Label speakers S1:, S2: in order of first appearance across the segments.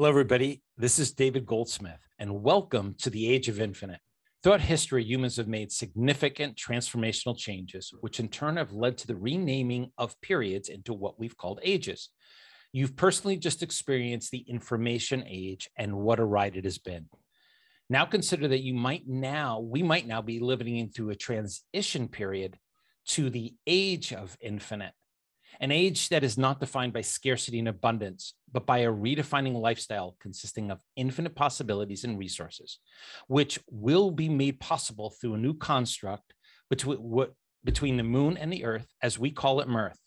S1: Hello, everybody. This is David Goldsmith, and welcome to the Age of Infinite. Throughout history, humans have made significant transformational changes, which in turn have led to the renaming of periods into what we've called ages. You've personally just experienced the information age and what a ride it has been. Now consider that you might now, we might now be living into a transition period to the age of infinite an age that is not defined by scarcity and abundance, but by a redefining lifestyle consisting of infinite possibilities and resources, which will be made possible through a new construct between, between the moon and the earth, as we call it Mirth.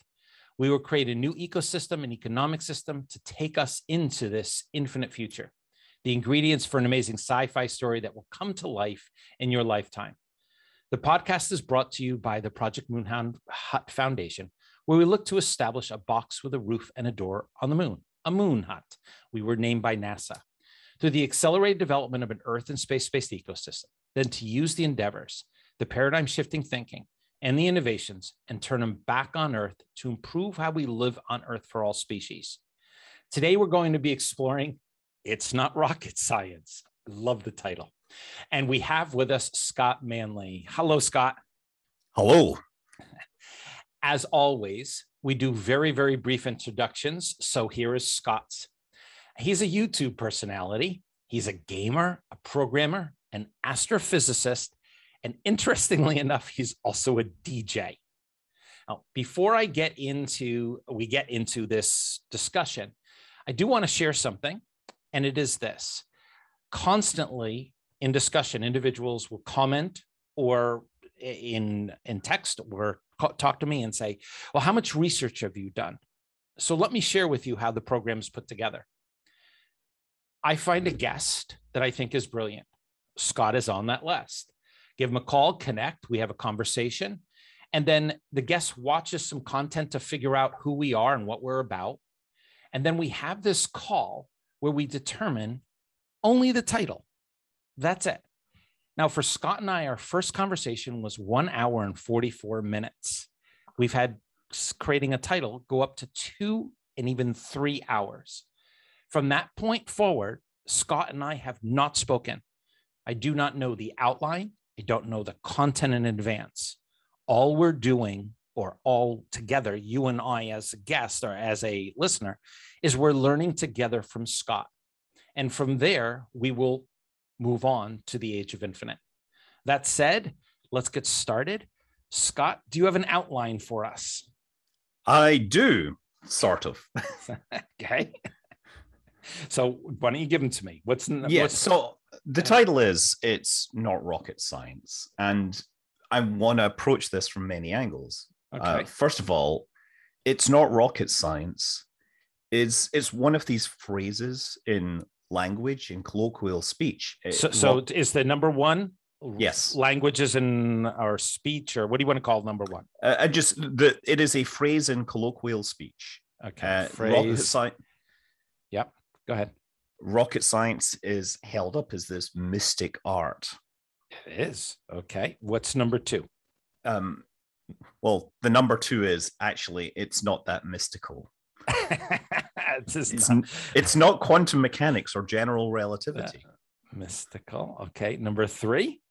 S1: We will create a new ecosystem and economic system to take us into this infinite future. The ingredients for an amazing sci fi story that will come to life in your lifetime. The podcast is brought to you by the Project Moon Hut Foundation, where we look to establish a box with a roof and a door on the moon, a moon hut. We were named by NASA. Through the accelerated development of an Earth and space based ecosystem, then to use the endeavors, the paradigm shifting thinking, and the innovations and turn them back on Earth to improve how we live on Earth for all species. Today, we're going to be exploring It's Not Rocket Science. Love the title. And we have with us Scott Manley. Hello, Scott.
S2: Hello.
S1: As always, we do very, very brief introductions. So here is Scott's. He's a YouTube personality. He's a gamer, a programmer, an astrophysicist, and interestingly enough, he's also a DJ. Now, before I get into we get into this discussion, I do want to share something, and it is this: constantly in discussion, individuals will comment or in in text or talk to me and say, Well, how much research have you done? So let me share with you how the program is put together. I find a guest that I think is brilliant. Scott is on that list. Give him a call, connect, we have a conversation. And then the guest watches some content to figure out who we are and what we're about. And then we have this call where we determine only the title. That's it. Now, for Scott and I, our first conversation was one hour and 44 minutes. We've had creating a title go up to two and even three hours. From that point forward, Scott and I have not spoken. I do not know the outline, I don't know the content in advance. All we're doing, or all together, you and I as a guest or as a listener, is we're learning together from Scott. And from there, we will move on to the age of infinite. That said, let's get started. Scott, do you have an outline for us?
S2: I do, sort of.
S1: okay. So why don't you give them to me? What's
S2: the, yeah? What's... So the title is "It's Not Rocket Science," and I want to approach this from many angles. Uh, okay. Uh, first of all, "It's not rocket science" is it's one of these phrases in language in colloquial speech.
S1: So, so is the number one
S2: yes.
S1: languages in our speech or what do you want to call number one?
S2: Uh, I just the it is a phrase in colloquial speech.
S1: Okay. Uh, phrase. sci- yep go ahead.
S2: rocket science is held up as this mystic art.
S1: It is. Okay. What's number two?
S2: Um well the number two is actually it's not that mystical it's, not. it's not quantum mechanics or general relativity.
S1: Uh, mystical. Okay. Number three.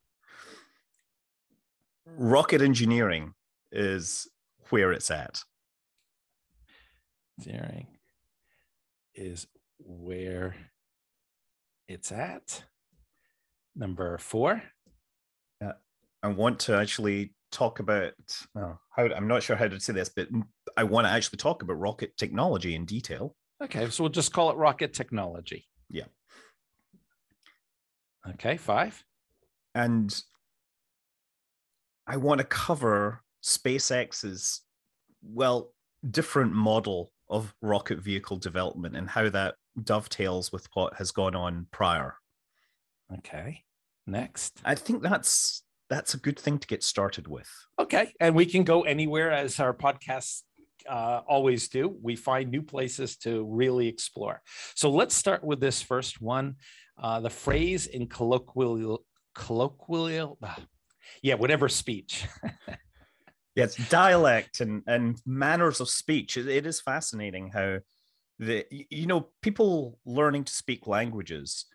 S2: Rocket engineering is where it's at.
S1: Engineering is where it's at. Number four.
S2: Uh, I want to actually talk about how I'm not sure how to say this, but I want to actually talk about rocket technology in detail.
S1: Okay, so we'll just call it rocket technology.
S2: Yeah.
S1: Okay, five.
S2: And I want to cover SpaceX's well different model of rocket vehicle development and how that dovetails with what has gone on prior.
S1: Okay. Next.
S2: I think that's that's a good thing to get started with.
S1: Okay. And we can go anywhere as our podcasts uh, always do. We find new places to really explore. So let's start with this first one. Uh, the phrase in colloquial, colloquial, uh, yeah, whatever speech.
S2: yes, dialect and, and manners of speech. It, it is fascinating how the you know people learning to speak languages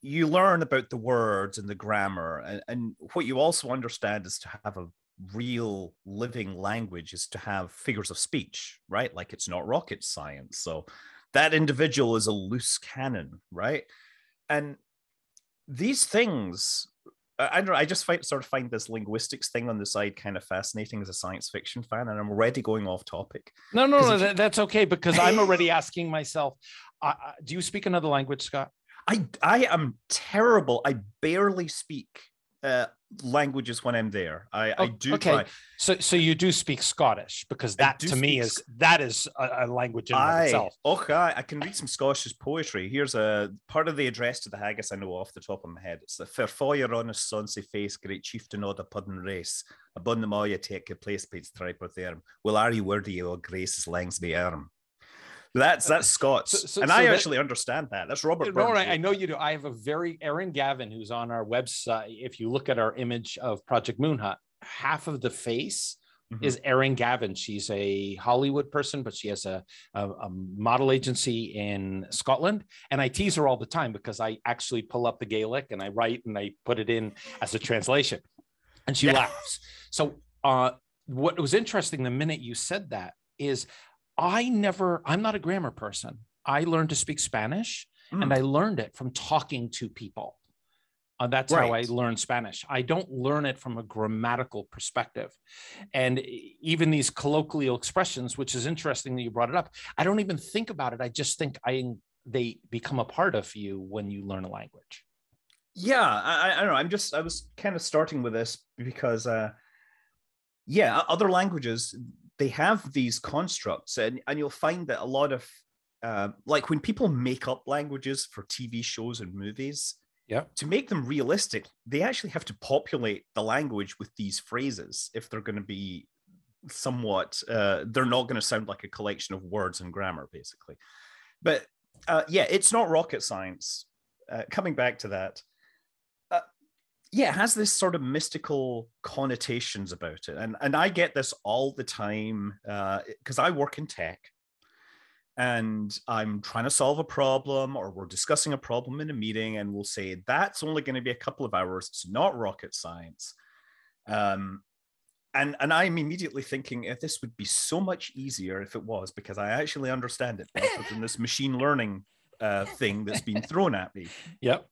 S2: you learn about the words and the grammar and, and what you also understand is to have a real living language is to have figures of speech right like it's not rocket science so that individual is a loose cannon right and these things I don't know. I just find, sort of find this linguistics thing on the side kind of fascinating as a science fiction fan, and I'm already going off topic.
S1: No, no, no, that, that's okay because I'm already asking myself. Uh, do you speak another language, Scott?
S2: I I am terrible. I barely speak uh, languages when I'm there. I, oh, I do.
S1: Okay, try. so so you do speak Scottish because that to me is that is a, a language in I, itself.
S2: Okay, I can read some Scottish poetry. Here's a part of the address to the haggis I know off the top of my head. It's the Fairfoyer on a sonsy face, great chieftain of the puddin race. Abun the moya take your place, Pete's tripe or there. Well, are you worthy of grace's Langsby arm? That's that's Scots, so, so, and so I that, actually understand that. That's Robert.
S1: No, right. I know you do. I have a very Erin Gavin who's on our website. If you look at our image of Project Moon Hut, half of the face mm-hmm. is Erin Gavin. She's a Hollywood person, but she has a, a, a, model agency in Scotland. And I tease her all the time because I actually pull up the Gaelic and I write and I put it in as a translation. And she yeah. laughs. So uh, what was interesting the minute you said that is I never, I'm not a grammar person. I learned to speak Spanish mm. and I learned it from talking to people. Uh, that's right. how I learned Spanish. I don't learn it from a grammatical perspective. And even these colloquial expressions, which is interesting that you brought it up, I don't even think about it. I just think I they become a part of you when you learn a language.
S2: Yeah, I, I don't know. I'm just I was kind of starting with this because uh yeah, other languages they have these constructs, and, and you'll find that a lot of uh, like when people make up languages for TV shows and movies,
S1: yeah,
S2: to make them realistic, they actually have to populate the language with these phrases if they're going to be somewhat. Uh, they're not going to sound like a collection of words and grammar, basically. But uh, yeah, it's not rocket science. Uh, coming back to that, yeah, it has this sort of mystical connotations about it. And, and I get this all the time because uh, I work in tech and I'm trying to solve a problem or we're discussing a problem in a meeting and we'll say that's only going to be a couple of hours. It's not rocket science. Um, and, and I'm immediately thinking if this would be so much easier if it was because I actually understand it better than this machine learning uh, thing that's been thrown at me.
S1: Yep.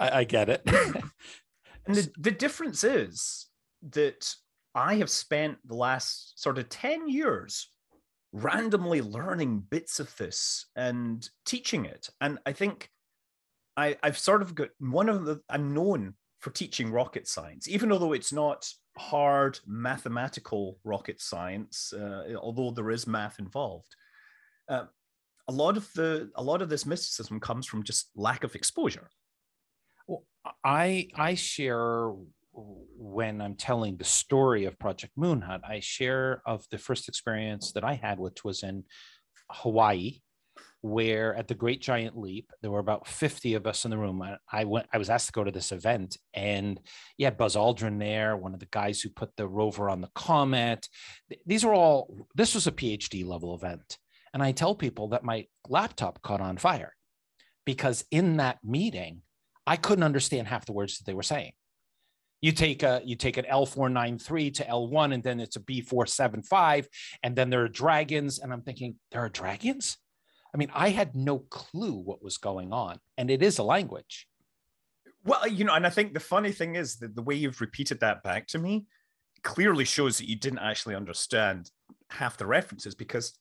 S1: I, I get it.
S2: and the, the difference is that I have spent the last sort of 10 years randomly learning bits of this and teaching it. And I think I, I've sort of got one of the, I'm known for teaching rocket science, even although it's not hard mathematical rocket science, uh, although there is math involved. Uh, a lot of the a lot of this mysticism comes from just lack of exposure.
S1: I I share when I'm telling the story of Project Moon Hut, I share of the first experience that I had, which was in Hawaii, where at the Great Giant Leap, there were about 50 of us in the room. I, I went, I was asked to go to this event, and yeah, Buzz Aldrin there, one of the guys who put the rover on the comet. These were all, this was a PhD level event. And I tell people that my laptop caught on fire because in that meeting, I couldn't understand half the words that they were saying. You take a you take an L493 to L1 and then it's a B475 and then there are dragons and I'm thinking there are dragons? I mean, I had no clue what was going on and it is a language.
S2: Well, you know, and I think the funny thing is that the way you've repeated that back to me clearly shows that you didn't actually understand half the references because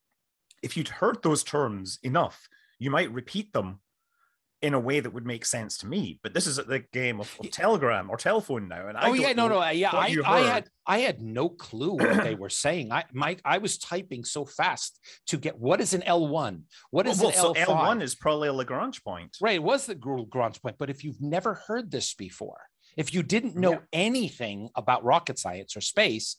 S2: if you'd heard those terms enough, you might repeat them in a way that would make sense to me. But this is the game of, of Telegram or telephone now, and I
S1: oh yeah, no, no, uh, yeah, I, I had I had no clue what they were saying. I Mike, I was typing so fast to get what is an L one, what is well, an L.
S2: So L one is probably a Lagrange point,
S1: right? It was the Lagrange point, but if you've never heard this before, if you didn't know yeah. anything about rocket science or space,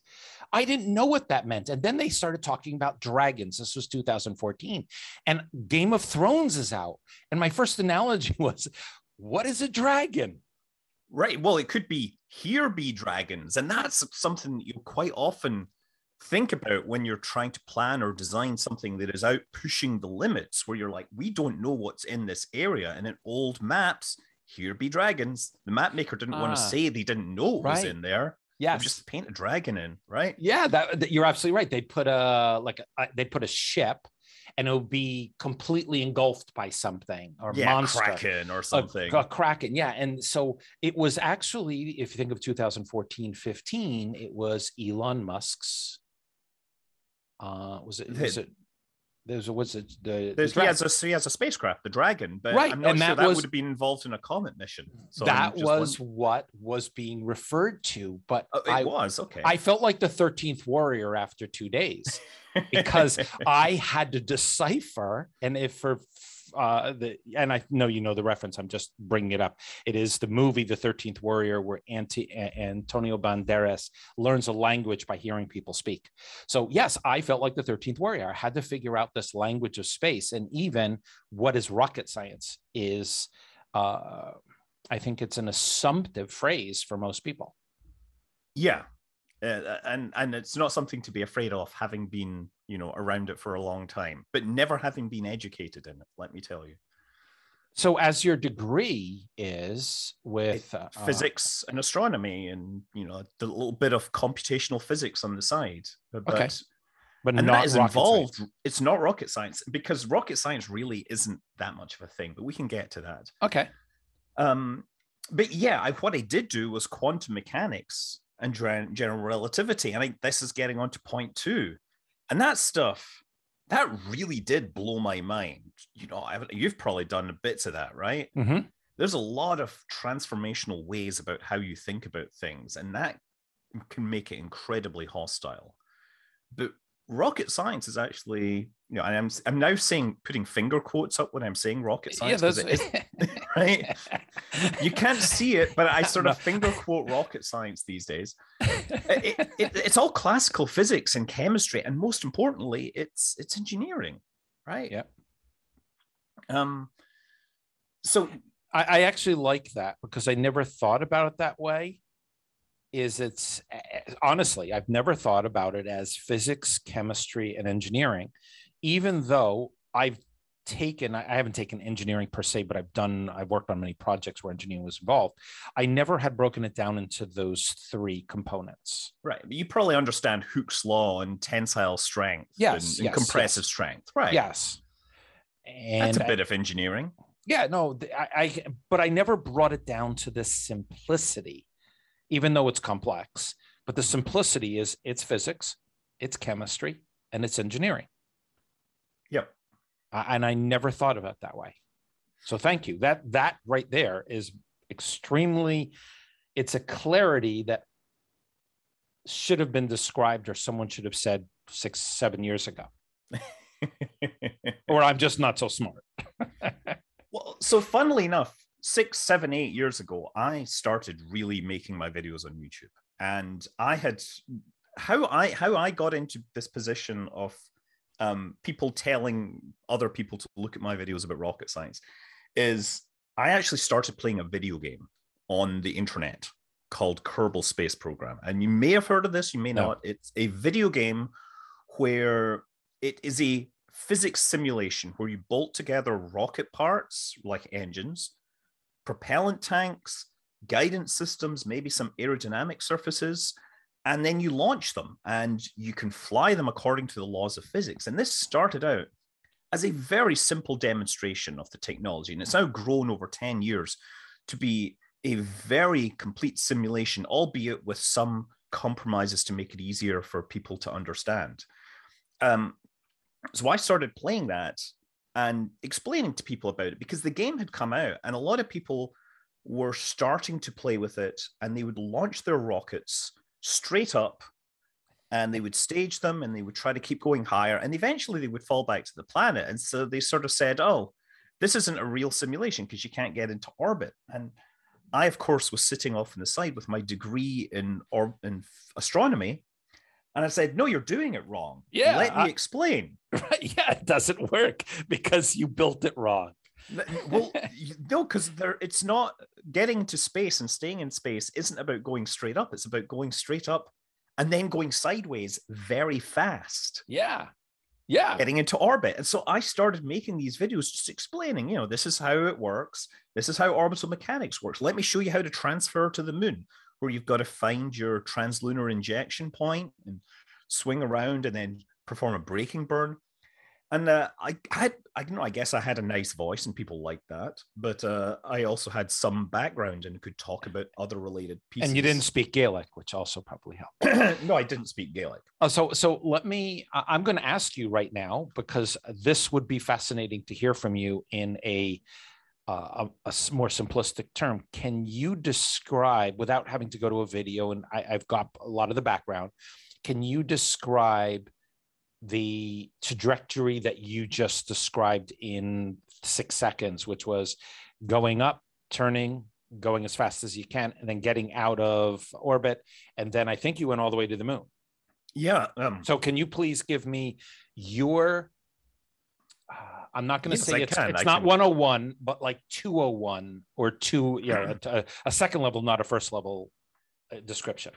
S1: I didn't know what that meant. And then they started talking about dragons. This was 2014. And Game of Thrones is out. And my first analogy was, what is a dragon?
S2: Right. Well, it could be here be dragons. And that's something you quite often think about when you're trying to plan or design something that is out pushing the limits where you're like we don't know what's in this area and in old maps here be dragons the map maker didn't want to ah. say they didn't know what right. was in there yeah just paint a dragon in right
S1: yeah that, that, you're absolutely right they put a like a, they put a ship and it'll be completely engulfed by something or yeah, monster
S2: kraken or something
S1: a, a, kraken yeah and so it was actually if you think of 2014 15 it was elon musk's uh, was it? Was it? There's a what's it? The,
S2: the he has a he has a spacecraft, the Dragon, but right. I'm not and sure that, that was, would have been involved in a comet mission.
S1: So that was what was being referred to, but
S2: oh, it I, was okay.
S1: I felt like the Thirteenth Warrior after two days because I had to decipher, and if for uh, the and I know you know the reference. I'm just bringing it up. It is the movie The Thirteenth Warrior, where Anti- Antonio Banderas learns a language by hearing people speak. So yes, I felt like the Thirteenth Warrior. I had to figure out this language of space, and even what is rocket science is. Uh, I think it's an assumptive phrase for most people.
S2: Yeah, uh, and and it's not something to be afraid of having been you know around it for a long time but never having been educated in it let me tell you
S1: so as your degree is with uh,
S2: physics and astronomy and you know the little bit of computational physics on the side but
S1: okay. but
S2: and that is involved science. it's not rocket science because rocket science really isn't that much of a thing but we can get to that
S1: okay
S2: um but yeah I, what i did do was quantum mechanics and general relativity. And I, think this is getting on to point two. And that stuff, that really did blow my mind. You know, I've, you've probably done bits of that, right?
S1: Mm-hmm.
S2: There's a lot of transformational ways about how you think about things, and that can make it incredibly hostile. But rocket science is actually, you know, and I'm I'm now saying putting finger quotes up when I'm saying rocket science. Yeah, right. you can't see it, but I sort of finger quote rocket science these days. It, it, it's all classical physics and chemistry, and most importantly, it's it's engineering, right?
S1: Yeah.
S2: Um. So
S1: I, I actually like that because I never thought about it that way is it's honestly, I've never thought about it as physics, chemistry, and engineering, even though I've taken, I haven't taken engineering per se, but I've done, I've worked on many projects where engineering was involved. I never had broken it down into those three components.
S2: Right. You probably understand Hooke's law and tensile strength
S1: yes,
S2: and, and
S1: yes,
S2: compressive
S1: yes.
S2: strength. Right.
S1: Yes.
S2: And that's a bit I, of engineering.
S1: Yeah, no, I, I, but I never brought it down to this simplicity even though it's complex. But the simplicity is it's physics, it's chemistry, and it's engineering. And I never thought of it that way. So thank you. That that right there is extremely. It's a clarity that should have been described, or someone should have said six, seven years ago. or I'm just not so smart.
S2: well, so funnily enough, six, seven, eight years ago, I started really making my videos on YouTube. And I had how I how I got into this position of um, people telling other people to look at my videos about rocket science is I actually started playing a video game on the internet called Kerbal Space Program. And you may have heard of this, you may no. not. It's a video game where it is a physics simulation where you bolt together rocket parts like engines propellant tanks, guidance systems, maybe some aerodynamic surfaces, and then you launch them and you can fly them according to the laws of physics. And this started out as a very simple demonstration of the technology, and it's now grown over 10 years to be a very complete simulation, albeit with some compromises to make it easier for people to understand. Um, so I started playing that and explaining to people about it because the game had come out and a lot of people were starting to play with it and they would launch their rockets straight up and they would stage them and they would try to keep going higher and eventually they would fall back to the planet and so they sort of said oh this isn't a real simulation because you can't get into orbit and i of course was sitting off on the side with my degree in or in astronomy and I said, No, you're doing it wrong.
S1: Yeah.
S2: Let me I, explain.
S1: Right. Yeah, it doesn't work because you built it wrong.
S2: Well, no, because there it's not getting to space and staying in space isn't about going straight up. It's about going straight up and then going sideways very fast.
S1: Yeah. Yeah.
S2: Getting into orbit. And so I started making these videos just explaining, you know, this is how it works. This is how orbital mechanics works. Let me show you how to transfer to the moon, where you've got to find your translunar injection point and swing around and then perform a braking burn and uh, I had, I you know, I guess I had a nice voice and people liked that, but uh, I also had some background and could talk about other related pieces.
S1: And you didn't speak Gaelic, which also probably helped.
S2: no, I didn't speak Gaelic.
S1: Uh, so, so let me. I'm going to ask you right now because this would be fascinating to hear from you in a uh, a, a, more simplistic term. Can you describe, without having to go to a video, and I, I've got a lot of the background, can you describe the trajectory that you just described in six seconds, which was going up, turning, going as fast as you can, and then getting out of orbit. And then I think you went all the way to the moon.
S2: Yeah.
S1: Um, so can you please give me your uh, I'm not going to yes, say it's, it's not can. 101, but like 201 or two, you know, a, a second level, not a first level uh, description.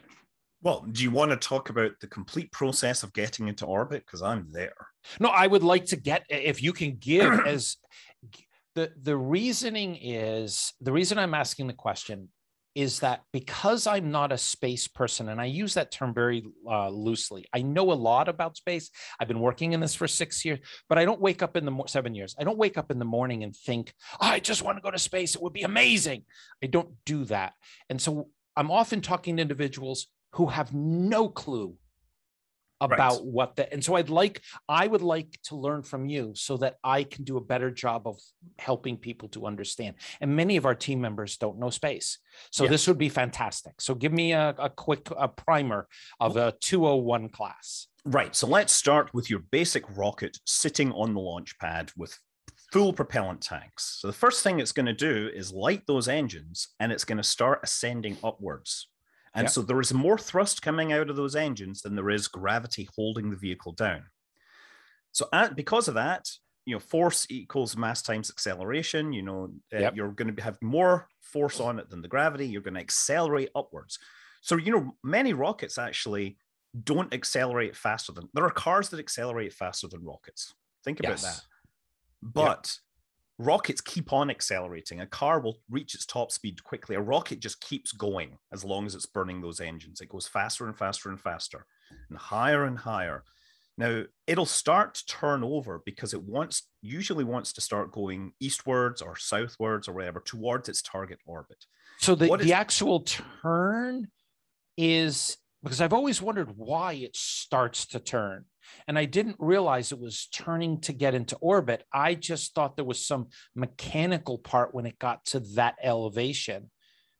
S2: Well, do you want to talk about the complete process of getting into orbit? Because I'm there.
S1: No, I would like to get if you can give as the the reasoning is the reason I'm asking the question is that because I'm not a space person, and I use that term very uh, loosely, I know a lot about space. I've been working in this for six years, but I don't wake up in the mo- seven years. I don't wake up in the morning and think, oh, I just want to go to space. It would be amazing. I don't do that. And so I'm often talking to individuals who have no clue about right. what the and so i'd like i would like to learn from you so that i can do a better job of helping people to understand. And many of our team members don't know space. So this would be fantastic. So give me a, a quick a primer of a 201 class.
S2: Right. So let's start with your basic rocket sitting on the launch pad with full propellant tanks. So the first thing it's going to do is light those engines and it's going to start ascending upwards and yep. so there is more thrust coming out of those engines than there is gravity holding the vehicle down. So at, because of that, you know, force equals mass times acceleration. You know, uh, yep. you're going to have more force on it than the gravity. You're going to accelerate upwards. So, you know, many rockets actually don't accelerate faster than there are cars that accelerate faster than rockets. Think about yes. that. But rockets keep on accelerating. A car will reach its top speed quickly. A rocket just keeps going as long as it's burning those engines. It goes faster and faster and faster and higher and higher. Now, it'll start to turn over because it wants usually wants to start going eastwards or southwards or whatever towards its target orbit.
S1: So the, the actual turn is because I've always wondered why it starts to turn. And I didn't realize it was turning to get into orbit. I just thought there was some mechanical part when it got to that elevation,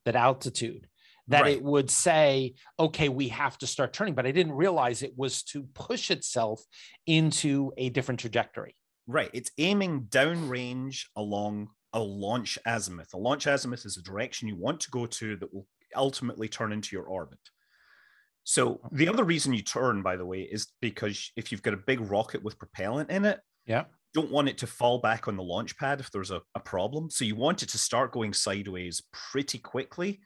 S1: that altitude, that right. it would say, okay, we have to start turning. But I didn't realize it was to push itself into a different trajectory.
S2: Right. It's aiming downrange along a launch azimuth. A launch azimuth is a direction you want to go to that will ultimately turn into your orbit. So the other reason you turn, by the way, is because if you've got a big rocket with propellant in it,
S1: yeah,
S2: don't want it to fall back on the launch pad if there's a, a problem. So you want it to start going sideways pretty quickly,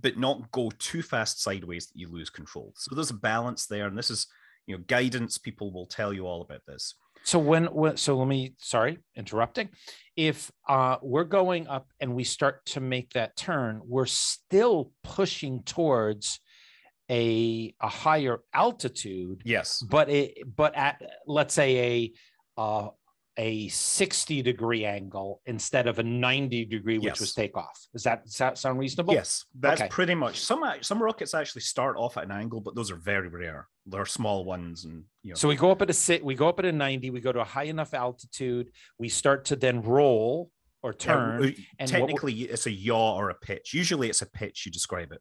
S2: but not go too fast sideways that you lose control. So there's a balance there, and this is you know guidance. People will tell you all about this.
S1: So when, when so let me sorry interrupting. If uh, we're going up and we start to make that turn, we're still pushing towards a a higher altitude
S2: yes.
S1: but it but at let's say a uh, a 60 degree angle instead of a 90 degree which yes. was takeoff. Is that does that sound reasonable?
S2: Yes that's okay. pretty much some some rockets actually start off at an angle but those are very rare. They're small ones and you know.
S1: So we go up at a sit we go up at a 90 we go to a high enough altitude we start to then roll or turn yeah,
S2: and technically it's a yaw or a pitch. Usually it's a pitch you describe it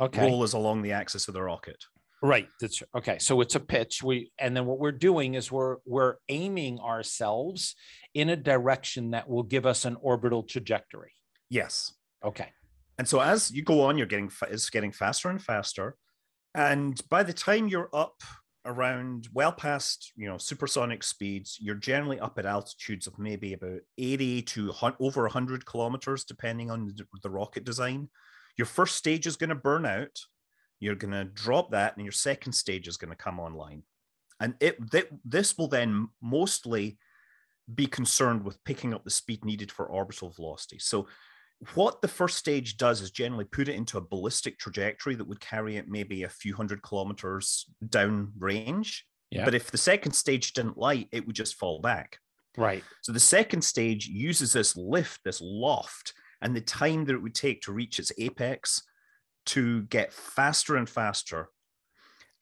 S1: okay.
S2: roll is along the axis of the rocket.
S1: Right. That's okay. So it's a pitch. We and then what we're doing is we're we're aiming ourselves in a direction that will give us an orbital trajectory.
S2: Yes.
S1: Okay.
S2: And so as you go on, you're getting it's getting faster and faster, and by the time you're up around well past you know supersonic speeds, you're generally up at altitudes of maybe about 80 to over 100 kilometers, depending on the, the rocket design. Your first stage is going to burn out. You're going to drop that, and your second stage is going to come online. And it th- this will then mostly be concerned with picking up the speed needed for orbital velocity. So what the first stage does is generally put it into a ballistic trajectory that would carry it maybe a few hundred kilometers down range. Yeah. But if the second stage didn't light, it would just fall back.
S1: Right.
S2: So the second stage uses this lift, this loft, and the time that it would take to reach its apex to get faster and faster.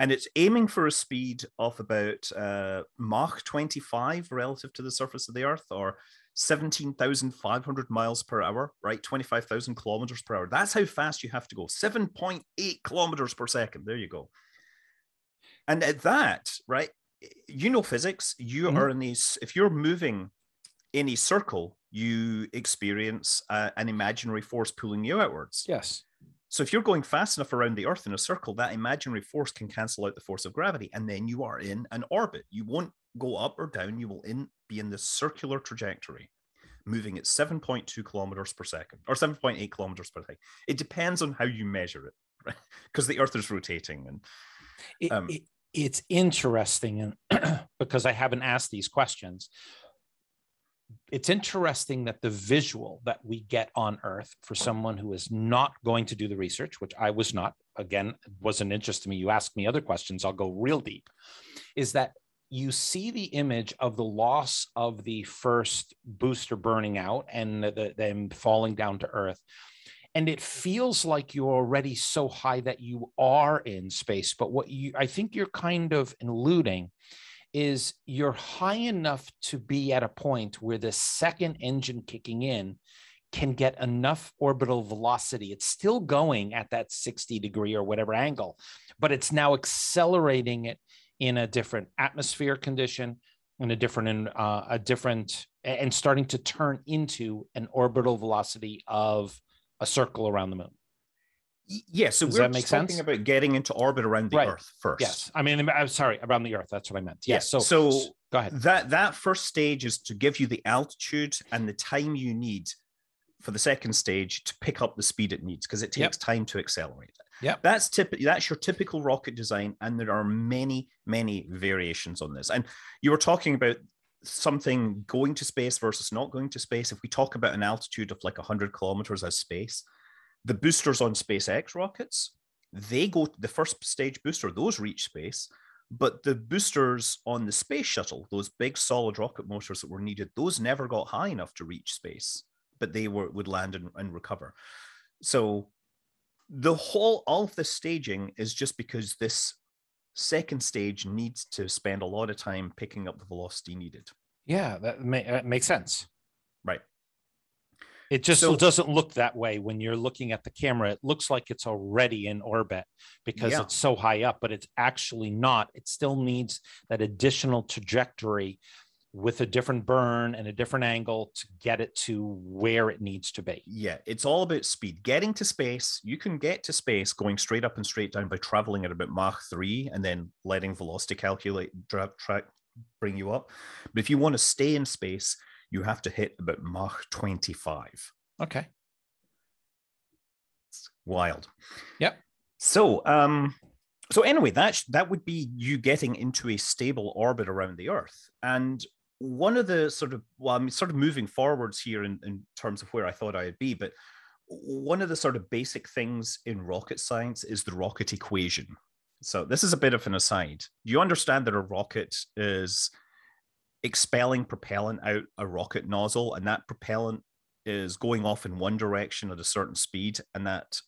S2: And it's aiming for a speed of about uh, Mach 25 relative to the surface of the Earth, or 17,500 miles per hour, right? 25,000 kilometers per hour. That's how fast you have to go. 7.8 kilometers per second. There you go. And at that, right, you know physics. You mm-hmm. are in these, if you're moving in a circle, you experience uh, an imaginary force pulling you outwards.
S1: Yes.
S2: So if you're going fast enough around the Earth in a circle, that imaginary force can cancel out the force of gravity, and then you are in an orbit. You won't go up or down. You will in, be in this circular trajectory, moving at 7.2 kilometers per second or 7.8 kilometers per second. It depends on how you measure it, right? Because the Earth is rotating, and
S1: um, it, it, it's interesting, and because I haven't asked these questions, it's interesting that the visual that we get on earth for someone who is not going to do the research which i was not again wasn't interest to me. You ask me other questions i'll go real deep is that you see the image of the loss of the first booster burning out and the, them falling down to earth. And it feels like you're already so high that you are in space but what you i think you're kind of alluding is you're high enough to be at a point where the second engine kicking in can get enough orbital velocity. It's still going at that 60 degree or whatever angle, but it's now accelerating it in a different atmosphere condition, in a different, uh, a different, and starting to turn into an orbital velocity of a circle around the moon.
S2: Yeah, so Does we're talking sense? about getting into orbit around the right. Earth first.
S1: Yes, I mean, I'm sorry, around the Earth. That's what I meant. Yes.
S2: Yeah. So, so go ahead. That that first stage is to give you the altitude and the time you need for the second stage to pick up the speed it needs because it takes yep. time to accelerate it.
S1: Yeah,
S2: that's typical. That's your typical rocket design, and there are many, many variations on this. And you were talking about something going to space versus not going to space. If we talk about an altitude of like 100 kilometers as space, the boosters on SpaceX rockets, they go the first stage booster, those reach space. But the boosters on the space shuttle, those big solid rocket motors that were needed, those never got high enough to reach space, but they were would land and, and recover. So the whole all of this staging is just because this second stage needs to spend a lot of time picking up the velocity needed.
S1: Yeah, that, may, that makes sense.
S2: Right.
S1: It just so, doesn't look that way when you're looking at the camera. It looks like it's already in orbit because yeah. it's so high up, but it's actually not. It still needs that additional trajectory with a different burn and a different angle to get it to where it needs to be.
S2: Yeah, it's all about speed. Getting to space, you can get to space going straight up and straight down by traveling at about Mach 3 and then letting velocity calculate track bring you up. But if you want to stay in space, you have to hit about Mach 25.
S1: Okay.
S2: It's wild.
S1: Yep.
S2: So, um, so anyway, that that would be you getting into a stable orbit around the Earth. And one of the sort of well, I'm sort of moving forwards here in, in terms of where I thought I'd be, but one of the sort of basic things in rocket science is the rocket equation. So this is a bit of an aside. Do you understand that a rocket is expelling propellant out a rocket nozzle, and that propellant is going off in one direction at a certain speed, and that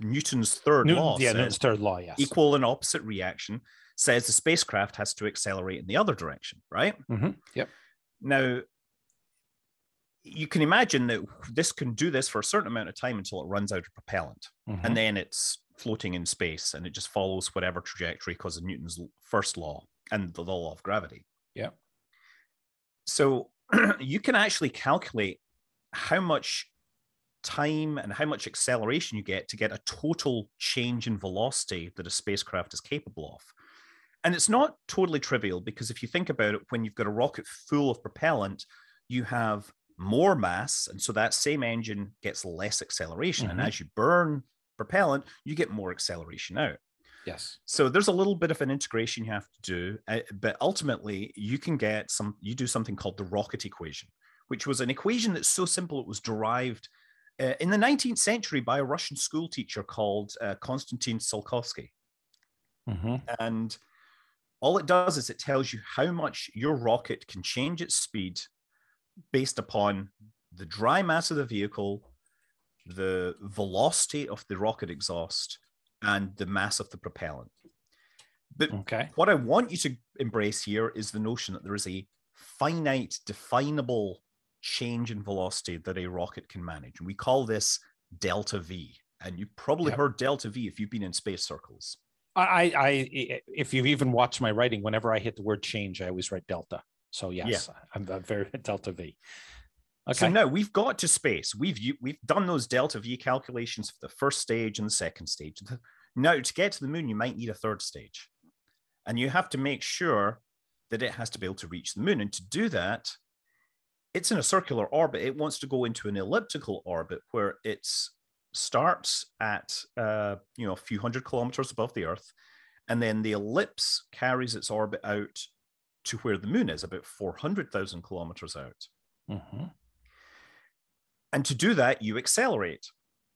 S2: Newton's third Newton, law,
S1: yeah, Newton's third law, yes,
S2: equal and opposite reaction says the spacecraft has to accelerate in the other direction, right?
S1: Mm-hmm. Yep.
S2: Now, you can imagine that this can do this for a certain amount of time until it runs out of propellant, mm-hmm. and then it's floating in space, and it just follows whatever trajectory because of Newton's first law and the law of gravity.
S1: Yeah.
S2: So you can actually calculate how much time and how much acceleration you get to get a total change in velocity that a spacecraft is capable of. And it's not totally trivial because if you think about it, when you've got a rocket full of propellant, you have more mass. And so that same engine gets less acceleration. Mm-hmm. And as you burn propellant, you get more acceleration out.
S1: Yes.
S2: So there's a little bit of an integration you have to do, uh, but ultimately you can get some. You do something called the rocket equation, which was an equation that's so simple it was derived uh, in the 19th century by a Russian school teacher called uh, Konstantin Tsiolkovsky. Mm-hmm. And all it does is it tells you how much your rocket can change its speed based upon the dry mass of the vehicle, the velocity of the rocket exhaust, and the mass of the propellant. But okay. what I want you to embrace here is the notion that there is a finite, definable change in velocity that a rocket can manage. And we call this delta V. And you've probably yep. heard delta V if you've been in space circles.
S1: I, I, if you've even watched my writing, whenever I hit the word change, I always write delta. So yes, yeah. I'm, I'm very delta V.
S2: Okay. So now we've got to space. We've we've done those delta V calculations for the first stage and the second stage. Now to get to the moon, you might need a third stage, and you have to make sure that it has to be able to reach the moon. And to do that, it's in a circular orbit. It wants to go into an elliptical orbit where it starts at uh, you know a few hundred kilometers above the Earth, and then the ellipse carries its orbit out to where the moon is, about four hundred thousand kilometers out. Mm-hmm. And to do that, you accelerate.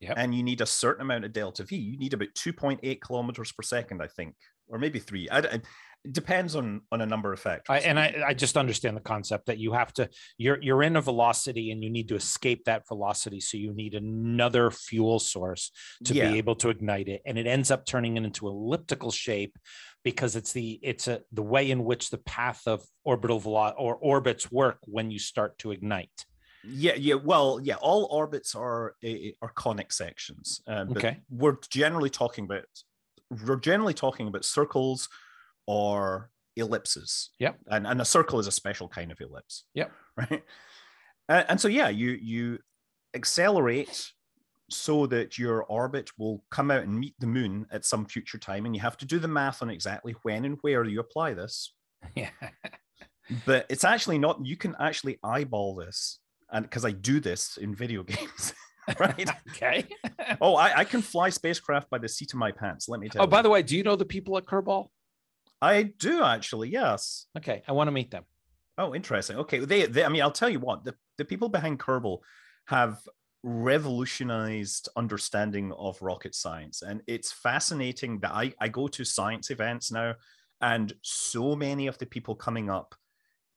S2: Yep. And you need a certain amount of delta V. You need about 2.8 kilometers per second, I think, or maybe three. I, I, it depends on on a number of factors.
S1: I, and I, I just understand the concept that you have to you're you're in a velocity and you need to escape that velocity, so you need another fuel source to yeah. be able to ignite it, and it ends up turning it into elliptical shape because it's the it's a the way in which the path of orbital velocity or orbits work when you start to ignite.
S2: Yeah, yeah. Well, yeah. All orbits are are conic sections. Uh, okay. We're generally talking about we're generally talking about circles or ellipses.
S1: Yep.
S2: And and a circle is a special kind of ellipse.
S1: Yep.
S2: Right. And, and so yeah, you you accelerate so that your orbit will come out and meet the moon at some future time, and you have to do the math on exactly when and where you apply this.
S1: Yeah.
S2: but it's actually not. You can actually eyeball this and because I do this in video games. right.
S1: okay.
S2: oh, I, I, can fly spacecraft by the seat of my pants. Let me tell oh,
S1: you. Oh, by the way, do you know the people at Kerbal?
S2: I do actually. Yes.
S1: Okay, I want to meet them.
S2: Oh, interesting. Okay, they, they I mean, I'll tell you what the the people behind Kerbal have revolutionized understanding of rocket science, and it's fascinating that I I go to science events now, and so many of the people coming up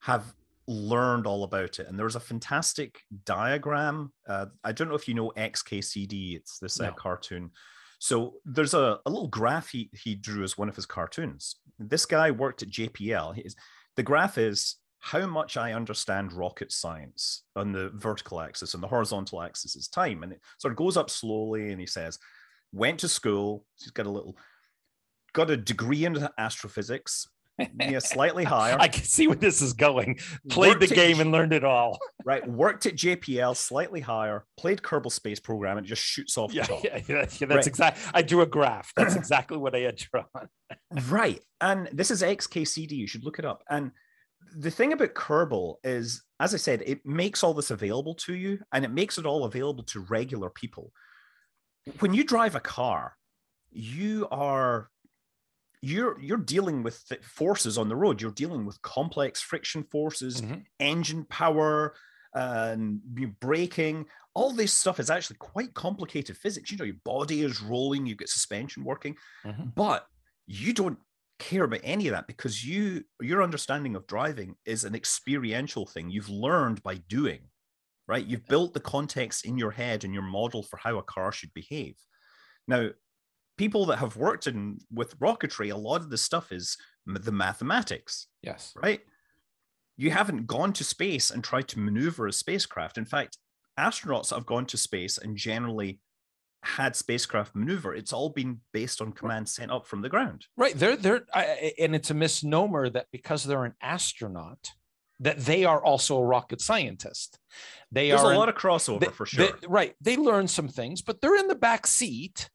S2: have learned all about it. And there's a fantastic diagram. Uh, I don't know if you know XKCD, it's this uh, no. uh, cartoon. So there's a, a little graph he, he drew as one of his cartoons. This guy worked at JPL. He's, the graph is how much I understand rocket science on the vertical axis and the horizontal axis is time. And it sort of goes up slowly. And he says, went to school. He's got a little, got a degree in astrophysics, yeah, slightly higher.
S1: I can see where this is going. Played worked the game and learned it all.
S2: right. Worked at JPL, slightly higher. Played Kerbal Space Program, and it just shoots off
S1: yeah,
S2: the top.
S1: Yeah, yeah, that's right. exactly. I drew a graph. That's exactly what I had drawn.
S2: right. And this is XKCD. You should look it up. And the thing about Kerbal is, as I said, it makes all this available to you, and it makes it all available to regular people. When you drive a car, you are you're you're dealing with forces on the road. You're dealing with complex friction forces mm-hmm. engine power and braking. All this stuff is actually quite complicated physics. You know your body is rolling You get suspension working. Mm-hmm. but you don't care about any of that because you your understanding of driving is an experiential thing you've learned by doing right? You've built the context in your head and your model for how a car should behave. Now people that have worked in with rocketry, a lot of the stuff is the mathematics.
S1: Yes.
S2: Right. You haven't gone to space and tried to maneuver a spacecraft. In fact, astronauts have gone to space and generally had spacecraft maneuver. It's all been based on commands sent up from the ground.
S1: Right. They're they're I, and it's a misnomer that because they're an astronaut, that they are also a rocket scientist. They
S2: There's
S1: are
S2: a lot of crossover
S1: they,
S2: for sure.
S1: They, right. They learn some things, but they're in the back seat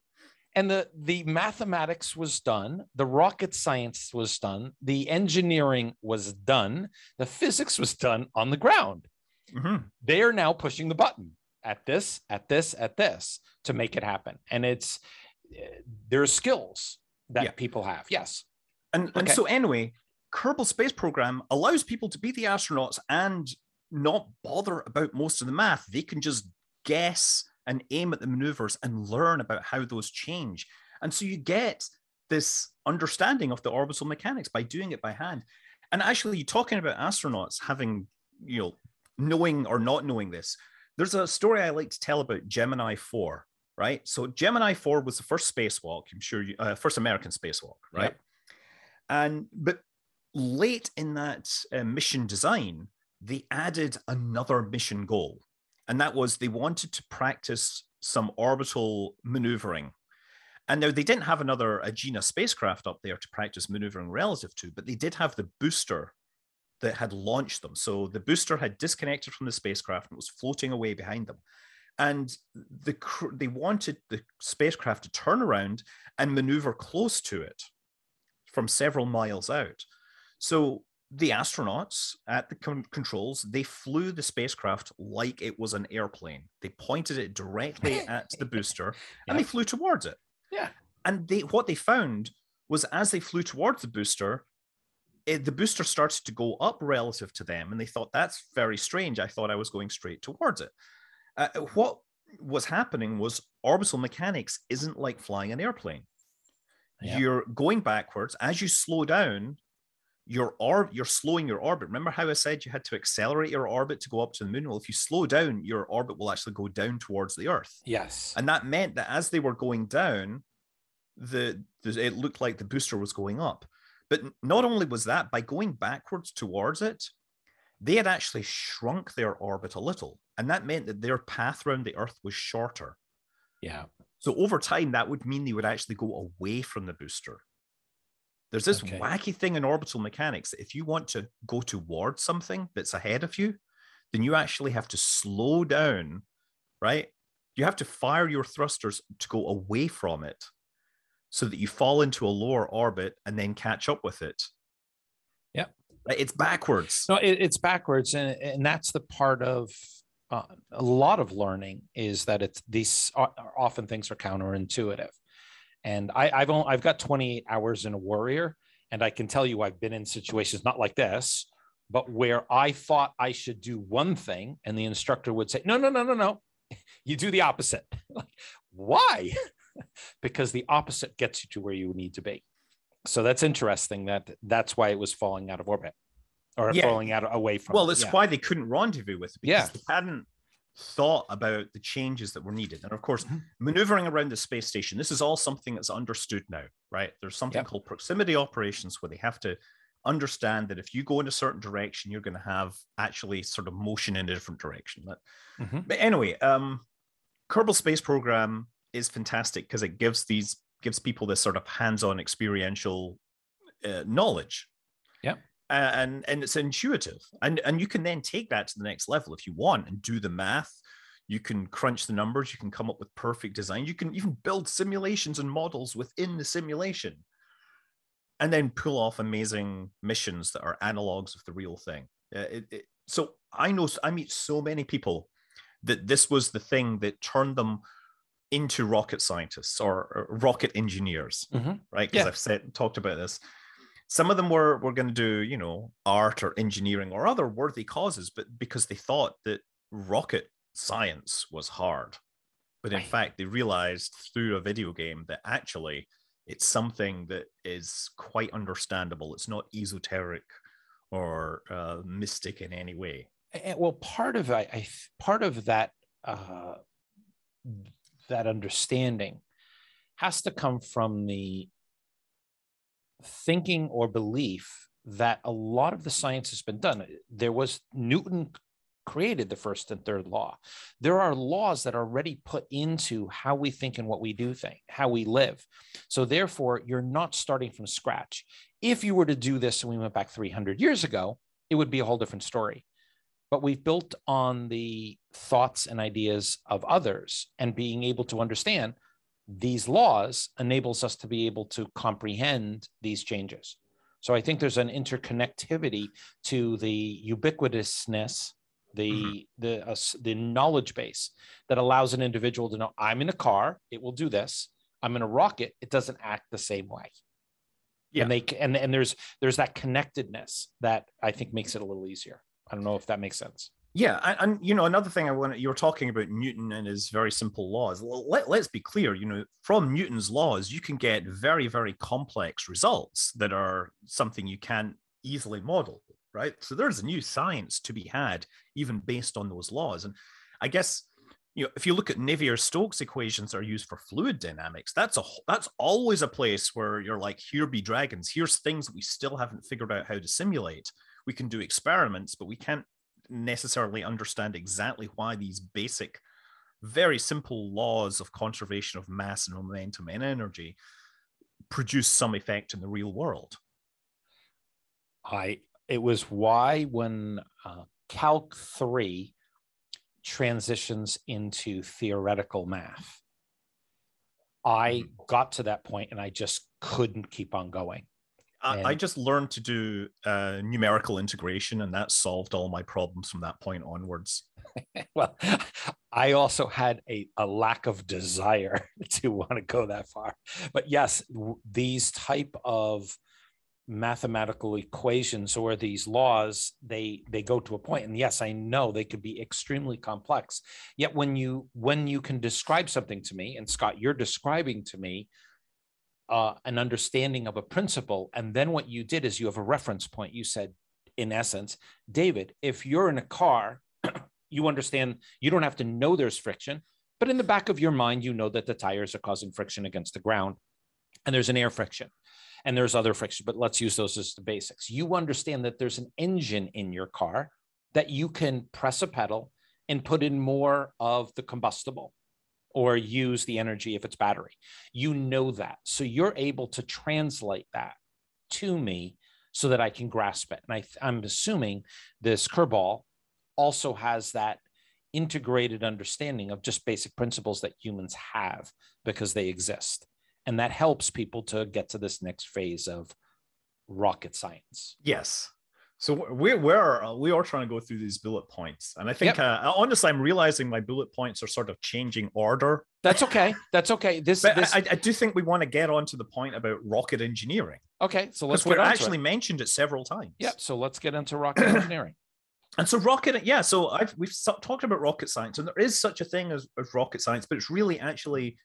S1: and the the mathematics was done the rocket science was done the engineering was done the physics was done on the ground mm-hmm. they are now pushing the button at this at this at this to make it happen and it's there are skills that yeah. people have. Yes.
S2: And, okay. and so anyway, Kerbal Space Program allows people to be the astronauts and not bother about most of the math. They can just guess and aim at the maneuvers and learn about how those change. And so you get this understanding of the orbital mechanics by doing it by hand. And actually, you're talking about astronauts having, you know, knowing or not knowing this, there's a story I like to tell about Gemini 4, right? So Gemini 4 was the first spacewalk, I'm sure you, uh, first American spacewalk, right? Yep. And, but late in that uh, mission design, they added another mission goal. And that was they wanted to practice some orbital maneuvering. And now they didn't have another Agena spacecraft up there to practice maneuvering relative to, but they did have the booster that had launched them. So the booster had disconnected from the spacecraft and was floating away behind them. And the they wanted the spacecraft to turn around and maneuver close to it from several miles out. So the astronauts at the con- controls they flew the spacecraft like it was an airplane. They pointed it directly at the booster and they flew towards it.
S1: Yeah.
S2: And they what they found was as they flew towards the booster it, the booster started to go up relative to them and they thought that's very strange. I thought i was going straight towards it. Uh, what was happening was orbital mechanics isn't like flying an airplane. Yeah. you're going backwards. As you slow down your orb you're slowing your orbit. Remember how i said you had to accelerate your orbit to go up to the moon? Well if you slow down your orbit will actually go down towards the earth.
S1: Yes.
S2: And that meant that as they were going down the, the it looked like the booster was going up. But not only was that by going backwards towards it they had actually shrunk their orbit a little. And that meant that their path around the earth was shorter.
S1: Yeah.
S2: So over time that would mean they would actually go away from the booster there's this okay. wacky thing in orbital mechanics that if you want to go towards something that's ahead of you, then you actually have to slow down, right? You have to fire your thrusters to go away from it so that you fall into a lower orbit and then catch up with it.
S1: Yeah.
S2: It's backwards.
S1: No, it, it's backwards. And, and that's the part of uh, a lot of learning is that it's these often things are counterintuitive. And I, I've only, I've got 28 hours in a warrior, and I can tell you I've been in situations not like this, but where I thought I should do one thing, and the instructor would say, "No, no, no, no, no, you do the opposite." Why? because the opposite gets you to where you need to be. So that's interesting. That that's why it was falling out of orbit or yeah. falling out away from.
S2: Well, that's yeah. why they couldn't rendezvous with it because yeah. they hadn't thought about the changes that were needed. And of course, mm-hmm. maneuvering around the space station, this is all something that's understood now, right? There's something yep. called proximity operations where they have to understand that if you go in a certain direction, you're going to have actually sort of motion in a different direction. But, mm-hmm. but anyway, um, Kerbal Space Program is fantastic because it gives these gives people this sort of hands-on experiential uh, knowledge and and it's intuitive. And and you can then take that to the next level if you want and do the math. You can crunch the numbers. You can come up with perfect design. You can even build simulations and models within the simulation and then pull off amazing missions that are analogs of the real thing. Uh, it, it, so i know i meet so many people that this was the thing that turned them into rocket scientists or, or rocket engineers mm-hmm. right? Because yeah. i've said talked about this some of them were were going to do you know art or engineering or other worthy causes but because they thought that rocket science was hard. But in right. fact they realized through a video game that actually it's something that is quite understandable. It's not esoteric or uh, mystic in any way.
S1: And, well part of I, I part of that uh, that understanding has to come from the thinking or belief that a lot of the science has been done. There was Newton created the first and third law. There are laws that are already put into how we think and what we do think, how we live. So therefore, you're not starting from scratch. If you were to do this and we went back 300 years ago, it would be a whole different story. But we've built on the thoughts and ideas of others and being able to understand these laws enables us to be able to comprehend these changes. So I think there's an interconnectivity to the ubiquitousness, the mm-hmm. the uh, the knowledge base that allows an individual to know I'm in a car, it will do this. I'm in a rocket, it doesn't act the same way.
S2: Yeah.
S1: And they and and there's there's that connectedness that I think makes it a little easier. I don't know if that makes sense.
S2: Yeah, and, and, you know another thing I want you were talking about Newton and his very simple laws. Let, let's be clear, you know, from Newton's laws, you can get very very complex results that are something you can't easily model, right? So there's a new science to be had even based on those laws. And I guess you know if you look at Navier-Stokes equations that are used for fluid dynamics, that's a that's always a place where you're like, here be dragons. Here's things that we still haven't figured out how to simulate. We can do experiments, but we can't necessarily understand exactly why these basic, very simple laws of conservation of mass and momentum and energy produce some effect in the real world.
S1: I it was why when uh, Calc three transitions into theoretical math, I mm-hmm. got to that point and I just couldn't keep on going.
S2: I, I just learned to do uh, numerical integration, and that solved all my problems from that point onwards.
S1: well, I also had a, a lack of desire to want to go that far. But yes, these type of mathematical equations or these laws they they go to a point and yes i know they could be extremely complex yet when you when you can describe something to me and scott you're describing to me uh, an understanding of a principle. And then what you did is you have a reference point. You said, in essence, David, if you're in a car, you understand you don't have to know there's friction, but in the back of your mind, you know that the tires are causing friction against the ground and there's an air friction and there's other friction, but let's use those as the basics. You understand that there's an engine in your car that you can press a pedal and put in more of the combustible or use the energy if it's battery. You know that. So you're able to translate that to me so that I can grasp it. And I, I'm assuming this Kerbal also has that integrated understanding of just basic principles that humans have because they exist. And that helps people to get to this next phase of rocket science.
S2: Yes. So we we're uh, we are trying to go through these bullet points, and I think yep. uh, honestly, I'm realizing my bullet points are sort of changing order.
S1: That's okay. That's okay. This, this...
S2: I, I, do think we want to get on to the point about rocket engineering.
S1: Okay, so let's.
S2: We actually it. mentioned it several times.
S1: Yeah, so let's get into rocket engineering.
S2: And so rocket, yeah. So I've we've talked about rocket science, and there is such a thing as, as rocket science, but it's really actually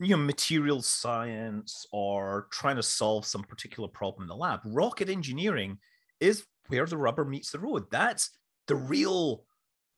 S2: you know materials science or trying to solve some particular problem in the lab. Rocket engineering is where the rubber meets the road. That's the real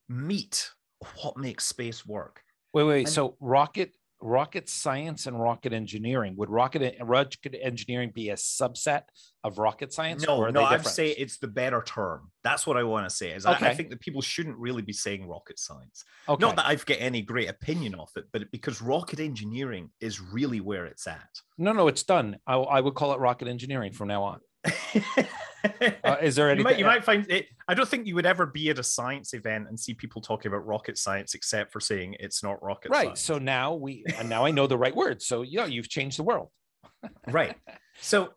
S2: meat of what makes space work.
S1: Wait, wait. And, so rocket rocket science and rocket engineering would rocket rocket engineering be a subset of rocket science?
S2: No, no. I'd say it's the better term. That's what I want to say. Is okay. I, I, think that people shouldn't really be saying rocket science. Okay. Not that I've got any great opinion of it, but because rocket engineering is really where it's at.
S1: No, no, it's done. I, I would call it rocket engineering from now on. uh, is there any?
S2: You might, you might find it. I don't think you would ever be at a science event and see people talking about rocket science, except for saying it's not rocket. Science.
S1: Right.
S2: Science.
S1: So now we, and now I know the right words. So yeah, you've changed the world.
S2: right. So,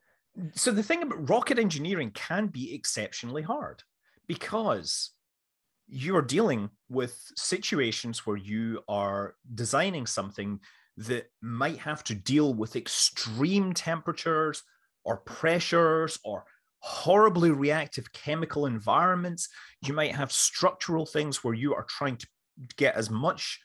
S2: so the thing about rocket engineering can be exceptionally hard because you are dealing with situations where you are designing something that might have to deal with extreme temperatures or pressures or horribly reactive chemical environments. You might have structural things where you are trying to get as much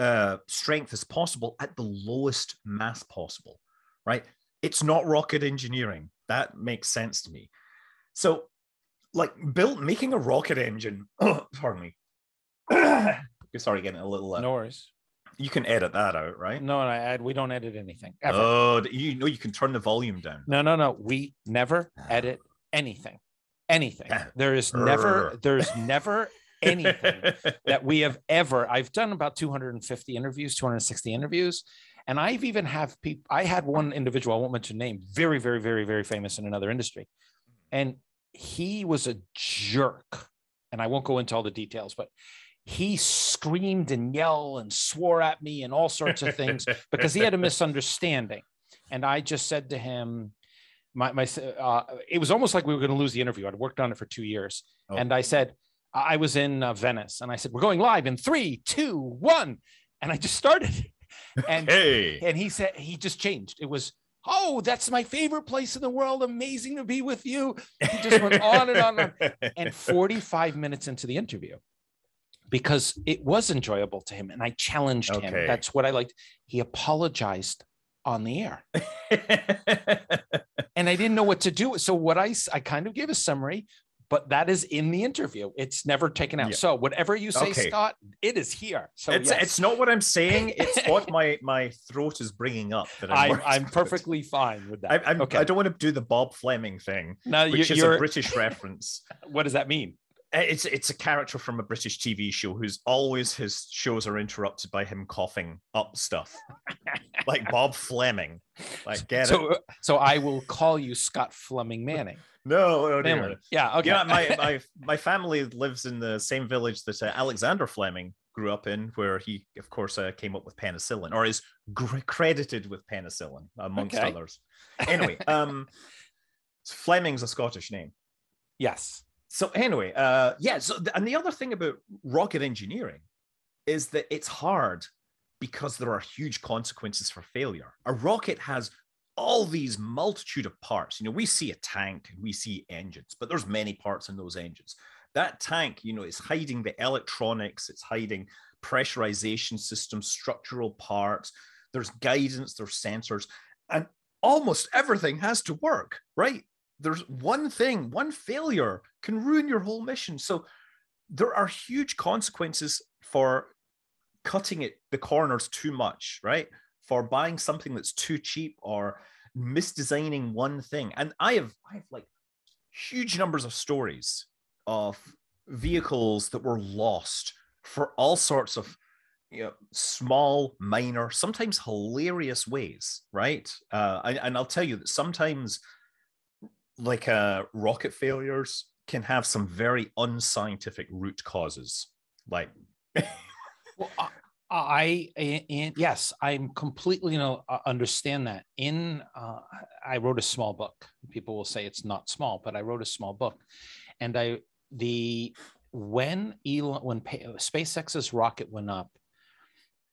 S2: uh, strength as possible at the lowest mass possible, right? It's not rocket engineering. That makes sense to me. So, like, built making a rocket engine. Oh, pardon me. Sorry, getting a little.
S1: Uh, no worries.
S2: You can edit that out, right?
S1: No, and I add. We don't edit anything. Ever.
S2: Oh, you know you can turn the volume down.
S1: No, no, no. We never edit anything. Anything. There is never. There's never anything that we have ever. I've done about 250 interviews, 260 interviews, and I've even have people. I had one individual. I won't mention name. Very, very, very, very famous in another industry, and he was a jerk. And I won't go into all the details, but he screamed and yelled and swore at me and all sorts of things because he had a misunderstanding. And I just said to him, my, my uh, it was almost like we were going to lose the interview. I'd worked on it for two years. Oh. And I said, I was in uh, Venice and I said, we're going live in three, two, one. And I just started. And hey. and he said he just changed. It was oh, that's my favorite place in the world. Amazing to be with you. He just went on and on. And, on. and 45 minutes into the interview, because it was enjoyable to him and I challenged okay. him. That's what I liked. He apologized on the air. and I didn't know what to do. So what I I kind of gave a summary, but that is in the interview. It's never taken out. Yeah. So whatever you say, okay. Scott, it is here. So
S2: it's,
S1: yes.
S2: it's not what I'm saying. It's what my my throat is bringing up.
S1: That I'm, I'm, I'm perfectly fine with that.
S2: I, I'm, okay. I don't want to do the Bob Fleming thing, no, which is a British reference.
S1: What does that mean?
S2: Uh, it's it's a character from a British TV show who's always his shows are interrupted by him coughing up stuff, like Bob Fleming. Like get
S1: so,
S2: it?
S1: So I will call you Scott Fleming Manley.
S2: No,
S1: no, Yeah, okay.
S2: Yeah, my my my family lives in the same village that uh, Alexander Fleming grew up in, where he, of course, uh, came up with penicillin, or is gr- credited with penicillin, amongst okay. others. Anyway, um, Fleming's a Scottish name.
S1: Yes.
S2: So anyway, uh, yeah. So and the other thing about rocket engineering is that it's hard because there are huge consequences for failure. A rocket has all these multitude of parts. You know, we see a tank, and we see engines, but there's many parts in those engines. That tank, you know, is hiding the electronics, it's hiding pressurization systems, structural parts. There's guidance, there's sensors, and almost everything has to work, right? There's one thing, one failure can ruin your whole mission. So there are huge consequences for cutting it the corners too much, right? for buying something that's too cheap or misdesigning one thing. And I have I have like huge numbers of stories of vehicles that were lost for all sorts of you know small minor sometimes hilarious ways right uh and, and i'll tell you that sometimes like uh rocket failures can have some very unscientific root causes like
S1: well, I and yes, I'm completely you know understand that. In uh, I wrote a small book. People will say it's not small, but I wrote a small book, and I the when Elon when SpaceX's rocket went up,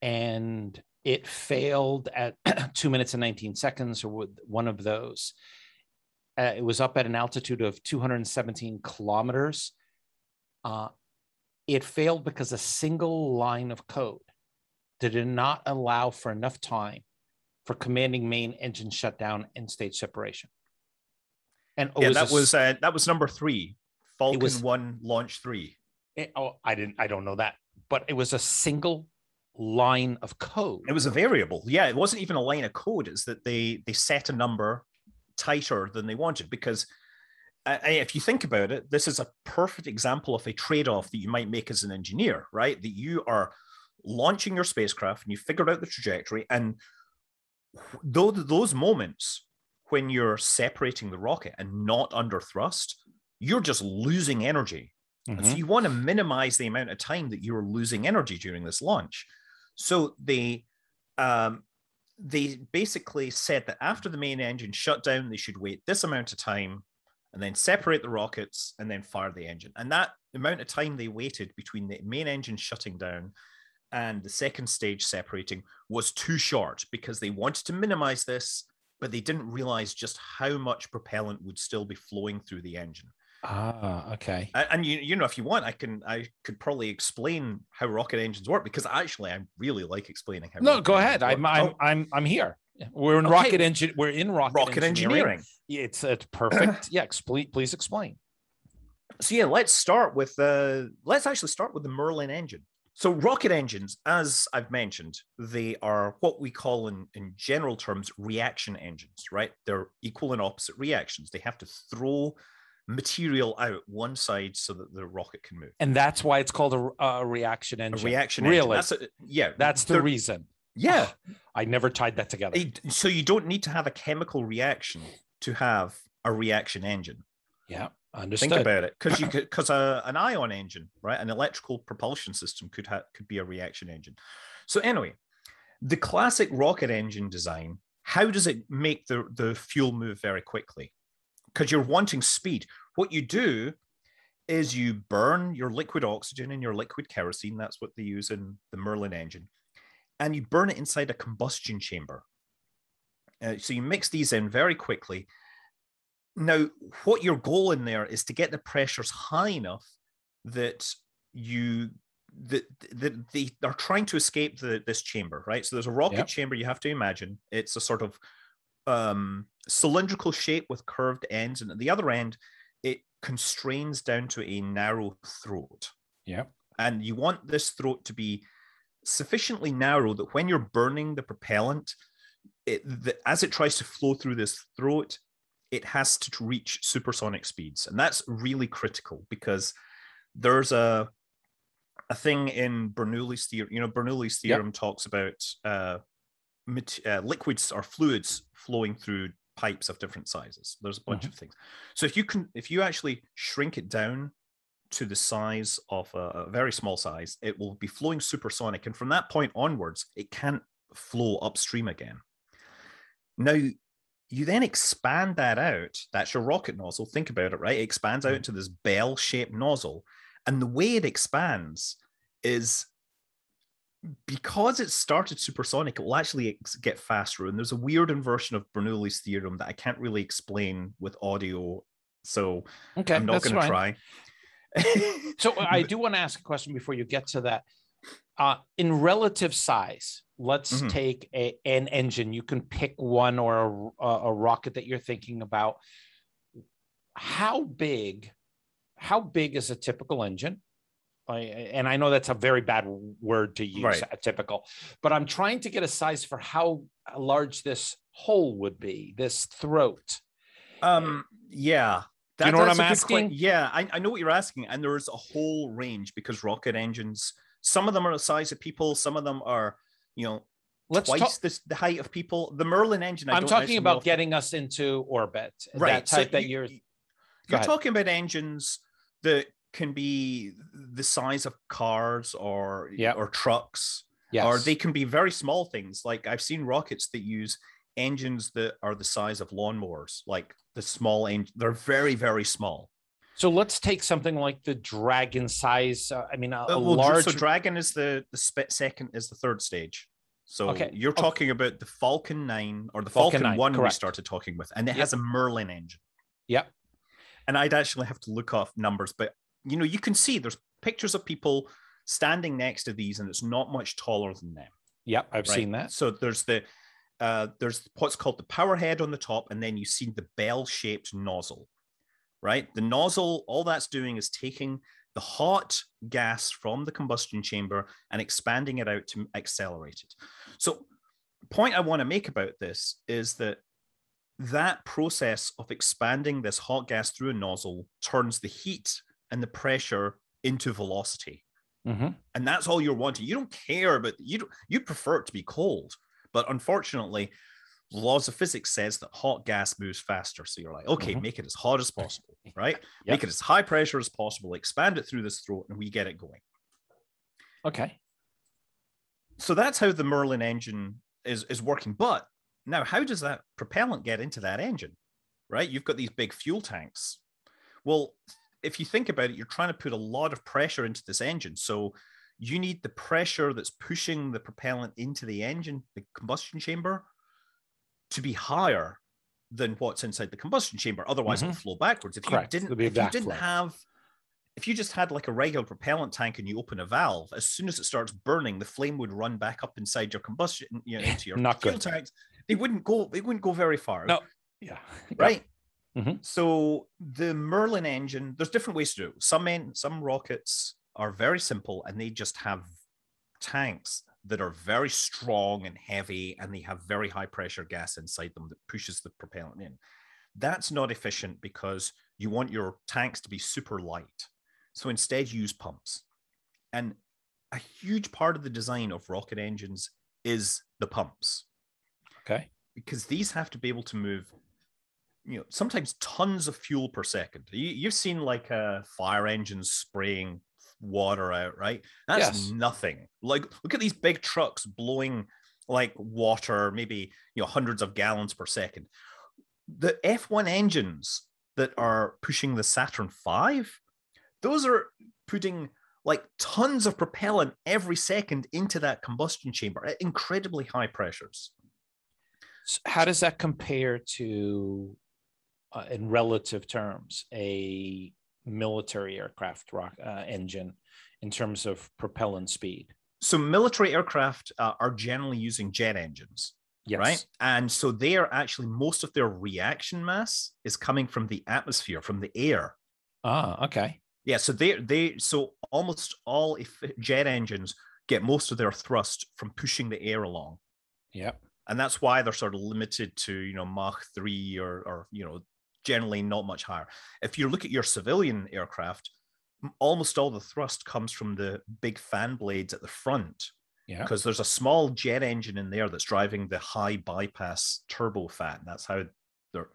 S1: and it failed at two minutes and 19 seconds or one of those. Uh, it was up at an altitude of 217 kilometers. Uh, it failed because a single line of code did not allow for enough time for commanding main engine shutdown and stage separation.
S2: And yeah, was that a, was uh, that was number three. Falcon was, One launch three.
S1: It, oh, I didn't. I don't know that, but it was a single line of code.
S2: It was a variable. Yeah, it wasn't even a line of code. It's that they they set a number tighter than they wanted because uh, if you think about it, this is a perfect example of a trade off that you might make as an engineer, right? That you are launching your spacecraft and you figured out the trajectory and though those moments when you're separating the rocket and not under thrust you're just losing energy mm-hmm. so you want to minimize the amount of time that you're losing energy during this launch so they um, they basically said that after the main engine shut down they should wait this amount of time and then separate the rockets and then fire the engine and that amount of time they waited between the main engine shutting down and the second stage separating was too short because they wanted to minimize this, but they didn't realize just how much propellant would still be flowing through the engine.
S1: Ah, okay.
S2: And, you, you know, if you want, I can, I could probably explain how rocket engines work because actually, I really like explaining how.
S1: No, go ahead. I'm, I'm, oh. I'm, I'm here. We're in okay. rocket engine. We're in rocket,
S2: rocket engineering. engineering.
S1: It's it's perfect. yeah, please, please explain.
S2: So yeah, let's start with uh, let's actually start with the Merlin engine. So, rocket engines, as I've mentioned, they are what we call in, in general terms reaction engines, right? They're equal and opposite reactions. They have to throw material out one side so that the rocket can move.
S1: And that's why it's called a, a reaction engine.
S2: A reaction
S1: really?
S2: engine. That's a, yeah.
S1: That's the reason.
S2: Yeah.
S1: I never tied that together.
S2: So, you don't need to have a chemical reaction to have a reaction engine.
S1: Yeah. Understood.
S2: Think about it, because you could because an ion engine, right, an electrical propulsion system could have could be a reaction engine. So anyway, the classic rocket engine design, how does it make the the fuel move very quickly? Because you're wanting speed. What you do is you burn your liquid oxygen and your liquid kerosene. That's what they use in the Merlin engine. and you burn it inside a combustion chamber. Uh, so you mix these in very quickly. Now, what your goal in there is to get the pressures high enough that you that, that they are trying to escape the, this chamber, right? So there's a rocket yep. chamber you have to imagine. It's a sort of um, cylindrical shape with curved ends, and at the other end, it constrains down to a narrow throat.
S1: Yeah.
S2: And you want this throat to be sufficiently narrow that when you're burning the propellant, it, the, as it tries to flow through this throat, it has to reach supersonic speeds. And that's really critical because there's a a thing in Bernoulli's theorem. You know, Bernoulli's theorem yep. talks about uh, uh, liquids or fluids flowing through pipes of different sizes. There's a bunch mm-hmm. of things. So if you can, if you actually shrink it down to the size of a, a, very small size, it will be flowing supersonic, and from that point onwards, it can't flow upstream again. Now, you then expand that out. That's your rocket nozzle. Think about it, right? It expands out into this bell-shaped nozzle, and the way it expands is because it started supersonic, it will actually get faster. And there's a weird inversion of Bernoulli's theorem that I can't really explain with audio. So okay, I'm not going to try.
S1: so I do want to ask a question before you get to that. Uh, in relative size, let's mm-hmm. take a, an engine. You can pick one or a, a rocket that you're thinking about. How big? How big is a typical engine? I, and I know that's a very bad word to use, right. typical, but I'm trying to get a size for how large this hole would be, this throat.
S2: Um, yeah.
S1: That, you know what I'm asking?
S2: Yeah, I, I know what you're asking. And there's a whole range because rocket engines, some of them are the size of people, some of them are, you know, Let's twice talk- this, the height of people. The Merlin engine.
S1: I am talking about getting us into orbit. Right. That type so that you, you're.
S2: You're talking about engines that can be the size of cars or
S1: yep.
S2: or trucks. Yes. Or they can be very small things. Like I've seen rockets that use engines that are the size of lawnmowers, like the small engine. They're very, very small.
S1: So let's take something like the dragon size. Uh, I mean, a, a uh, well, large.
S2: So dragon is the the second is the third stage. So okay. you're talking okay. about the Falcon Nine or the Falcon, Falcon 9, One correct. we started talking with, and it yep. has a Merlin engine.
S1: Yep.
S2: And I'd actually have to look off numbers, but you know, you can see there's pictures of people standing next to these, and it's not much taller than them.
S1: Yep, I've right? seen that.
S2: So there's the uh, there's what's called the power head on the top, and then you see the bell-shaped nozzle. Right, the nozzle, all that's doing is taking the hot gas from the combustion chamber and expanding it out to accelerate it. So, point I want to make about this is that that process of expanding this hot gas through a nozzle turns the heat and the pressure into velocity.
S1: Mm-hmm.
S2: And that's all you're wanting. You don't care but you. Don't, you prefer it to be cold, but unfortunately, laws of physics says that hot gas moves faster. So you're like, okay, mm-hmm. make it as hot as possible, right? Yep. Make it as high pressure as possible. Expand it through this throat, and we get it going.
S1: Okay.
S2: So that's how the Merlin engine is is working. But now, how does that propellant get into that engine? Right? You've got these big fuel tanks. Well, if you think about it, you're trying to put a lot of pressure into this engine. So you need the pressure that's pushing the propellant into the engine, the combustion chamber, to be higher than what's inside the combustion chamber. Otherwise, mm-hmm. it'll flow backwards. If
S1: Correct.
S2: you didn't, if you didn't have, if you just had like a regular propellant tank and you open a valve, as soon as it starts burning, the flame would run back up inside your combustion, you know, into your
S1: Not
S2: fuel
S1: good.
S2: tanks. They wouldn't go. They wouldn't go very far.
S1: No. Yeah.
S2: Right.
S1: Mm-hmm.
S2: So the Merlin engine, there's different ways to do it. Some some rockets are very simple and they just have tanks that are very strong and heavy and they have very high pressure gas inside them that pushes the propellant in. That's not efficient because you want your tanks to be super light. So instead, use pumps. And a huge part of the design of rocket engines is the pumps.
S1: Okay.
S2: Because these have to be able to move you know sometimes tons of fuel per second you, have seen like a fire engine spraying water out right that's yes. nothing like look at these big trucks blowing like water maybe you know hundreds of gallons per second the f1 engines that are pushing the saturn v those are putting like tons of propellant every second into that combustion chamber at incredibly high pressures.
S1: So how does that compare to, uh, in relative terms, a military aircraft rock, uh, engine in terms of propellant speed?
S2: So military aircraft uh, are generally using jet engines. Yes. Right. And so they are actually most of their reaction mass is coming from the atmosphere, from the air.
S1: Ah, okay.
S2: Yeah. So they they so almost all jet engines get most of their thrust from pushing the air along.
S1: Yeah.
S2: And that's why they're sort of limited to, you know, Mach 3 or or you know, generally not much higher. If you look at your civilian aircraft, almost all the thrust comes from the big fan blades at the front
S1: yeah.
S2: Because there's a small jet engine in there that's driving the high bypass turbofan. That's how they're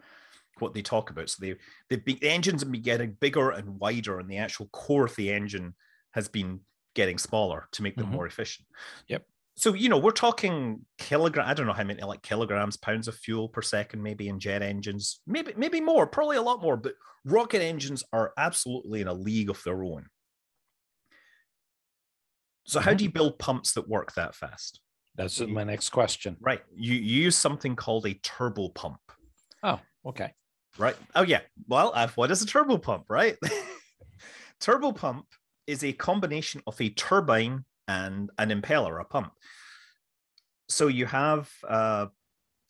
S2: what they talk about. So they they be, the engines have been getting bigger and wider, and the actual core of the engine has been getting smaller to make them mm-hmm. more efficient.
S1: Yep.
S2: So you know we're talking kilogram. I don't know how many like kilograms, pounds of fuel per second, maybe in jet engines, maybe maybe more, probably a lot more. But rocket engines are absolutely in a league of their own. So how mm-hmm. do you build pumps that work that fast?
S1: That's my next question.
S2: Right. You, you use something called a turbo pump.
S1: Oh, okay.
S2: Right. Oh, yeah. Well, uh, what is a turbo pump, right? turbo pump is a combination of a turbine and an impeller, a pump. So you have uh,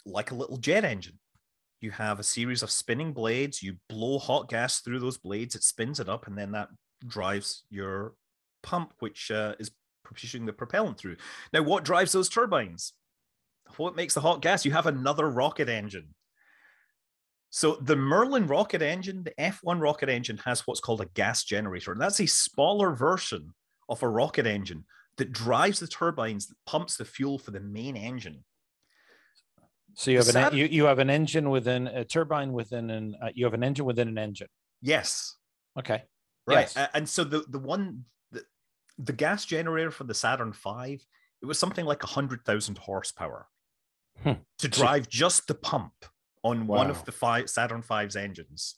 S2: like a little jet engine. You have a series of spinning blades. You blow hot gas through those blades. It spins it up, and then that drives your pump, which uh, is pushing the propellant through. Now, what drives those turbines? What makes the hot gas? You have another rocket engine. So the Merlin rocket engine, the F1 rocket engine, has what's called a gas generator, and that's a smaller version of a rocket engine that drives the turbines that pumps the fuel for the main engine.
S1: So you have an you, you have an engine within a turbine within an uh, you have an engine within an engine.
S2: Yes.
S1: Okay.
S2: Right. Yes. And so the the one the the gas generator for the Saturn V, it was something like 100,000 horsepower hmm. to drive just the pump on wow. one of the five, Saturn V's engines.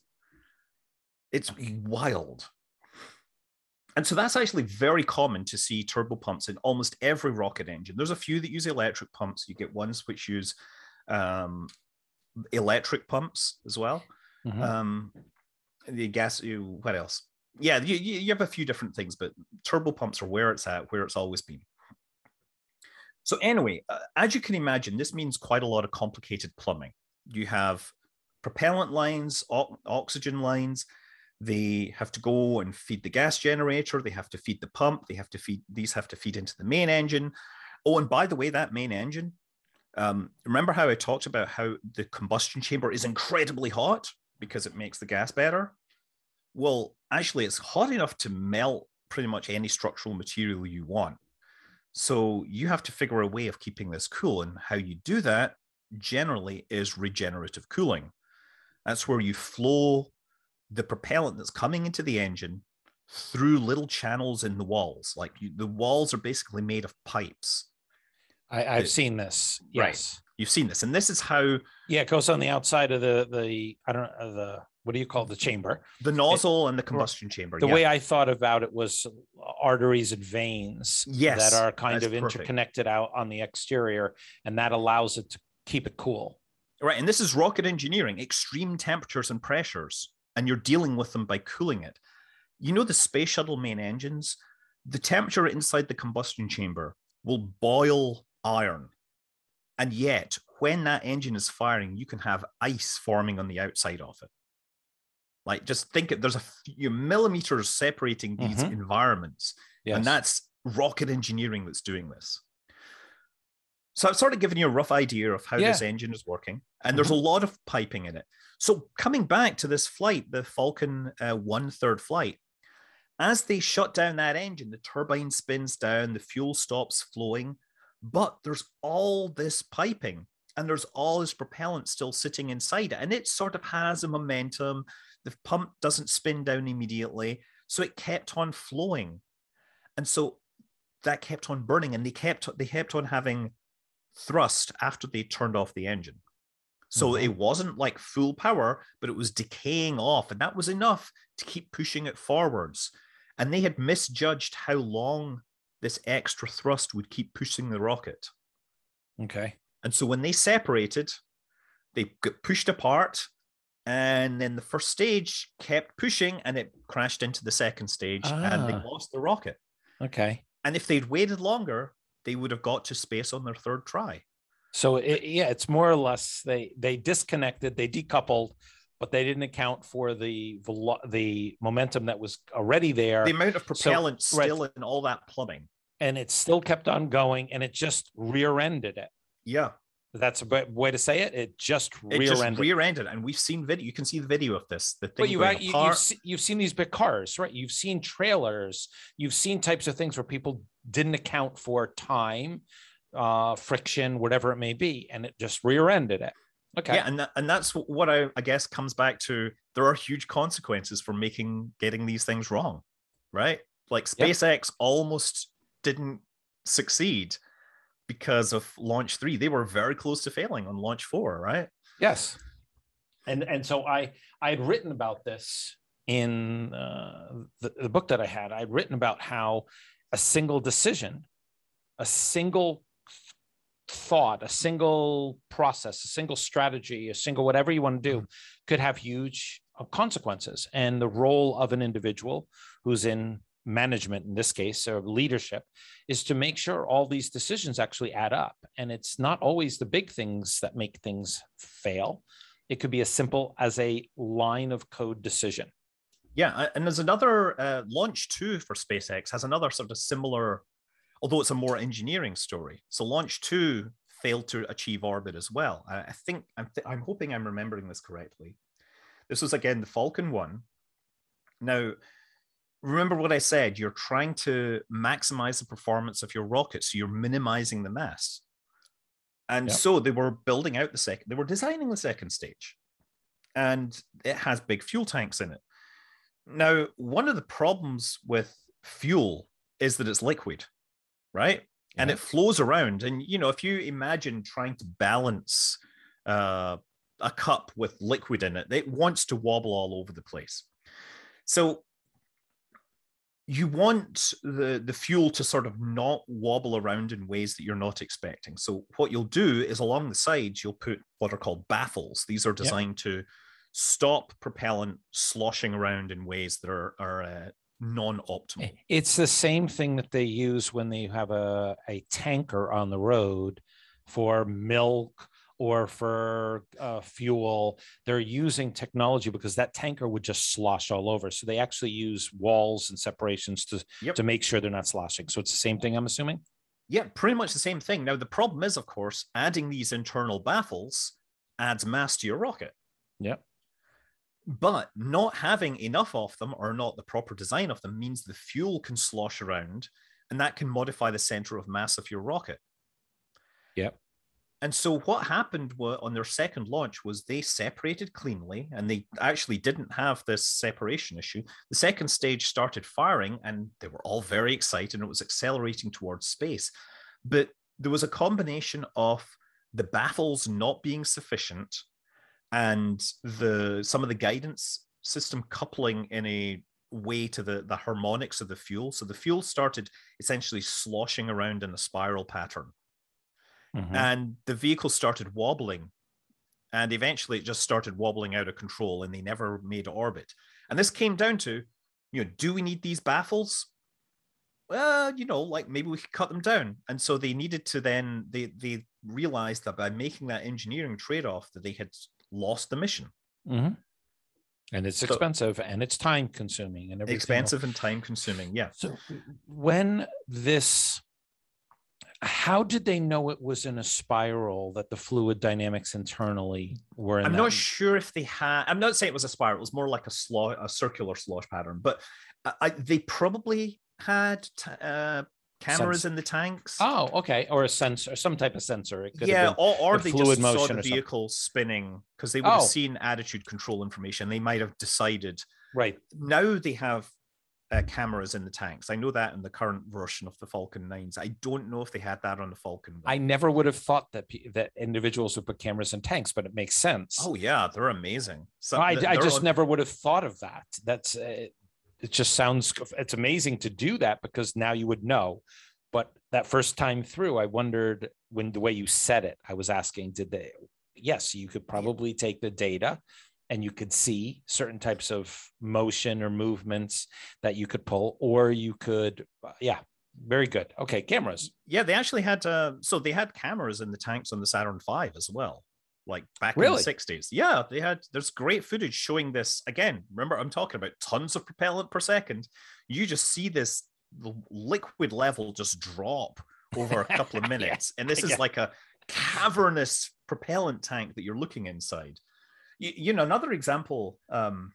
S2: It's wild. And so that's actually very common to see turbo pumps in almost every rocket engine. There's a few that use electric pumps. You get ones which use um, electric pumps as well. Mm-hmm. Um, the gas, you, what else? yeah, you, you have a few different things, but turbo pumps are where it's at, where it's always been. So anyway, uh, as you can imagine, this means quite a lot of complicated plumbing. You have propellant lines, o- oxygen lines. They have to go and feed the gas generator. They have to feed the pump. They have to feed these have to feed into the main engine. Oh, and by the way, that main engine. Um, remember how I talked about how the combustion chamber is incredibly hot because it makes the gas better? Well, actually, it's hot enough to melt pretty much any structural material you want. So you have to figure a way of keeping this cool. And how you do that generally is regenerative cooling. That's where you flow the propellant that's coming into the engine through little channels in the walls. Like you, the walls are basically made of pipes.
S1: I, have seen this. Yes. Right.
S2: You've seen this. And this is how.
S1: Yeah, it goes on the outside of the, the I don't know, the what do you call the chamber?
S2: The nozzle it, and the combustion chamber.
S1: The yeah. way I thought about it was arteries and veins
S2: yes,
S1: that are kind of perfect. interconnected out on the exterior, and that allows it to keep it cool.
S2: Right. And this is rocket engineering, extreme temperatures and pressures, and you're dealing with them by cooling it. You know, the space shuttle main engines, the temperature inside the combustion chamber will boil iron. And yet, when that engine is firing, you can have ice forming on the outside of it. Like just think it, there's a few millimeters separating these mm-hmm. environments. Yes. And that's rocket engineering that's doing this. So I've sort of given you a rough idea of how yeah. this engine is working. And mm-hmm. there's a lot of piping in it. So coming back to this flight, the Falcon uh, one third flight, as they shut down that engine, the turbine spins down, the fuel stops flowing, but there's all this piping and there's all this propellant still sitting inside it. And it sort of has a momentum the pump doesn't spin down immediately. So it kept on flowing. And so that kept on burning and they kept they kept on having thrust after they turned off the engine. So mm-hmm. it wasn't like full power, but it was decaying off. And that was enough to keep pushing it forwards. and they had misjudged how long this extra thrust would keep pushing the rocket.
S1: Okay.
S2: And so when they separated, they got pushed apart, and then the first stage kept pushing and it crashed into the second stage ah. and they ah. lost the rocket.
S1: Okay.
S2: And if they'd waited longer, they would have got to space on their third try.
S1: So it, yeah, it's more or less they they disconnected, they decoupled, but they didn't account for the the momentum that was already there.
S2: The amount of propellant so, still right. in all that plumbing,
S1: and it still kept on going, and it just rear-ended it.
S2: Yeah,
S1: that's a way to say it. It just rear-ended.
S2: rear-ended, and we've seen video. You can see the video of this. The thing.
S1: But you, you, have seen these big cars, right? You've seen trailers. You've seen types of things where people didn't account for time, uh, friction, whatever it may be, and it just rear-ended it. Okay.
S2: Yeah, and that, and that's what I, I guess comes back to. There are huge consequences for making getting these things wrong, right? Like SpaceX yep. almost didn't succeed because of launch three. They were very close to failing on launch four, right?
S1: Yes. And and so I I had written about this in uh, the, the book that I had. I'd written about how a single decision, a single thought, a single process, a single strategy, a single whatever you want to do mm-hmm. could have huge uh, consequences. And the role of an individual who's in management, in this case, or leadership, is to make sure all these decisions actually add up. And it's not always the big things that make things fail. It could be as simple as a line of code decision.
S2: Yeah, and there's another uh, launch two for SpaceX has another sort of similar although it's a more engineering story. So Launch 2 failed to achieve orbit as well. I, think, I'm, th- I'm hoping I'm remembering this correctly. This was again the Falcon 1. Now, remember what I said, you're trying to maximize the performance of your rocket, so you're minimizing the mass. And yep. so they were building out the second, they were designing the second stage, and it has big fuel tanks in it. Now, one of the problems with fuel is that it's liquid right? Yeah. And it flows around. And, you know, if you imagine trying to balance uh, a cup with liquid in it, it wants to wobble all over the place. So you want the, the fuel to sort of not wobble around in ways that you're not expecting. So what you'll do is along the sides, you'll put what are called baffles. These are designed yep. to stop propellant sloshing around in ways that are, are uh, non-optimal.
S1: It's the same thing that they use when they have a, a tanker on the road for milk or for uh, fuel. They're using technology because that tanker would just slosh all over. So they actually use walls and separations to, yep. to make sure they're not sloshing. So it's the same thing, I'm assuming?
S2: Yeah, pretty much the same thing. Now, the problem is, of course, adding these internal baffles adds mass to your rocket.
S1: Yep.
S2: But not having enough of them or not the proper design of them means the fuel can slosh around and that can modify the center of mass of your rocket.
S1: Yep.
S2: And so what happened on their second launch was they separated cleanly and they actually didn't have this separation issue. The second stage started firing and they were all very excited and it was accelerating towards space. But there was a combination of the baffles not being sufficient and the some of the guidance system coupling in a way to the the harmonics of the fuel. So the fuel started essentially sloshing around in a spiral pattern. Mm-hmm. and the vehicle started wobbling and eventually it just started wobbling out of control and they never made orbit. And this came down to you know do we need these baffles? Well you know like maybe we could cut them down. And so they needed to then they they realized that by making that engineering trade-off that they had lost the mission.
S1: Mm-hmm. And it's so, expensive and it's time consuming and everything.
S2: Expensive and time consuming. Yeah.
S1: So when this, how did they know it was in a spiral that the fluid dynamics internally were in?
S2: I'm not sure if they had, I'm not saying it was a spiral. It was more like a slosh, a circular slosh pattern, but I, they probably had t- uh, cameras in the tanks.
S1: Oh, okay, or a sensor, some type of sensor.
S2: It could yeah, or, or they just saw the vehicle spinning because they would oh. have seen attitude control information. They might have decided.
S1: Right
S2: now, they have uh, cameras in the tanks. I know that in the current version of the Falcon 9s. I don't know if they had that on the Falcon. 1.
S1: I never would have thought that that individuals would put cameras in tanks, but it makes sense.
S2: Oh yeah, they're amazing.
S1: So I, I just on... never would have thought of that. That's uh, it just sounds it's amazing to do that because now you would know. But that first time through i wondered when the way you said it i was asking did they yes you could probably take the data and you could see certain types of motion or movements that you could pull or you could uh, yeah very good. Okay cameras.
S2: Yeah they actually had uh, so they had cameras in the tanks on the saturn v as well like back
S1: really?
S2: in the 60s yeah they had there's great footage showing this again remember i'm talking about tons of propellant per second you just see this liquid level just drop over a couple of minutes yeah. and this is yeah. like a cavernous propellant tank that you're looking inside you, you know, another example um,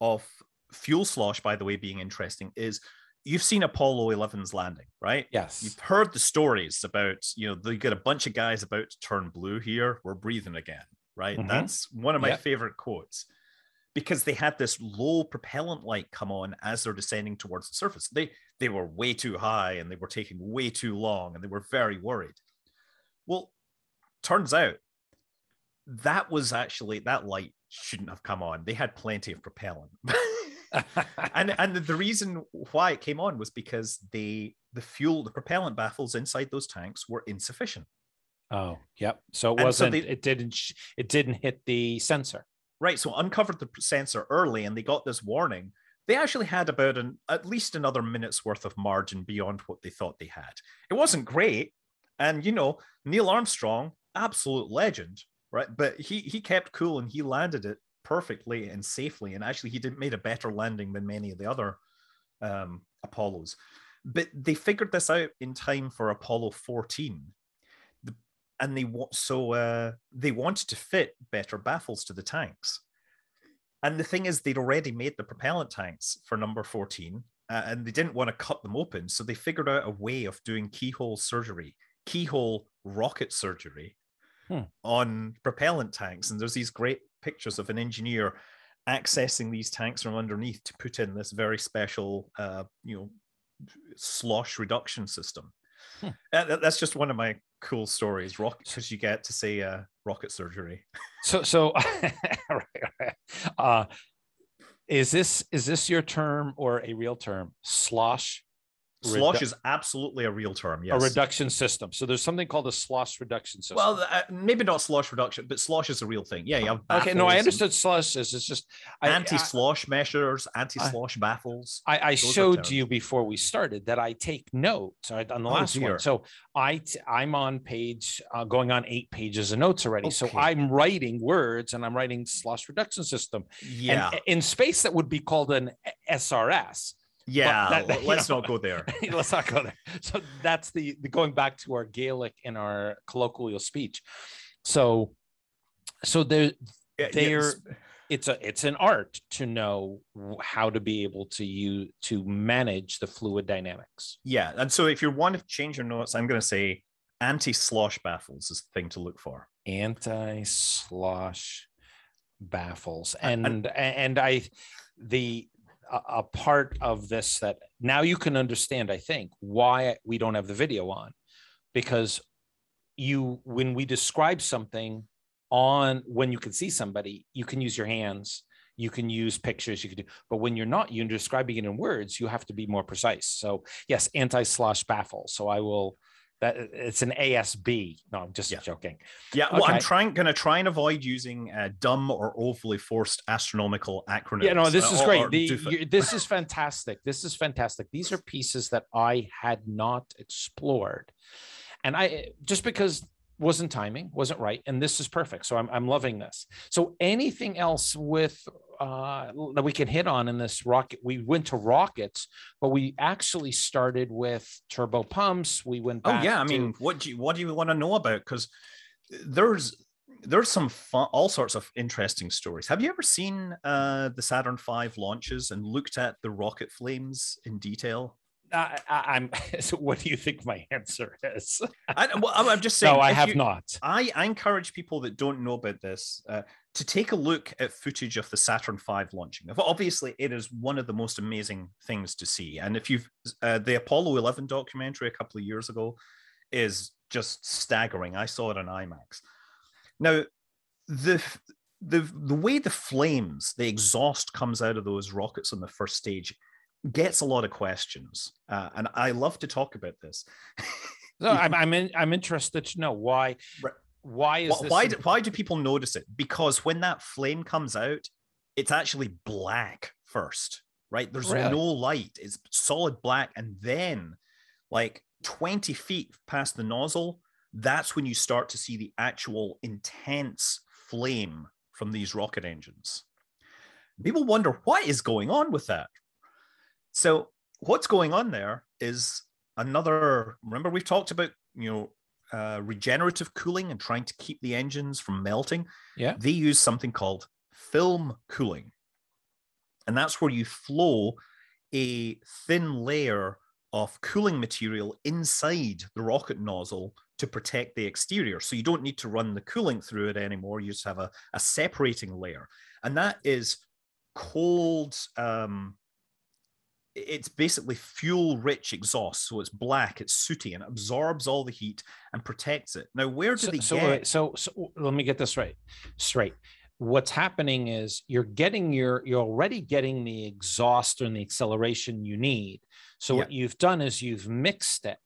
S2: of fuel slosh, by the way, being interesting is you've seen Apollo 11's landing, right?
S1: Yes.
S2: You've heard the stories about, you know, they got a bunch of guys about to turn blue here. We're breathing again, right? Mm-hmm. That's one of my yep. favorite quotes because they had this low propellant light come on as they're descending towards the surface. They they were way too high and they were taking way too long and they were very worried. Well, turns out that was actually that light shouldn't have come on. They had plenty of propellant. and and the reason why it came on was because they the fuel the propellant baffles inside those tanks were insufficient.
S1: Oh, yep. So it wasn't so they, it didn't it didn't hit the sensor.
S2: Right, so uncovered the sensor early and they got this warning. They actually had about an at least another minute's worth of margin beyond what they thought they had. It wasn't great, and you know, Neil Armstrong, absolute legend, right? But he he kept cool and he landed it perfectly and safely. And actually, he did made a better landing than many of the other um, Apollos. But they figured this out in time for Apollo 14. The, and they so uh, they wanted to fit better baffles to the tanks. And the thing is, they'd already made the propellant tanks for number 14, uh, and they didn't want to cut them open. So they figured out a way of doing keyhole surgery, keyhole rocket surgery, hmm. on propellant tanks. And there's these great pictures of an engineer accessing these tanks from underneath to put in this very special, uh, you know, slosh reduction system. Hmm. Uh, that's just one of my cool stories. Rocket, because you get to say uh, rocket surgery.
S1: So, so, uh, is this is this your term or a real term? Slosh
S2: Slosh Redu- is absolutely a real term. Yes,
S1: a reduction system. So there's something called a slosh reduction system.
S2: Well, uh, maybe not slosh reduction, but slosh is a real thing. Yeah, have
S1: okay. No, I understood slosh is it's just
S2: anti-slosh measures, anti-slosh I, baffles.
S1: I, I showed you before we started that I take notes right, on the oh, last dear. one. So I t- I'm on page uh, going on eight pages of notes already. Okay. So I'm writing words and I'm writing slosh reduction system.
S2: Yeah,
S1: and in space that would be called an SRS
S2: yeah, that, that, let's know, not go there.
S1: let's not go there. So that's the, the going back to our Gaelic in our colloquial speech. So, so there, yeah, there, yes. it's a it's an art to know how to be able to use to manage the fluid dynamics.
S2: Yeah, and so if you want to change your notes, I'm going to say anti-slosh baffles is the thing to look for.
S1: Anti-slosh baffles, and and, and I the a, part of this that now you can understand, I think, why we don't have the video on, because you when we describe something on when you can see somebody, you can use your hands, you can use pictures, you can do, but when you're not, you're describing it in words, you have to be more precise. So yes, anti-slosh baffle. So I will that it's an ASB. No, I'm just
S2: yeah.
S1: joking.
S2: Yeah, well, okay. I'm trying going to try and avoid using uh, dumb or overly forced astronomical acronyms.
S1: Yeah, no, this is uh, great. The, this is fantastic. This is fantastic. These are pieces that I had not explored, and I just because wasn't timing, wasn't right, and this is perfect. So I'm I'm loving this. So anything else with uh, that we can hit on in this rocket. We went to rockets, but we actually started with turbo pumps. We went.
S2: oh yeah, I to... mean, what do you what do you want to know about? Because there's there's some fun, all sorts of interesting stories. Have you ever seen uh, the Saturn V launches and looked at the rocket flames in detail?
S1: I, am so what do you think my answer is?
S2: I, well, I'm just saying.
S1: No, I have you, not.
S2: I, I encourage people that don't know about this uh, to take a look at footage of the Saturn V launching. Obviously, it is one of the most amazing things to see. And if you've uh, the Apollo 11 documentary a couple of years ago is just staggering. I saw it on IMAX. Now, the the the way the flames, the exhaust comes out of those rockets on the first stage gets a lot of questions, uh, and I love to talk about this.
S1: no, I'm I'm, in, I'm interested to know why. Why is
S2: why, why do, why do people notice it? Because when that flame comes out, it's actually black first, right? There's really? no light. It's solid black, and then like 20 feet past the nozzle, that's when you start to see the actual intense flame from these rocket engines. People wonder what is going on with that. So, what's going on there is another. Remember, we've talked about you know uh, regenerative cooling and trying to keep the engines from melting.
S1: Yeah,
S2: they use something called film cooling, and that's where you flow a thin layer of cooling material inside the rocket nozzle to protect the exterior. So you don't need to run the cooling through it anymore. You just have a, a separating layer. And that is cold, um, it's basically fuel rich exhaust. So it's black, it's sooty, and it absorbs all the heat and protects it. Now, where do so, they
S1: so,
S2: get?
S1: So, so let me get this right. Straight what's happening is you're getting your you're already getting the exhaust and the acceleration you need so what you've done is you've mixed it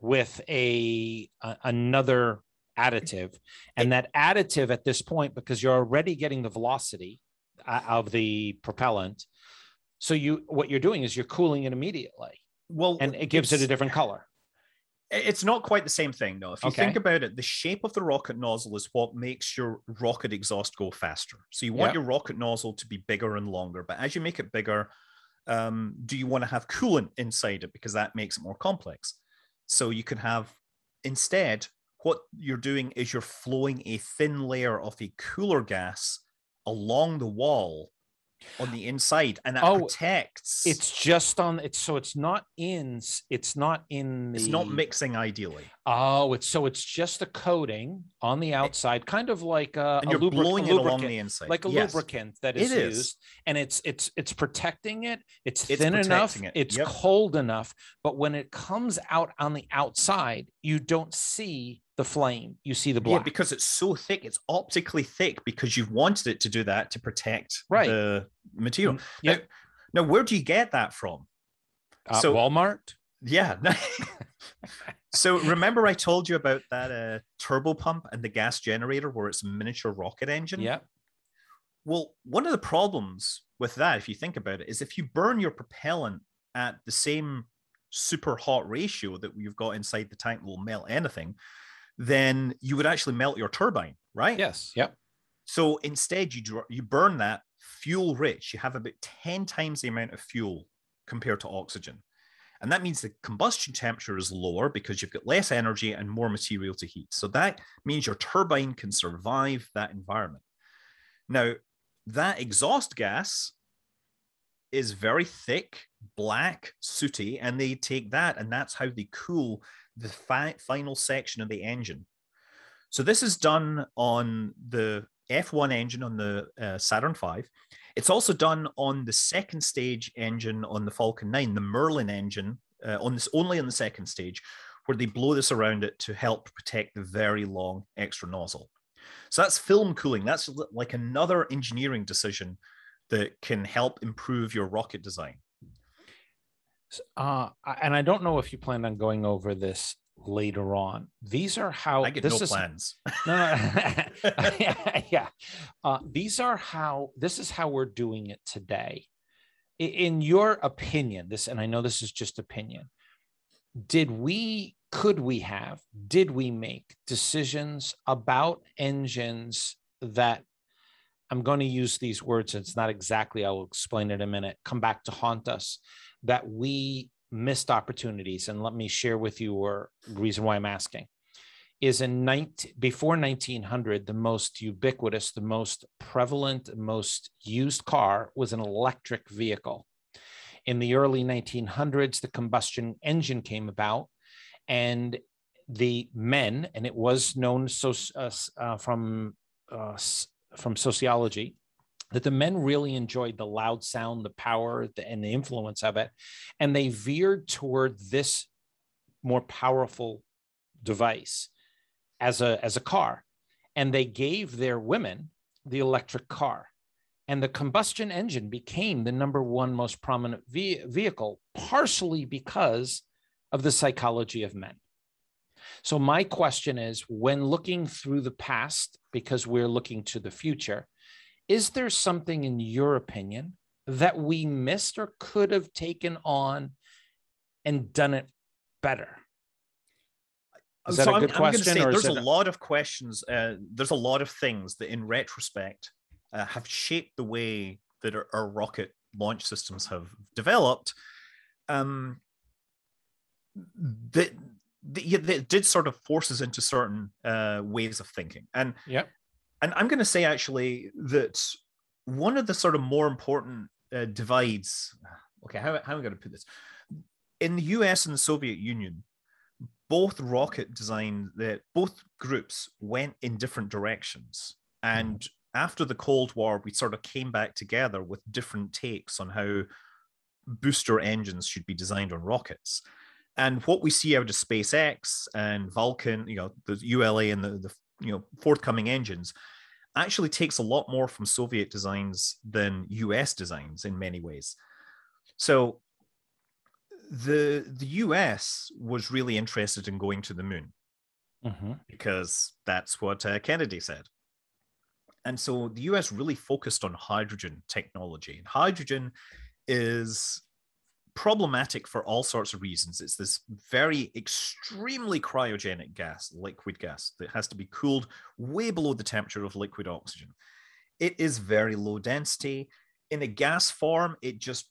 S1: with a, a another additive and that additive at this point because you're already getting the velocity uh, of the propellant so you what you're doing is you're cooling it immediately. Well and it gives it a different color.
S2: It's not quite the same thing though. If you okay. think about it the shape of the rocket nozzle is what makes your rocket exhaust go faster. So you want yep. your rocket nozzle to be bigger and longer. But as you make it bigger um, do you want to have coolant inside it? Because that makes it more complex. So you can have instead what you're doing is you're flowing a thin layer of a cooler gas along the wall on the inside and that oh, protects
S1: it's just on it's so it's not in it's not in the
S2: it's not mixing ideally
S1: oh it's so it's just a coating on the outside kind of like a,
S2: and you're
S1: a
S2: blowing it along the inside
S1: like a yes. lubricant that is, it is used and it's it's it's protecting it it's, it's thin enough it. it's yep. cold enough but when it comes out on the outside you don't see the flame, you see the black.
S2: Yeah, because it's so thick, it's optically thick because you've wanted it to do that to protect
S1: right.
S2: the material. Mm, yeah. Now, now, where do you get that from?
S1: Uh, so Walmart.
S2: Yeah. so remember, I told you about that uh, turbo pump and the gas generator where it's a miniature rocket engine.
S1: Yeah.
S2: Well, one of the problems with that, if you think about it, is if you burn your propellant at the same super hot ratio that you've got inside the tank will melt anything then you would actually melt your turbine, right?
S1: Yes. Yep.
S2: So instead, you you burn that fuel rich. You have about ten times the amount of fuel compared to oxygen, and that means the combustion temperature is lower because you've got less energy and more material to heat. So that means your turbine can survive that environment. Now, that exhaust gas is very thick, black, sooty, and they take that, and that's how they cool the fi- final section of the engine. So this is done on the F1 engine on the uh, Saturn V. It's also done on the second stage engine on the Falcon 9, the Merlin engine, uh, on this only on the second stage, where they blow this around it to help protect the very long extra nozzle. So that's film cooling. That's like another engineering decision that can help improve your rocket design.
S1: Uh, and I don't know if you plan on going over this later on. These are how
S2: I get
S1: this
S2: no
S1: is,
S2: plans.
S1: No, no yeah, yeah. Uh, these are how this is how we're doing it today. In your opinion, this, and I know this is just opinion. Did we? Could we have? Did we make decisions about engines that I'm going to use these words. It's not exactly, I'll explain it in a minute, come back to haunt us, that we missed opportunities. And let me share with you or reason why I'm asking is in 19, before 1900, the most ubiquitous, the most prevalent, most used car was an electric vehicle. In the early 1900s, the combustion engine came about, and the men, and it was known so, uh, uh, from uh, from sociology that the men really enjoyed the loud sound, the power, the, and the influence of it. And they veered toward this more powerful device as a, as a car. And they gave their women the electric car. And the combustion engine became the number one most prominent ve- vehicle, partially because of the psychology of men. So, my question is when looking through the past, because we're looking to the future, is there something in your opinion that we missed or could have taken on and done it better?
S2: Is that so a good I'm, question? I'm say, there's a lot of questions. Uh, there's a lot of things that, in retrospect, uh, have shaped the way that our, our rocket launch systems have developed. Um, that, that did sort of force us into certain uh, ways of thinking, and
S1: yeah,
S2: and I'm going to say actually that one of the sort of more important uh, divides. Okay, how, how am I going to put this? In the U.S. and the Soviet Union, both rocket design that both groups went in different directions and mm. after the cold war we sort of came back together with different takes on how booster engines should be designed on rockets and what we see out of spacex and vulcan you know the ula and the, the you know forthcoming engines actually takes a lot more from soviet designs than us designs in many ways so the the US was really interested in going to the moon mm-hmm. because that's what uh, Kennedy said. And so the US really focused on hydrogen technology. And hydrogen is problematic for all sorts of reasons. It's this very extremely cryogenic gas, liquid gas, that has to be cooled way below the temperature of liquid oxygen. It is very low density. In a gas form, it just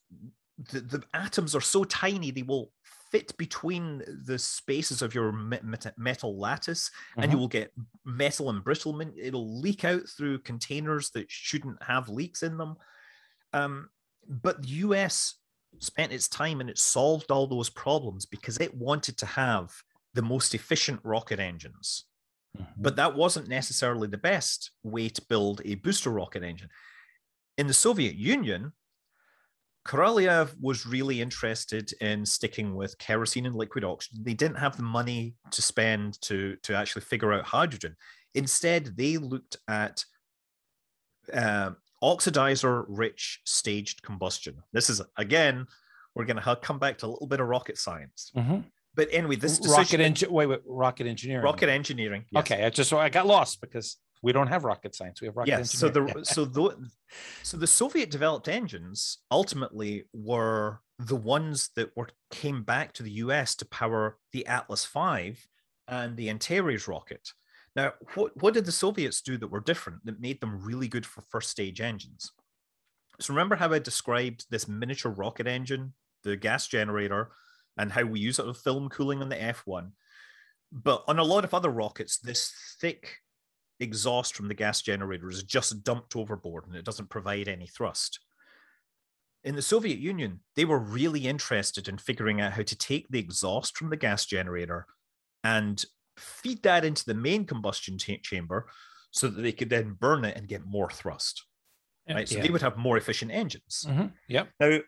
S2: the, the atoms are so tiny they will fit between the spaces of your metal lattice mm-hmm. and you mm-hmm. will get metal embrittlement it'll leak out through containers that shouldn't have leaks in them um, but the us spent its time and it solved all those problems because it wanted to have the most efficient rocket engines mm-hmm. but that wasn't necessarily the best way to build a booster rocket engine in the soviet union Korolev was really interested in sticking with kerosene and liquid oxygen. They didn't have the money to spend to, to actually figure out hydrogen. Instead, they looked at uh, oxidizer rich staged combustion. This is, again, we're going to come back to a little bit of rocket science. Mm-hmm. But anyway, this
S1: decision, rocket engine. Wait, wait, rocket engineering.
S2: Rocket engineering.
S1: Yes. Okay, I just I got lost because we don't have rocket science. We have rocket
S2: yes, so the so the so the Soviet developed engines ultimately were the ones that were came back to the US to power the Atlas V and the Antares rocket. Now, what, what did the Soviets do that were different that made them really good for first stage engines? So remember how I described this miniature rocket engine, the gas generator, and how we use it with film cooling on the F1. But on a lot of other rockets, this thick exhaust from the gas generator is just dumped overboard and it doesn't provide any thrust. In the Soviet Union, they were really interested in figuring out how to take the exhaust from the gas generator and feed that into the main combustion t- chamber so that they could then burn it and get more thrust. Right. So yeah. they would have more efficient engines.
S1: Mm-hmm. Yeah.
S2: Now,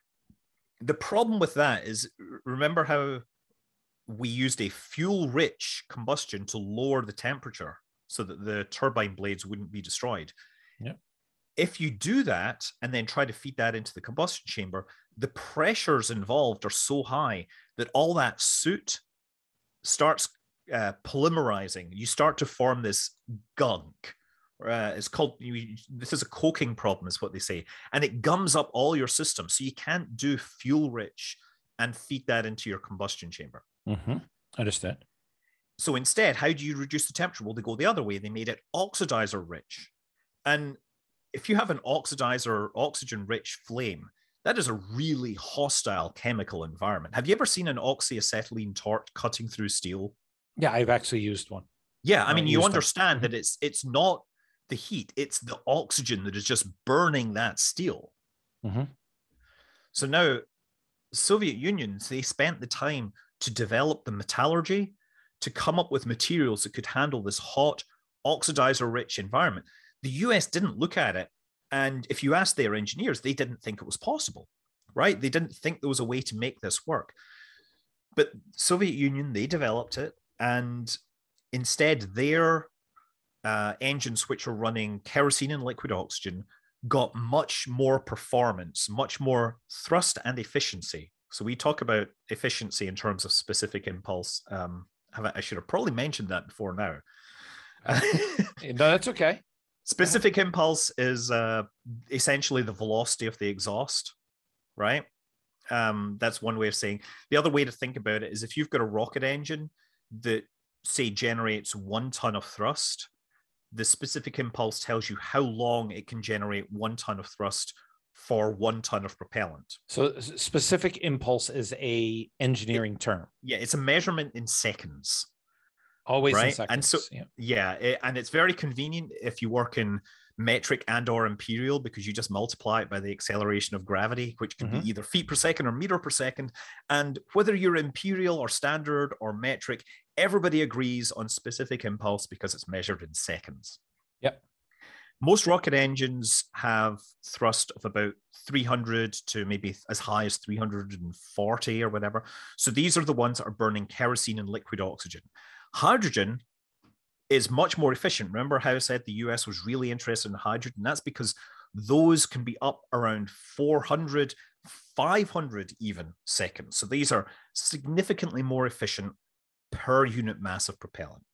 S2: the problem with that is remember how we used a fuel rich combustion to lower the temperature so that the turbine blades wouldn't be destroyed.
S1: Yeah.
S2: If you do that and then try to feed that into the combustion chamber, the pressures involved are so high that all that soot starts uh, polymerizing. You start to form this gunk. Uh, it's called you, this is a coking problem, is what they say, and it gums up all your system. So you can't do fuel rich and feed that into your combustion chamber.
S1: Mm-hmm. Understand.
S2: So instead, how do you reduce the temperature? Well, they go the other way. They made it oxidizer rich. And if you have an oxidizer, oxygen rich flame, that is a really hostile chemical environment. Have you ever seen an oxyacetylene torch cutting through steel?
S1: Yeah, I've actually used one.
S2: Yeah, I mean, you understand them. that it's it's not the heat; it's the oxygen that is just burning that steel.
S1: Mm-hmm.
S2: So now, Soviet Unions they spent the time to develop the metallurgy to come up with materials that could handle this hot, oxidizer rich environment. The US didn't look at it. And if you ask their engineers, they didn't think it was possible, right? They didn't think there was a way to make this work. But Soviet Union, they developed it. And instead, their uh, engines, which are running kerosene and liquid oxygen, got much more performance, much more thrust and efficiency. So we talk about efficiency in terms of specific impulse. Um, I should have probably mentioned that before now.
S1: no, that's okay.
S2: Specific impulse is uh, essentially the velocity of the exhaust, right? Um, that's one way of saying. The other way to think about it is if you've got a rocket engine that, say, generates one ton of thrust, the specific impulse tells you how long it can generate one ton of thrust for one ton of propellant.
S1: So specific impulse is a engineering
S2: it,
S1: term.
S2: Yeah, it's a measurement in seconds.
S1: Always right? Seconds,
S2: and so yeah, yeah it, and it's very convenient if you work in metric and or imperial because you just multiply it by the acceleration of gravity which can mm-hmm. be either feet per second or meter per second and whether you're imperial or standard or metric everybody agrees on specific impulse because it's measured in seconds
S1: yep
S2: most rocket engines have thrust of about 300 to maybe as high as 340 or whatever so these are the ones that are burning kerosene and liquid oxygen hydrogen is much more efficient. Remember how I said the US was really interested in hydrogen? That's because those can be up around 400, 500 even seconds. So these are significantly more efficient per unit mass of propellant.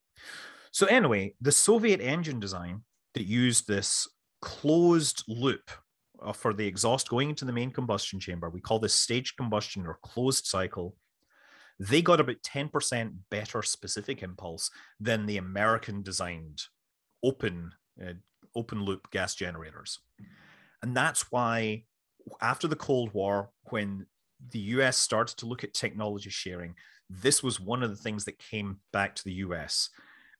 S2: So, anyway, the Soviet engine design that used this closed loop uh, for the exhaust going into the main combustion chamber, we call this staged combustion or closed cycle they got about 10% better specific impulse than the American designed open uh, open loop gas generators. And that's why after the Cold War, when the US started to look at technology sharing, this was one of the things that came back to the US.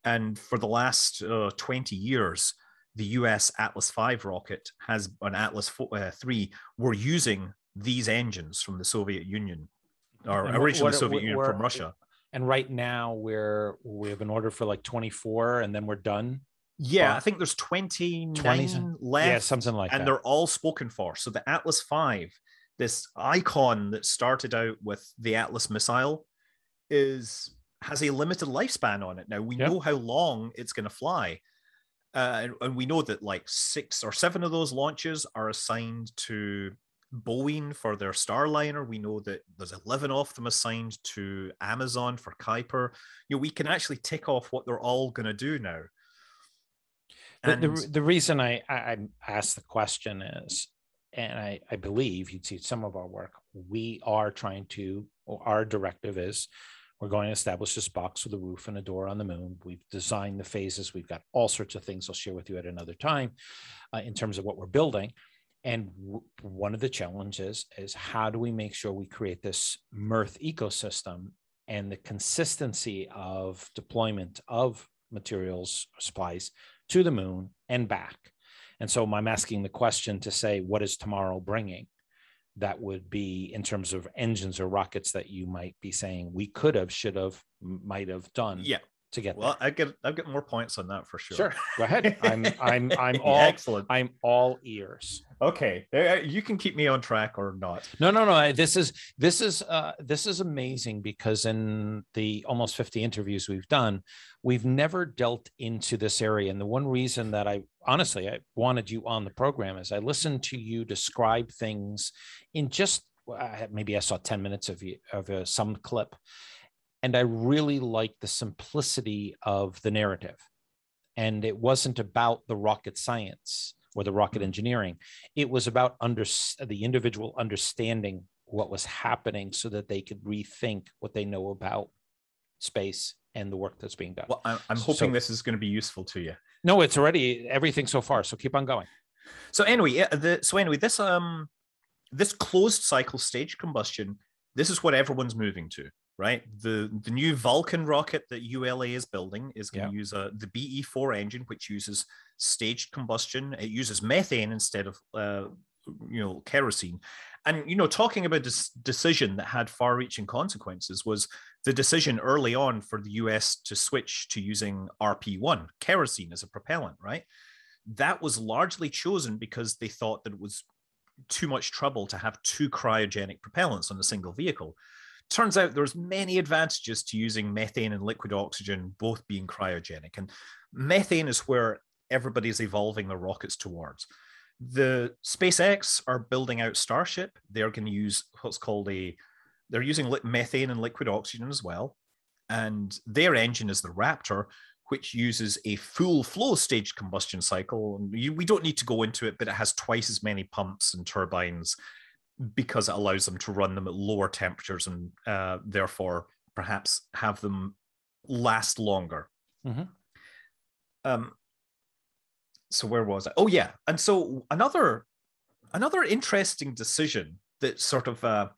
S2: And for the last uh, 20 years, the US Atlas V rocket has an Atlas 4, uh, 3 were using these engines from the Soviet Union or and originally what, Soviet Union from Russia.
S1: And right now we're we have an order for like 24 and then we're done.
S2: Yeah, I think there's 29 20, left.
S1: Yeah, something like
S2: and
S1: that.
S2: And they're all spoken for. So the Atlas V, this icon that started out with the Atlas missile, is has a limited lifespan on it. Now we yep. know how long it's going to fly. Uh, and, and, we know that like six or seven of those launches are assigned to Boeing for their Starliner. We know that there's 11 of them assigned to Amazon for Kuiper. You know, we can actually tick off what they're all going to do now.
S1: And the, the, the reason I, I asked the question is, and I, I believe you'd see some of our work, we are trying to, our directive is we're going to establish this box with a roof and a door on the moon. We've designed the phases. We've got all sorts of things I'll share with you at another time uh, in terms of what we're building. And w- one of the challenges is how do we make sure we create this Mirth ecosystem and the consistency of deployment of materials supplies to the moon and back. And so I'm asking the question to say, what is tomorrow bringing? That would be in terms of engines or rockets that you might be saying we could have, should have, might have done.
S2: Yeah
S1: to get
S2: well there. i get i get more points on that for sure.
S1: Sure go ahead. I'm i'm i'm all excellent. I'm all ears.
S2: Okay uh, you can keep me on track or not.
S1: No no no this is this is uh this is amazing because in the almost 50 interviews we've done we've never dealt into this area. And the one reason that i honestly i wanted you on the program is i listened to you describe things in just maybe i saw 10 minutes of you of uh, some clip and I really liked the simplicity of the narrative. And it wasn't about the rocket science or the rocket mm-hmm. engineering. It was about under, the individual understanding what was happening so that they could rethink what they know about space and the work that's being done.
S2: Well, I'm hoping so, this is going to be useful to you.
S1: No, it's already everything so far. So keep on going.
S2: So anyway, the, so anyway, this um this closed cycle stage combustion, this is what everyone's moving to right? The the new Vulcan rocket that ULA is building is going to use a the BE4 engine, which uses staged combustion. It uses methane instead of uh, you know kerosene. And you know, talking about this decision that had far-reaching consequences was the decision early on for the US to switch to using RP1 kerosene as a propellant, right? That was largely chosen because they thought that it was too much trouble to have two cryogenic propellants on a single vehicle turns out there's many advantages to using methane and liquid oxygen both being cryogenic and methane is where everybody's evolving their rockets towards The SpaceX are building out Starship. They're going to use what's called a, they're using methane and liquid oxygen as well. And their engine is the Raptor, which uses a full flow stage combustion cycle. We don't need to go into it, but it has twice as many pumps and turbines because it allows them to run them at lower temperatures and uh, therefore perhaps have them last longer. Mm-hmm. Um, so where was I? Oh yeah, and so another another interesting decision that sort of uh,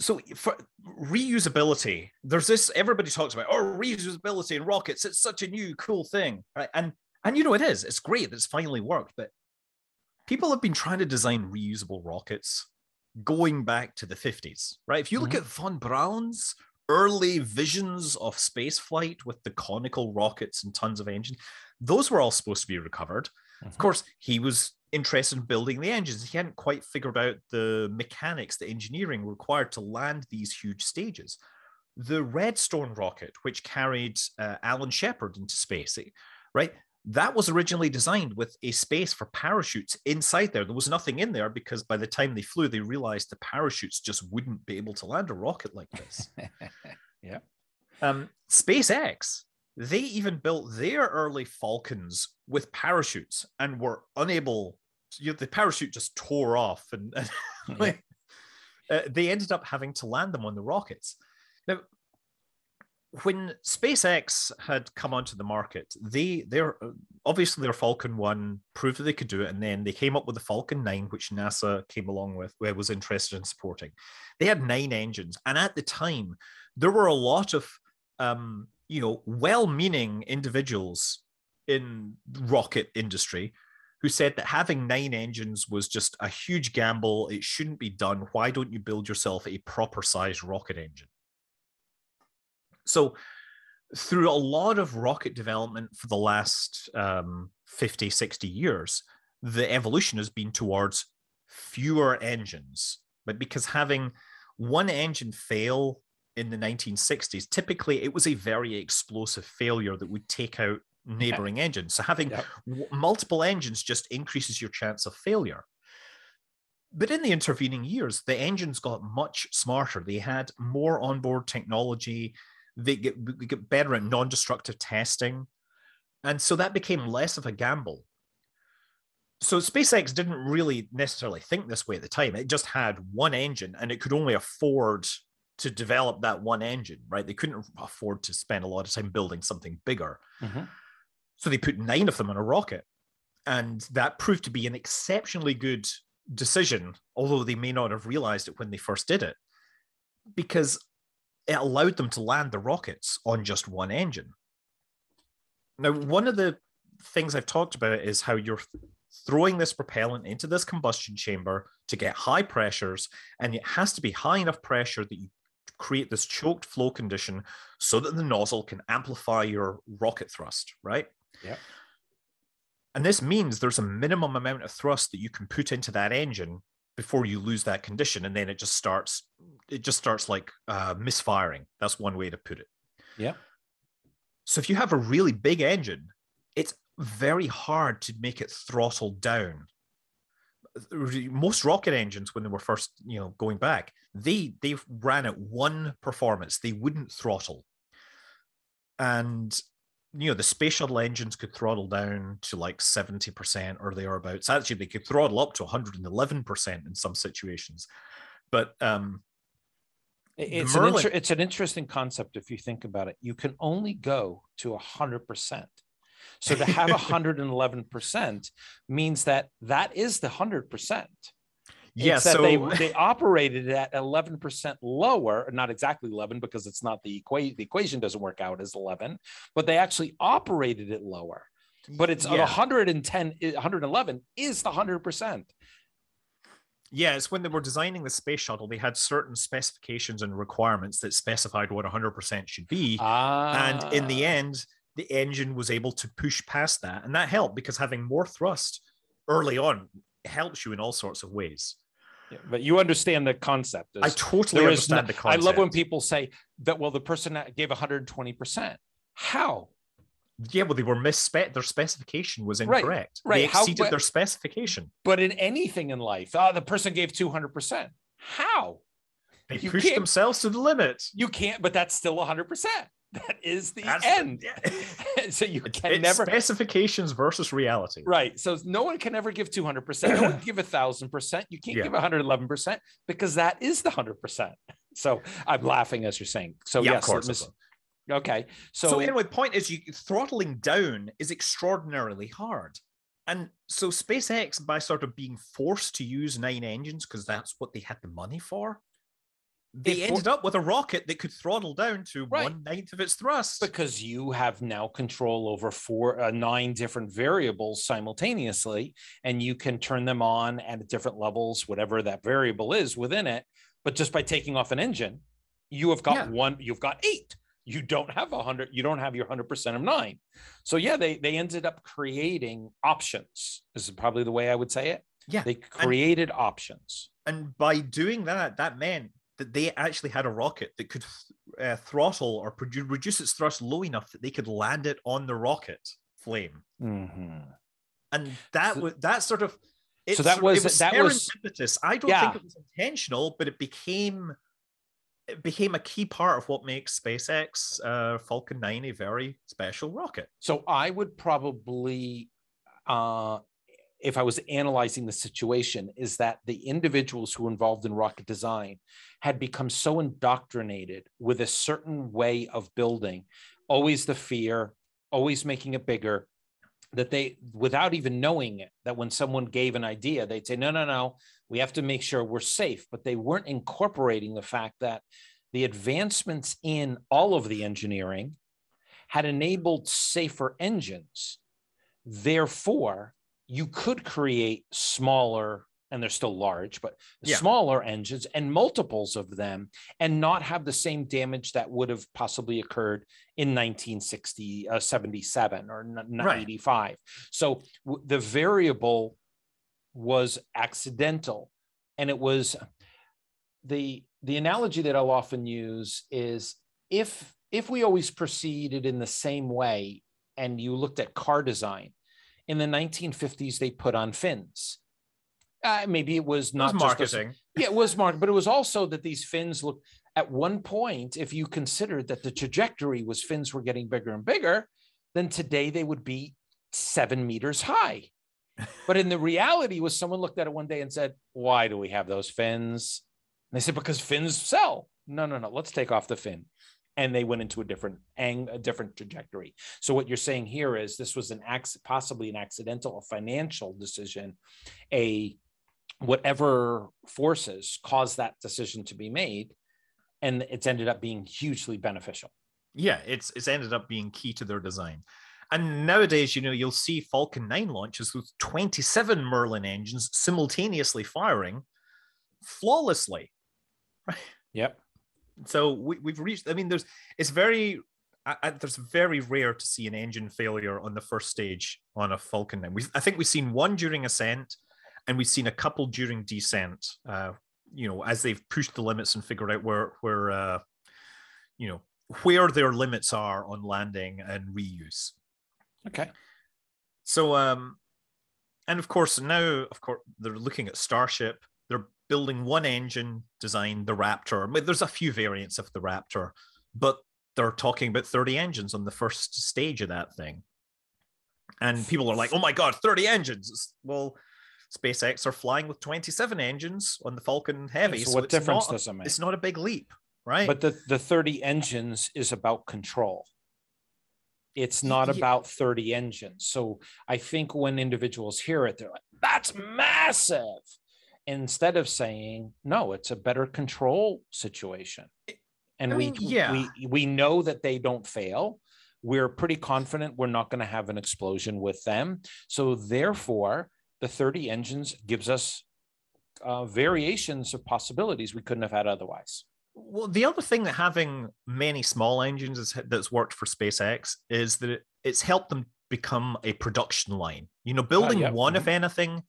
S2: so for reusability, there's this everybody talks about oh reusability in rockets. It's such a new cool thing, right? And and you know it is. It's great it's finally worked, but people have been trying to design reusable rockets going back to the 50s, right? If you look mm-hmm. at von Braun's early visions of space flight with the conical rockets and tons of engine, those were all supposed to be recovered. Mm-hmm. Of course, he was interested in building the engines. He hadn't quite figured out the mechanics, the engineering required to land these huge stages. The Redstone rocket, which carried uh, Alan Shepard into space, right? That was originally designed with a space for parachutes inside there. There was nothing in there because by the time they flew, they realized the parachutes just wouldn't be able to land a rocket like this.
S1: yeah.
S2: Um, SpaceX they even built their early Falcons with parachutes and were unable. You know, the parachute just tore off, and, and like, uh, they ended up having to land them on the rockets. Now, when SpaceX had come onto the market, they they're obviously their Falcon One proved that they could do it, and then they came up with the Falcon Nine, which NASA came along with, where was interested in supporting. They had nine engines, and at the time, there were a lot of um, you know, well-meaning individuals in rocket industry who said that having nine engines was just a huge gamble. It shouldn't be done. Why don't you build yourself a proper sized rocket engine? So, through a lot of rocket development for the last um, 50, 60 years, the evolution has been towards fewer engines. But because having one engine fail in the 1960s, typically it was a very explosive failure that would take out neighboring yeah. engines. So having yep. w- multiple engines just increases your chance of failure. But in the intervening years, the engines got much smarter. They had more onboard technology. They get, get better at non destructive testing. And so that became less of a gamble. So SpaceX didn't really necessarily think this way at the time. It just had one engine and it could only afford to develop that one engine, right? They couldn't afford to spend a lot of time building something bigger. Mm-hmm. So they put nine of them on a rocket. And that proved to be an exceptionally good decision, although they may not have realized it when they first did it, because it allowed them to land the rockets on just one engine. Now, one of the things I've talked about is how you're throwing this propellant into this combustion chamber to get high pressures, and it has to be high enough pressure that you create this choked flow condition so that the nozzle can amplify your rocket thrust, right?
S1: Yeah.
S2: And this means there's a minimum amount of thrust that you can put into that engine before you lose that condition, and then it just starts. It just starts like uh, misfiring. That's one way to put it.
S1: Yeah.
S2: So if you have a really big engine, it's very hard to make it throttle down most rocket engines when they were first you know going back they they ran at one performance they wouldn't throttle and you know the space shuttle engines could throttle down to like 70% or thereabouts. Actually they could throttle up to 111% in some situations. But um
S1: it's Merlin, an inter- it's an interesting concept if you think about it. You can only go to 100% so to have 111% means that that is the 100%.
S2: Yeah,
S1: so they, they operated at 11% lower, not exactly 11 because it's not the equation, the equation doesn't work out as 11, but they actually operated it lower. But it's yeah. 110, 111 is the 100%.
S2: Yeah, it's when they were designing the space shuttle, they had certain specifications and requirements that specified what 100% should be. Ah. And in the ah. end, the engine was able to push past that. And that helped because having more thrust early on helps you in all sorts of ways.
S1: Yeah, but you understand the concept.
S2: I totally understand no, the concept.
S1: I love when people say that, well, the person gave 120%. How?
S2: Yeah, well, they were misspec. Their specification was incorrect.
S1: Right. right.
S2: They exceeded How, their specification.
S1: But in anything in life, oh, the person gave two hundred percent. How?
S2: They you pushed themselves to the limit.
S1: You can't, but that's still hundred percent. That is the that's end. The, so you can
S2: it's
S1: never
S2: specifications versus reality.
S1: Right. So no one can ever give two hundred percent. No one can give a thousand percent. You can't yeah. give one hundred eleven percent because that is the hundred percent. So I'm laughing as you're saying. So yeah, yes, of course. Okay. So,
S2: so anyway, the point is you throttling down is extraordinarily hard. And so SpaceX, by sort of being forced to use nine engines because that's what they had the money for, they ended up with a rocket that could throttle down to right. one ninth of its thrust.
S1: Because you have now control over four, uh, nine different variables simultaneously, and you can turn them on at different levels, whatever that variable is within it. But just by taking off an engine, you have got yeah. one, you've got eight you don't have a hundred, you don't have your hundred percent of nine. So yeah, they they ended up creating options. This is probably the way I would say it.
S2: Yeah,
S1: they created
S2: and,
S1: options,
S2: and by doing that, that meant that they actually had a rocket that could uh, throttle or produ- reduce its thrust low enough that they could land it on the rocket flame.
S1: Mm-hmm.
S2: And that so, was that sort of.
S1: so that was, was that was
S2: I don't yeah. think it was intentional, but it became it became a key part of what makes SpaceX uh, Falcon 9 a very special rocket.
S1: So I would probably, uh, if I was analyzing the situation, is that the individuals who were involved in rocket design had become so indoctrinated with a certain way of building, always the fear, always making it bigger, that they, without even knowing it, that when someone gave an idea, they'd say, no, no, no, we have to make sure we're safe. But they weren't incorporating the fact that the advancements in all of the engineering had enabled safer engines. Therefore, you could create smaller, and they're still large, but yeah. smaller engines and multiples of them and not have the same damage that would have possibly occurred in 1960, uh, 77 or 95. Right. So w- the variable was accidental and it was the the analogy that I'll often use is if if we always proceeded in the same way and you looked at car design in the 1950s they put on fins. Uh, maybe it was not
S2: it was marketing.
S1: Yeah it was marketing but it was also that these fins look at one point if you considered that the trajectory was fins were getting bigger and bigger then today they would be seven meters high. But in the reality was someone looked at it one day and said why do we have those fins? And they said because fins sell. No no no let's take off the fin and they went into a different ang- a different trajectory so what you're saying here is this was an ac- possibly an accidental a financial decision a whatever forces caused that decision to be made and it's ended up being hugely beneficial
S2: yeah it's it's ended up being key to their design and nowadays, you know, you'll see Falcon 9 launches with 27 Merlin engines simultaneously firing flawlessly. Right?
S1: Yep.
S2: So we, we've reached, I mean, there's, it's very, I, there's very rare to see an engine failure on the first stage on a Falcon 9. We, I think we've seen one during ascent and we've seen a couple during descent, uh, you know, as they've pushed the limits and figured out where, where, uh, you know, where their limits are on landing and reuse.
S1: Okay.
S2: So, um, and of course, now, of course, they're looking at Starship. They're building one engine design, the Raptor. I mean, there's a few variants of the Raptor, but they're talking about 30 engines on the first stage of that thing. And people are like, oh my God, 30 engines. Well, SpaceX are flying with 27 engines on the Falcon Heavy.
S1: So, so what difference not, does it make?
S2: It's not a big leap, right?
S1: But the, the 30 engines is about control. It's not yeah. about 30 engines. So I think when individuals hear it, they're like, that's massive instead of saying no it's a better control situation. And I we yeah. we we know that they don't fail. We're pretty confident we're not going to have an explosion with them. So therefore the 30 engines gives us uh, variations of possibilities we couldn't have had otherwise.
S2: Well the other thing that having many small engines is, that's worked for spacex is that it, it's helped them become a production line. You know building uh, yeah. one mm-hmm. if anything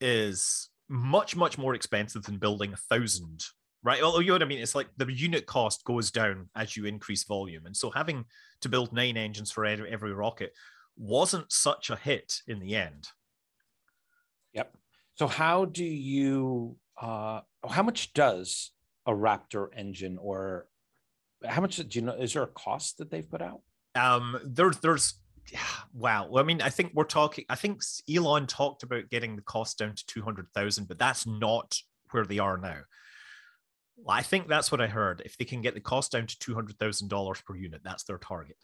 S2: is much much more expensive than building a thousand right? Well, you know what I mean? It's like the unit cost goes down as you increase volume. And so having to build nine engines for every, every rocket wasn't such a hit in the end.
S1: Yep. So how do you uh how much does a Raptor engine or how much do you know is there a cost that they've put out?
S2: Um there's there's wow. Well, I mean, I think we're talking I think Elon talked about getting the cost down to 200,000, but that's not where they are now. I think that's what I heard. If they can get the cost down to two hundred thousand dollars per unit, that's their target.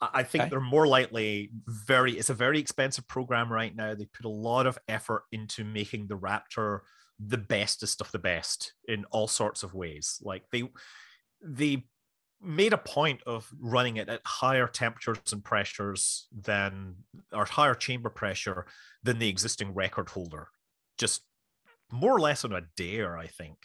S2: I think okay. they're more likely very. It's a very expensive program right now. They put a lot of effort into making the Raptor the bestest of the best in all sorts of ways. Like they, they made a point of running it at higher temperatures and pressures than or higher chamber pressure than the existing record holder. Just more or less on a dare, I think.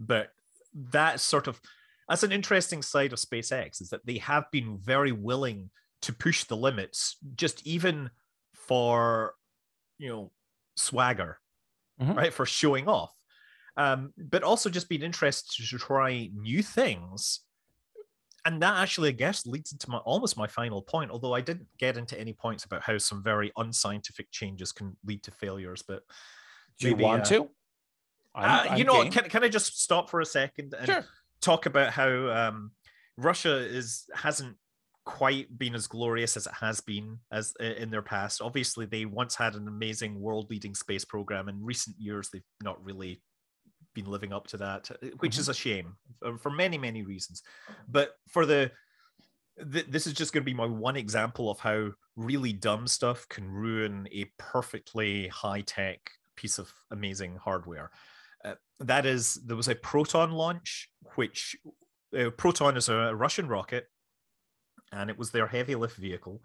S2: But that sort of that's an interesting side of SpaceX is that they have been very willing to push the limits, just even for you know swagger, mm-hmm. right? For showing off. Um, but also just being interested to try new things. And that actually, I guess, leads into my almost my final point. Although I didn't get into any points about how some very unscientific changes can lead to failures. But
S1: do maybe, you want uh, to?
S2: I'm, uh, you know, can, can I just stop for a second and sure. talk about how um, Russia is hasn't quite been as glorious as it has been as in their past. Obviously, they once had an amazing world-leading space program. In recent years, they've not really been living up to that, uh, which mm-hmm. is a shame uh, for many, many reasons. But for the this is just going to be my one example of how really dumb stuff can ruin a perfectly high tech piece of amazing hardware. Uh, that is, there was a Proton launch, which uh, Proton is a Russian rocket, and it was their heavy lift vehicle.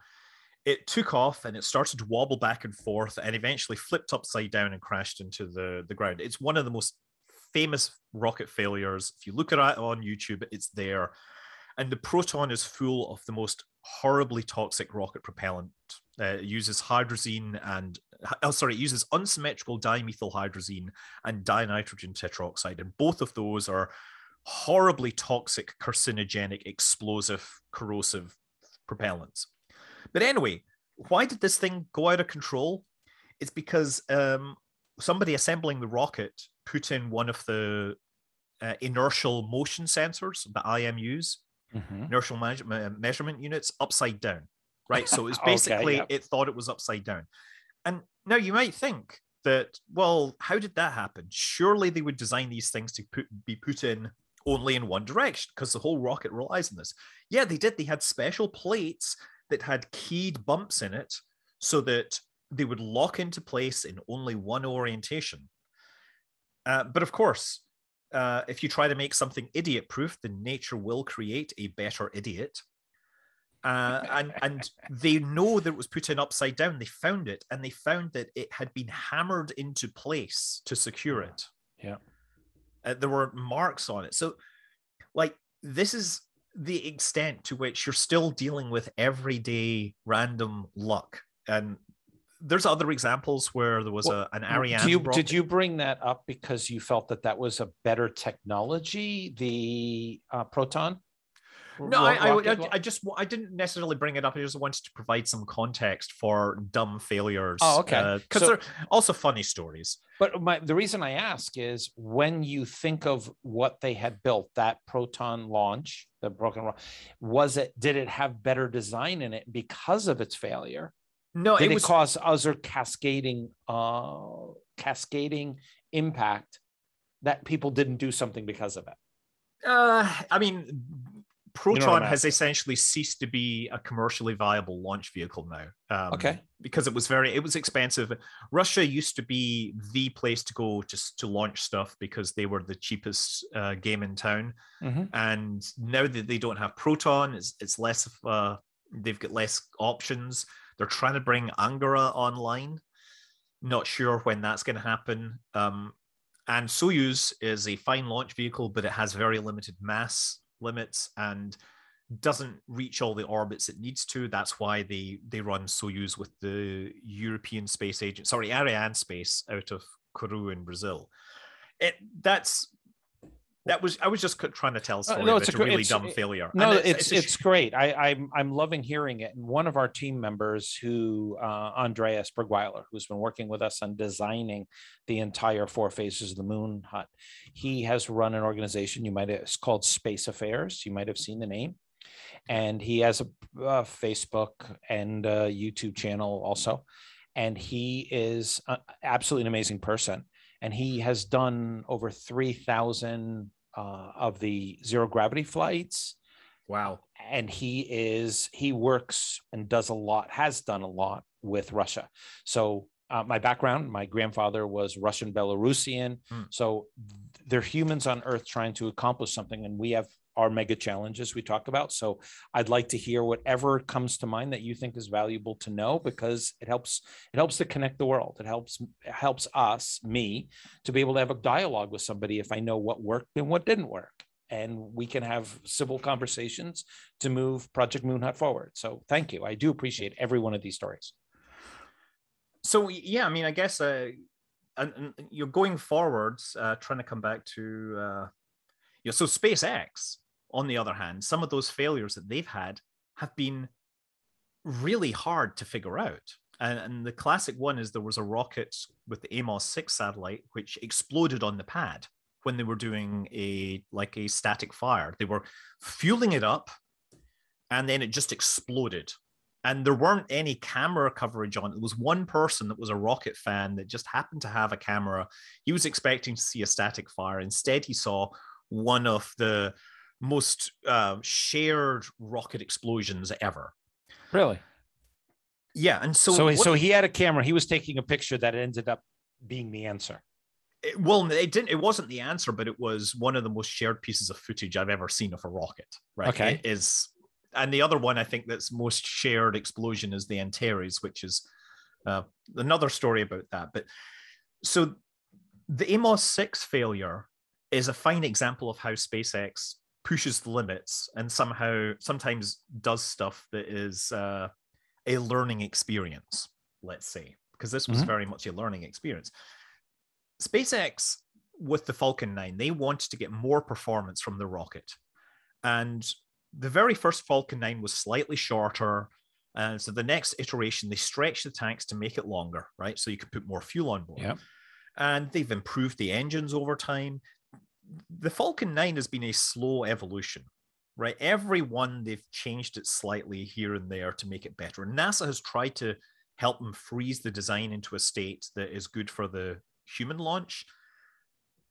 S2: It took off and it started to wobble back and forth, and eventually flipped upside down and crashed into the, the ground. It's one of the most famous rocket failures. If you look at it on YouTube, it's there. And the Proton is full of the most horribly toxic rocket propellant. Uh, it uses hydrazine and oh, sorry, it uses unsymmetrical dimethyl hydrazine and dinitrogen tetroxide, and both of those are horribly toxic, carcinogenic, explosive, corrosive propellants. But anyway, why did this thing go out of control? It's because um, somebody assembling the rocket put in one of the uh, inertial motion sensors, the IMUs, mm-hmm. inertial measurement units, upside down. Right. So it was basically, okay, it thought it was upside down. And now you might think that, well, how did that happen? Surely they would design these things to put, be put in only in one direction because the whole rocket relies on this. Yeah, they did. They had special plates that had keyed bumps in it so that they would lock into place in only one orientation. Uh, but of course, uh, if you try to make something idiot proof, then nature will create a better idiot uh, and and they know that it was put in upside down. They found it, and they found that it had been hammered into place to secure it.
S1: Yeah,
S2: uh, there were marks on it. So, like this is the extent to which you're still dealing with everyday random luck, and there's other examples where there was well, a, an Ariane.
S1: You, did you bring that up because you felt that that was a better technology, the uh, Proton?
S2: No, I, I, I, just I didn't necessarily bring it up. I just wanted to provide some context for dumb failures.
S1: Oh, okay.
S2: Because uh, so, they're also funny stories.
S1: But my, the reason I ask is when you think of what they had built, that proton launch, the broken, was it? Did it have better design in it because of its failure?
S2: No,
S1: did
S2: it,
S1: it
S2: was,
S1: cause other cascading, uh, cascading impact that people didn't do something because of it?
S2: Uh, I mean, Proton you know has essentially ceased to be a commercially viable launch vehicle now.
S1: Um, okay.
S2: Because it was very, it was expensive. Russia used to be the place to go just to launch stuff because they were the cheapest uh, game in town. Mm-hmm. And now that they don't have Proton, it's, it's less of a, they've got less options. They're trying to bring Angara online. Not sure when that's going to happen. Um, and Soyuz is a fine launch vehicle, but it has very limited mass limits and doesn't reach all the orbits it needs to. That's why they they run Soyuz with the European Space Agency, sorry, Arianespace out of Kourou in Brazil. It that's that was I was just trying to tell a uh, story. Uh, no, it's a, a, really dumb failure.
S1: No, it's it's, it's, it's great. I, I'm I'm loving hearing it. And one of our team members, who uh, Andreas Bergweiler, who's been working with us on designing the entire four phases of the Moon Hut, he has run an organization. You might have it's called Space Affairs. You might have seen the name, and he has a, a Facebook and a YouTube channel also. And he is a, absolutely an amazing person and he has done over 3,000 uh, of the zero gravity flights.
S2: Wow.
S1: And he is, he works and does a lot, has done a lot with Russia. So, uh, my background, my grandfather was Russian Belarusian. Hmm. So, they're humans on Earth trying to accomplish something. And we have our mega challenges we talk about. So I'd like to hear whatever comes to mind that you think is valuable to know because it helps it helps to connect the world. It helps it helps us, me, to be able to have a dialogue with somebody if I know what worked and what didn't work. And we can have civil conversations to move Project Moon Hut forward. So thank you. I do appreciate every one of these stories.
S2: So yeah, I mean, I guess uh, you're going forwards, uh, trying to come back to uh, yeah, so SpaceX on the other hand, some of those failures that they've had have been really hard to figure out. And, and, the classic one is there was a rocket with the Amos 6 satellite which exploded on the pad when they were doing a like a static fire. They were fueling it up and then it just exploded. And there weren't any camera coverage on it. There was one person that was a rocket fan that just happened to have a camera. He was expecting to see a static fire. Instead, he saw one of the most uh, shared rocket explosions ever.
S1: Really?
S2: Yeah, and so
S1: so, what, so he had a camera. He was taking a picture that ended up being the answer.
S2: It, well, it didn't. It wasn't the answer, but it was one of the most shared pieces of footage I've ever seen of a rocket. Right?
S1: Okay.
S2: It is and the other one I think that's most shared explosion is the Antares, which is uh, another story about that. But so the Amos six failure is a fine example of how SpaceX pushes the limits and somehow sometimes does stuff that is uh, a learning experience, let's say, because this was mm-hmm. very much a learning experience. SpaceX with the Falcon 9, they wanted to get more performance from the rocket. And the very first Falcon 9 was slightly shorter. And so the next iteration, they stretched the tanks to make it longer, right? So you could put more fuel on board.
S1: Yep.
S2: And they've improved the engines over time the Falcon 9 has been a slow evolution, right? Every one they've changed it slightly here and there to make it better. And NASA has tried to help them freeze the design into a state that is good for the human launch.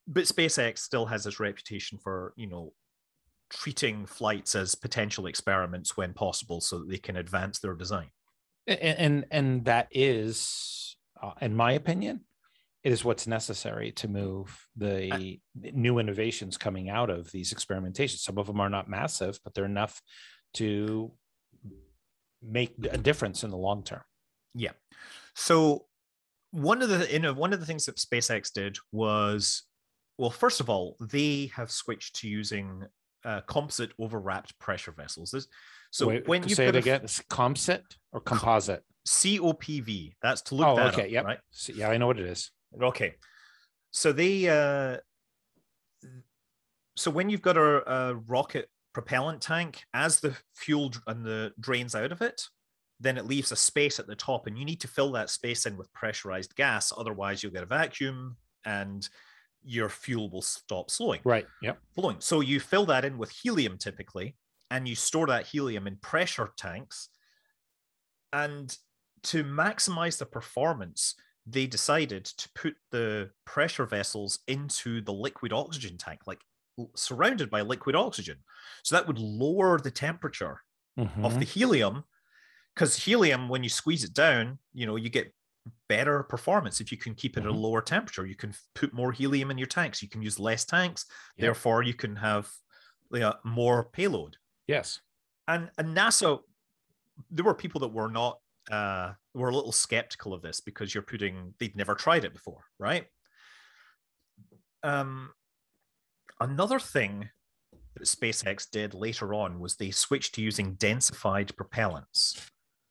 S2: But SpaceX still has this reputation for, you know, treating flights as potential experiments when possible so that they can advance their design.
S1: And and, and that is, uh, in my opinion, it is what's necessary to move the I, new innovations coming out of these experimentations. Some of them are not massive, but they're enough to make a difference in the long term.
S2: Yeah. So one of the you know one of the things that SpaceX did was well, first of all, they have switched to using uh, composite overwrapped pressure vessels.
S1: So Wait, when you say it again, it's composite or composite.
S2: COPV. That's to look oh, that okay, up, yep. right?
S1: Yeah, I know what it is.
S2: Okay. So they uh so when you've got a, a rocket propellant tank, as the fuel and the drains out of it, then it leaves a space at the top, and you need to fill that space in with pressurized gas. Otherwise, you'll get a vacuum and your fuel will stop slowing.
S1: Right. Yep.
S2: Flowing. So you fill that in with helium typically, and you store that helium in pressure tanks. And to maximize the performance, they decided to put the pressure vessels into the liquid oxygen tank, like surrounded by liquid oxygen. So that would lower the temperature mm-hmm. of the mm-hmm. helium. Because helium, when you squeeze it down, you know, you get better performance if you can keep it mm-hmm. at a mm-hmm. lower temperature. You can put more helium in your tanks. You can use less tanks. Yep. Therefore, you can have uh, more payload.
S1: Yes.
S2: And, and NASA, there were people that were not uh, were a little skeptical of this because you're putting they'd never tried it before, right? Um, another thing that SpaceX did later on was they switched to using densified propellants.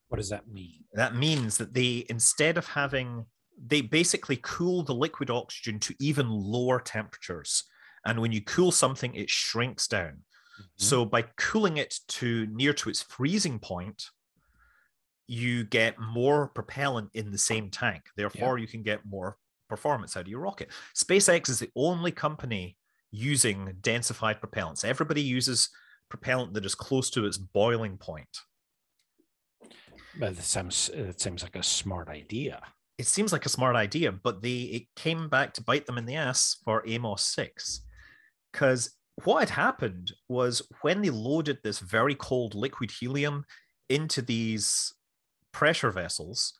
S1: What does that mean?
S2: That means that they instead of having they basically cool the liquid oxygen to even lower temperatures And when you cool something, it shrinks down. Mm-hmm. So by cooling it to near to its freezing point, you get more propellant in the same tank. Therefore, yeah. you can get more performance out of your rocket. SpaceX is the only company using densified propellants. Everybody uses propellant that is close to its boiling point.
S1: But it seems it seems like a smart idea.
S2: It seems like a smart idea, but they it came back to bite them in the ass for Amos 6. Because what had happened was when they loaded this very cold liquid helium into these pressure vessels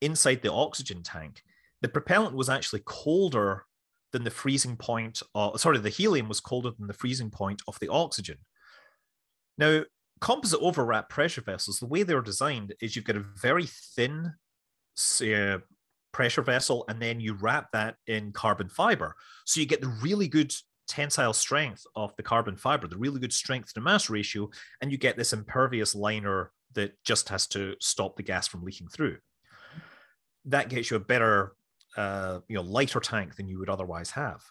S2: inside the oxygen tank, the propellant was actually colder than the freezing point. Of, sorry, the helium was colder than the freezing point of the oxygen. Now, composite overwrap pressure vessels, the way they're designed is you've got a very thin uh, pressure vessel, and then you wrap that in carbon fiber. So you get the really good tensile strength of the carbon fiber, the really good strength to mass ratio, and you get this impervious liner that just has to stop the gas from leaking through. That gets you a better, uh, you know, lighter tank than you would otherwise have.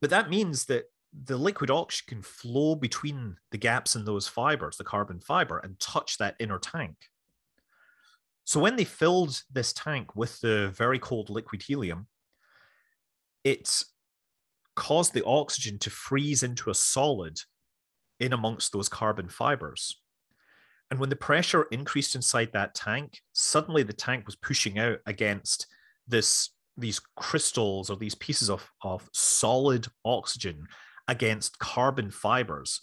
S2: But that means that the liquid oxygen can flow between the gaps in those fibers, the carbon fiber, and touch that inner tank. So when they filled this tank with the very cold liquid helium, it caused the oxygen to freeze into a solid in amongst those carbon fibers. And when the pressure increased inside that tank, suddenly the tank was pushing out against this these crystals or these pieces of, of solid oxygen against carbon fibers.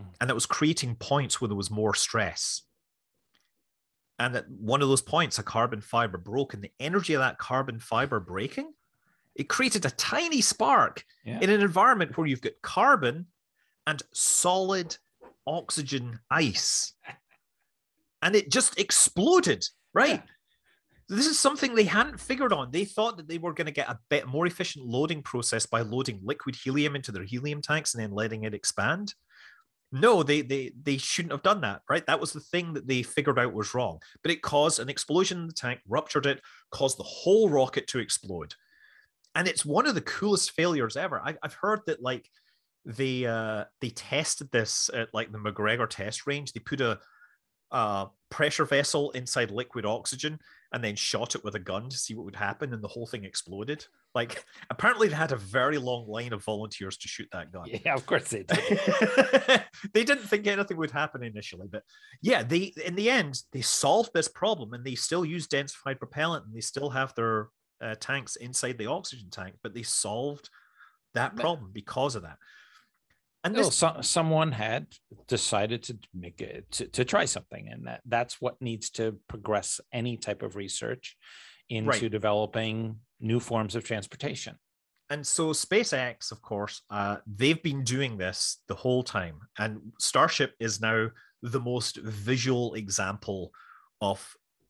S2: Mm. And that was creating points where there was more stress. And at one of those points, a carbon fiber broke, and the energy of that carbon fiber breaking, it created a tiny spark yeah. in an environment where you've got carbon and solid oxygen ice. And it just exploded, right? Yeah. This is something they hadn't figured on. They thought that they were going to get a bit more efficient loading process by loading liquid helium into their helium tanks and then letting it expand. No, they they they shouldn't have done that, right? That was the thing that they figured out was wrong. But it caused an explosion in the tank, ruptured it, caused the whole rocket to explode. And it's one of the coolest failures ever. I, I've heard that like they uh, they tested this at like the McGregor test range. They put a, a pressure vessel inside liquid oxygen and then shot it with a gun to see what would happen, and the whole thing exploded. Like apparently they had a very long line of volunteers to shoot that gun.
S1: Yeah, of course they did.
S2: they didn't think anything would happen initially, but yeah, they in the end they solved this problem and they still use densified propellant and they still have their uh, tanks inside the oxygen tank, but they solved that problem because of that.
S1: And this, so, someone had decided to make it to, to try something, and that that's what needs to progress any type of research into right. developing new forms of transportation.
S2: And so SpaceX, of course, uh, they've been doing this the whole time, and Starship is now the most visual example of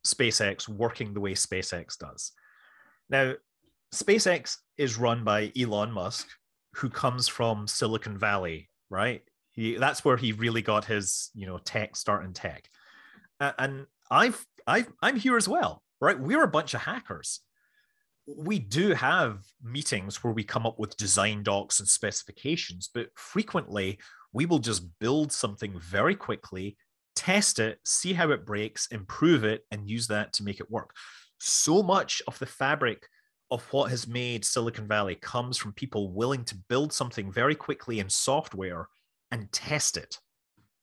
S2: SpaceX working the way SpaceX does. Now, SpaceX is run by Elon Musk, who comes from Silicon Valley, right? He, that's where he really got his, you know, tech start in tech. And I've, I've, I'm here as well, right? We're a bunch of hackers. We do have meetings where we come up with design docs and specifications, but frequently we will just build something very quickly, test it, see how it breaks, improve it, and use that to make it work. So much of the fabric of what has made Silicon Valley comes from people willing to build something very quickly in software and test it.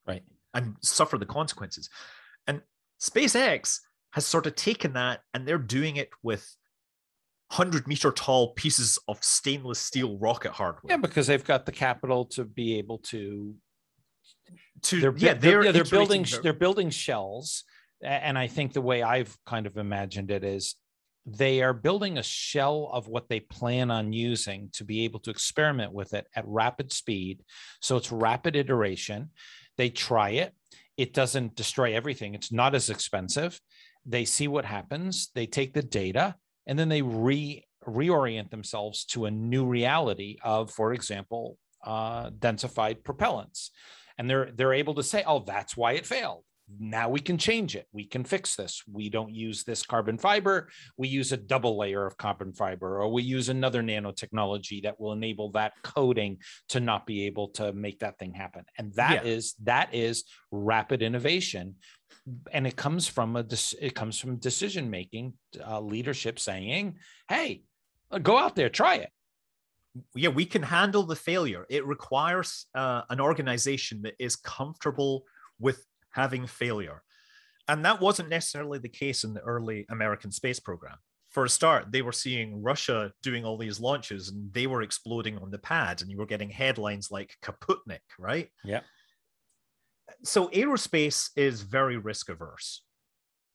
S1: Right.
S2: And suffer the consequences. And SpaceX has sort of taken that and they're doing it with 100 meter tall pieces of stainless steel rocket hardware.
S1: Yeah, because they've got the capital to be able to.
S2: To
S1: they're,
S2: yeah,
S1: they're, they're, they're building their... they're building shells, and I think the way I've kind of imagined it is they are building a shell of what they plan on using to be able to experiment with it at rapid speed. So it's rapid iteration. They try it. It doesn't destroy everything. It's not as expensive. They see what happens. They take the data and then they re reorient themselves to a new reality of, for example, uh, densified propellants. And they're they're able to say, oh, that's why it failed now we can change it. We can fix this. We don't use this carbon fiber. We use a double layer of carbon fiber, or we use another nanotechnology that will enable that coating to not be able to make that thing happen. And that yeah. is that is rapid innovation, and it comes from a it comes from decision making, uh, leadership saying, "Hey, go out there, try it."
S2: Yeah, we can handle the failure. It requires uh, an organization that is comfortable with having failure. And that wasn't necessarily the case in the early American space program. For a start, they were seeing Russia doing all these launches and they were exploding on the pad, and you were getting headlines like Kaputnik, right?
S1: Yeah.
S2: So aerospace is very risk averse.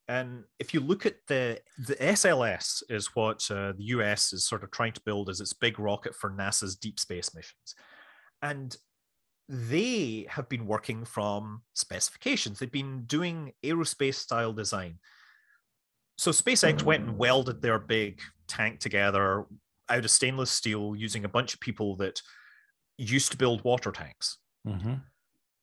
S2: And if you look at the the SLS is what uh, the US is sort of trying to build as its big rocket for NASA's deep space missions. And they have been working from specifications. They've been doing aerospace style design. So SpaceX went and welded their big tank together out of stainless steel using a bunch of people that used to build water tanks. Mm-hmm.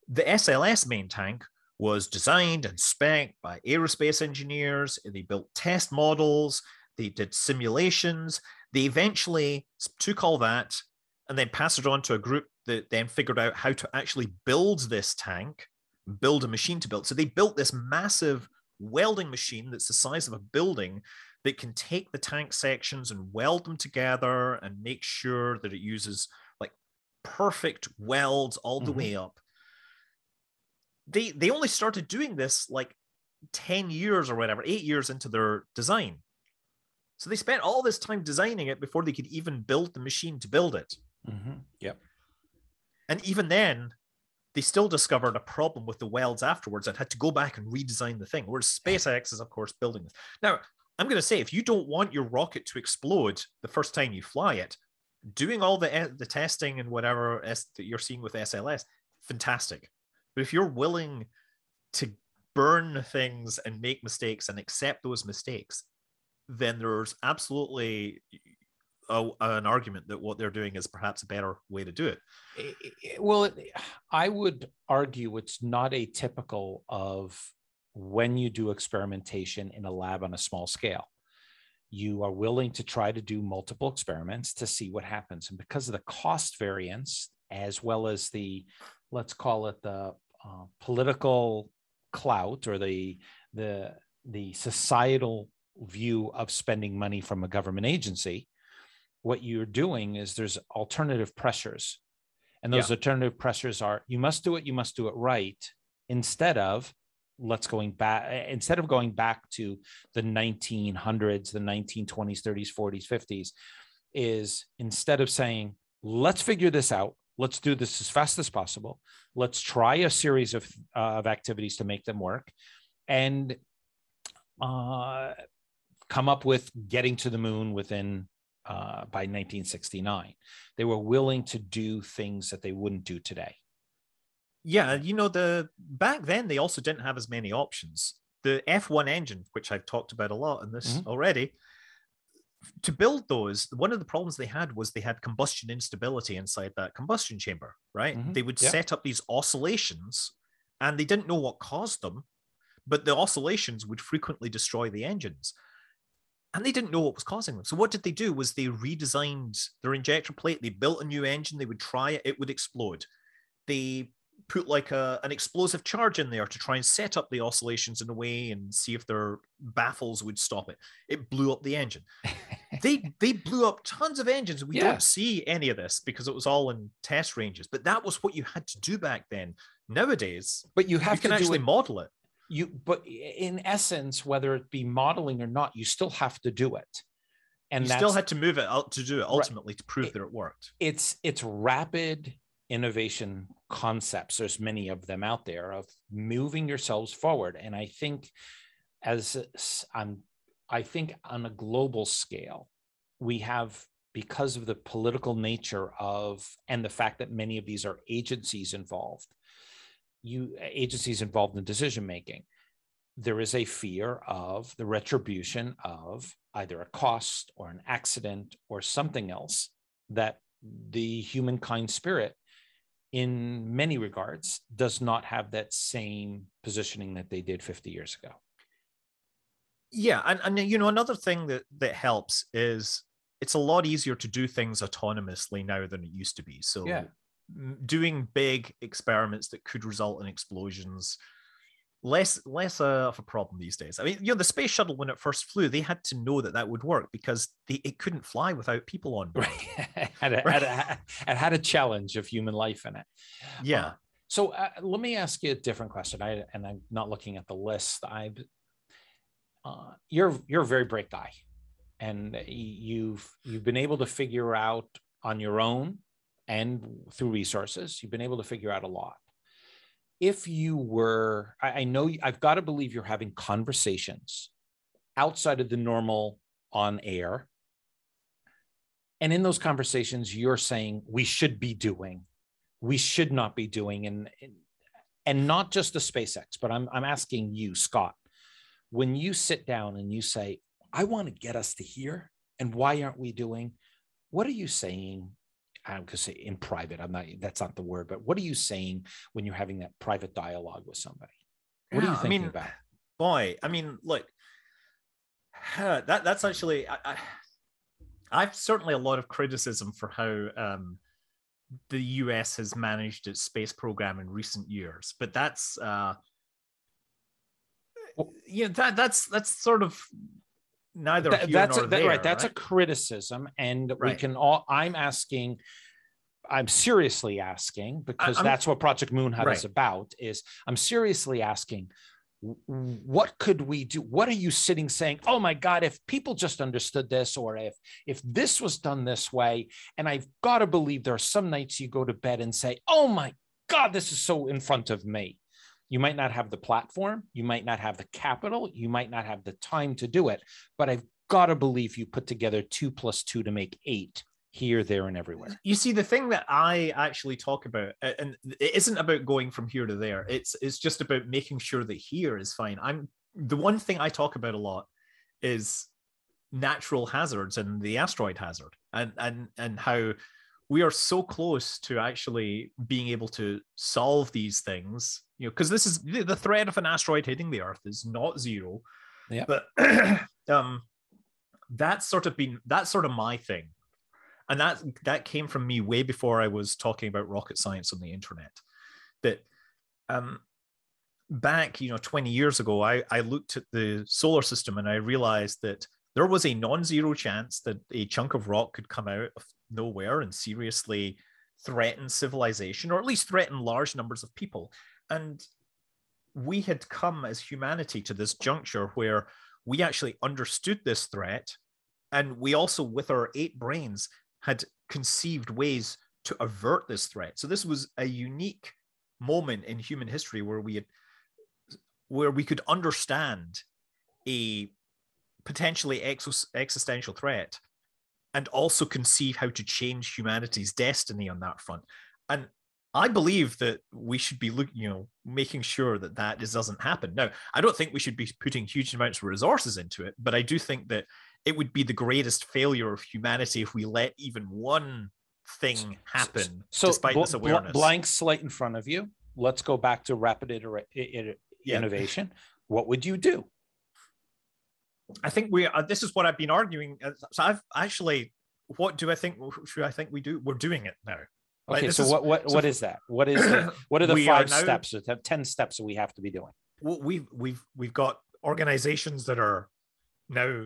S2: The SLS main tank was designed and spec by aerospace engineers. They built test models, they did simulations. They eventually took all that and then pass it on to a group that then figured out how to actually build this tank, build a machine to build. So they built this massive welding machine that's the size of a building that can take the tank sections and weld them together and make sure that it uses like perfect welds all the mm-hmm. way up. They they only started doing this like 10 years or whatever, 8 years into their design. So they spent all this time designing it before they could even build the machine to build it.
S1: Mm-hmm. Yep.
S2: And even then, they still discovered a problem with the welds afterwards and had to go back and redesign the thing. Whereas SpaceX is, of course, building this. Now, I'm going to say if you don't want your rocket to explode the first time you fly it, doing all the, eh, the testing and whatever that you're seeing with SLS, fantastic. But if you're willing to burn things and make mistakes and accept those mistakes, then there's absolutely a, an argument that what they're doing is perhaps a better way to do it.
S1: Well, I would argue it's not atypical of when you do experimentation in a lab on a small scale. You are willing to try to do multiple experiments to see what happens. And because of the cost variance, as well as the, let's call it the uh, political clout or the, the, the societal view of spending money from a government agency, what you're doing is there's alternative pressures. And those yeah. alternative pressures are you must do it, you must do it right, instead of let's going back instead of going back to the 1900s the 1920s 30s 40s 50s is instead of saying let's figure this out let's do this as fast as possible let's try a series of, uh, of activities to make them work and uh, come up with getting to the moon within uh, by 1969. They were willing to do things that they wouldn't do today.
S2: Yeah, you know, the back then they also didn't have as many options. The F1 engine, which I've talked about a lot in this mm-hmm. already, to build those, one of the problems they had was they had combustion instability inside that combustion chamber, right? Mm-hmm. They would set up these oscillations and they didn't know what caused them, but the oscillations would frequently destroy the engines and they didn't know what was causing them. So what did they do was they redesigned their injector plate. They built a new engine. They would try it. It would explode. They put like a, an explosive charge in there to try and set up the oscillations in a way and see if their baffles would stop it. It blew up the engine. they they blew up tons of engines. We yeah. don't see any of this because it was all in test ranges. But that was what you had to do back then. Nowadays,
S1: but you have
S2: you can actually model it
S1: you but in essence whether it be modeling or not you still have to do it.
S2: And you still had to move it out to do it ultimately right. to prove it, that it worked.
S1: it's it's rapid innovation concepts. There's many of them out there of moving yourselves forward. And i think as i'm i think on a global scale we have because of the political nature of and the fact that many of these are agencies involved you agencies involved in decision making there is a fear of the retribution of either a cost or an accident or something else that the humankind spirit in many regards, does not have that same positioning that they did 50 years ago.
S2: Yeah, and, and you know another thing that that helps is it's a lot easier to do things autonomously now than it used to be. So yeah. Doing big experiments that could result in explosions less less uh, of a problem these days. I mean, you know, the space shuttle when it first flew, they had to know that that would work because they, it couldn't fly without people on board.
S1: had, a, right. had, a, had a challenge of human life in it.
S2: Yeah. Uh,
S1: so uh, let me ask you a different question. I and I'm not looking at the list. I've uh, you're you're a very bright guy, and you've you've been able to figure out on your own and through resources. You've been able to figure out a lot if you were, I, I know I've got to believe you're having conversations outside of the normal on air. And in those conversations, you're saying we should be doing, we should not be doing, and and not just the SpaceX, but I'm I'm asking you, Scott, when you sit down and you say, I want to get us to here, and why aren't we doing? What are you saying I'm going to say in private. I'm not, that's not the word, but what are you saying when you're having that private dialogue with somebody? What yeah, are you thinking I
S2: mean,
S1: about?
S2: Boy, I mean, look, that that's actually, I, I, have certainly a lot of criticism for how um, the US has managed its space program in recent years, but that's, uh, yeah, that that's that's sort of neither Th-
S1: that's
S2: a,
S1: that, right that's right? a criticism and right. we can all i'm asking i'm seriously asking because I'm, that's what project Moon Hut right. is about is i'm seriously asking what could we do what are you sitting saying oh my god if people just understood this or if if this was done this way and i've got to believe there are some nights you go to bed and say oh my god this is so in front of me you might not have the platform, you might not have the capital, you might not have the time to do it, but I've got to believe you put together two plus two to make eight here, there, and everywhere.
S2: You see, the thing that I actually talk about, and it isn't about going from here to there. It's it's just about making sure that here is fine. I'm the one thing I talk about a lot is natural hazards and the asteroid hazard, and and and how we are so close to actually being able to solve these things you know because this is the threat of an asteroid hitting the earth is not zero. Yeah. But um that's sort of been that's sort of my thing. And that that came from me way before i was talking about rocket science on the internet. That um back you know 20 years ago i i looked at the solar system and i realized that there was a non-zero chance that a chunk of rock could come out of nowhere and seriously threaten civilization, or at least threaten large numbers of people. And we had come as humanity to this juncture where we actually understood this threat. And we also, with our eight brains, had conceived ways to avert this threat. So this was a unique moment in human history where we had where we could understand a potentially ex- existential threat and also conceive how to change humanity's destiny on that front. And I believe that we should be looking, you know, making sure that that is, doesn't happen. Now, I don't think we should be putting huge amounts of resources into it, but I do think that it would be the greatest failure of humanity if we let even one thing happen so, despite bl- this awareness.
S1: Blank slate in front of you. Let's go back to rapid iter- iter- yeah. innovation. What would you do?
S2: I think we. Uh, this is what I've been arguing. Uh, so I've actually. What do I think? Should I think we do? We're doing it now.
S1: Okay, so is, what what so what is that? What is the, what are the five are now, steps? Ten steps that we have to be doing.
S2: Well, we've we've we've got organizations that are now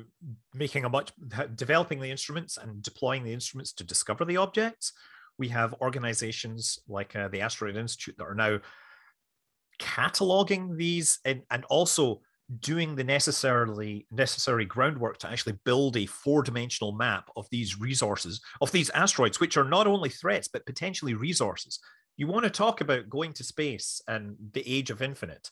S2: making a much developing the instruments and deploying the instruments to discover the objects. We have organizations like uh, the Asteroid Institute that are now cataloging these and, and also doing the necessarily necessary groundwork to actually build a four-dimensional map of these resources of these asteroids which are not only threats but potentially resources. You want to talk about going to space and the age of infinite.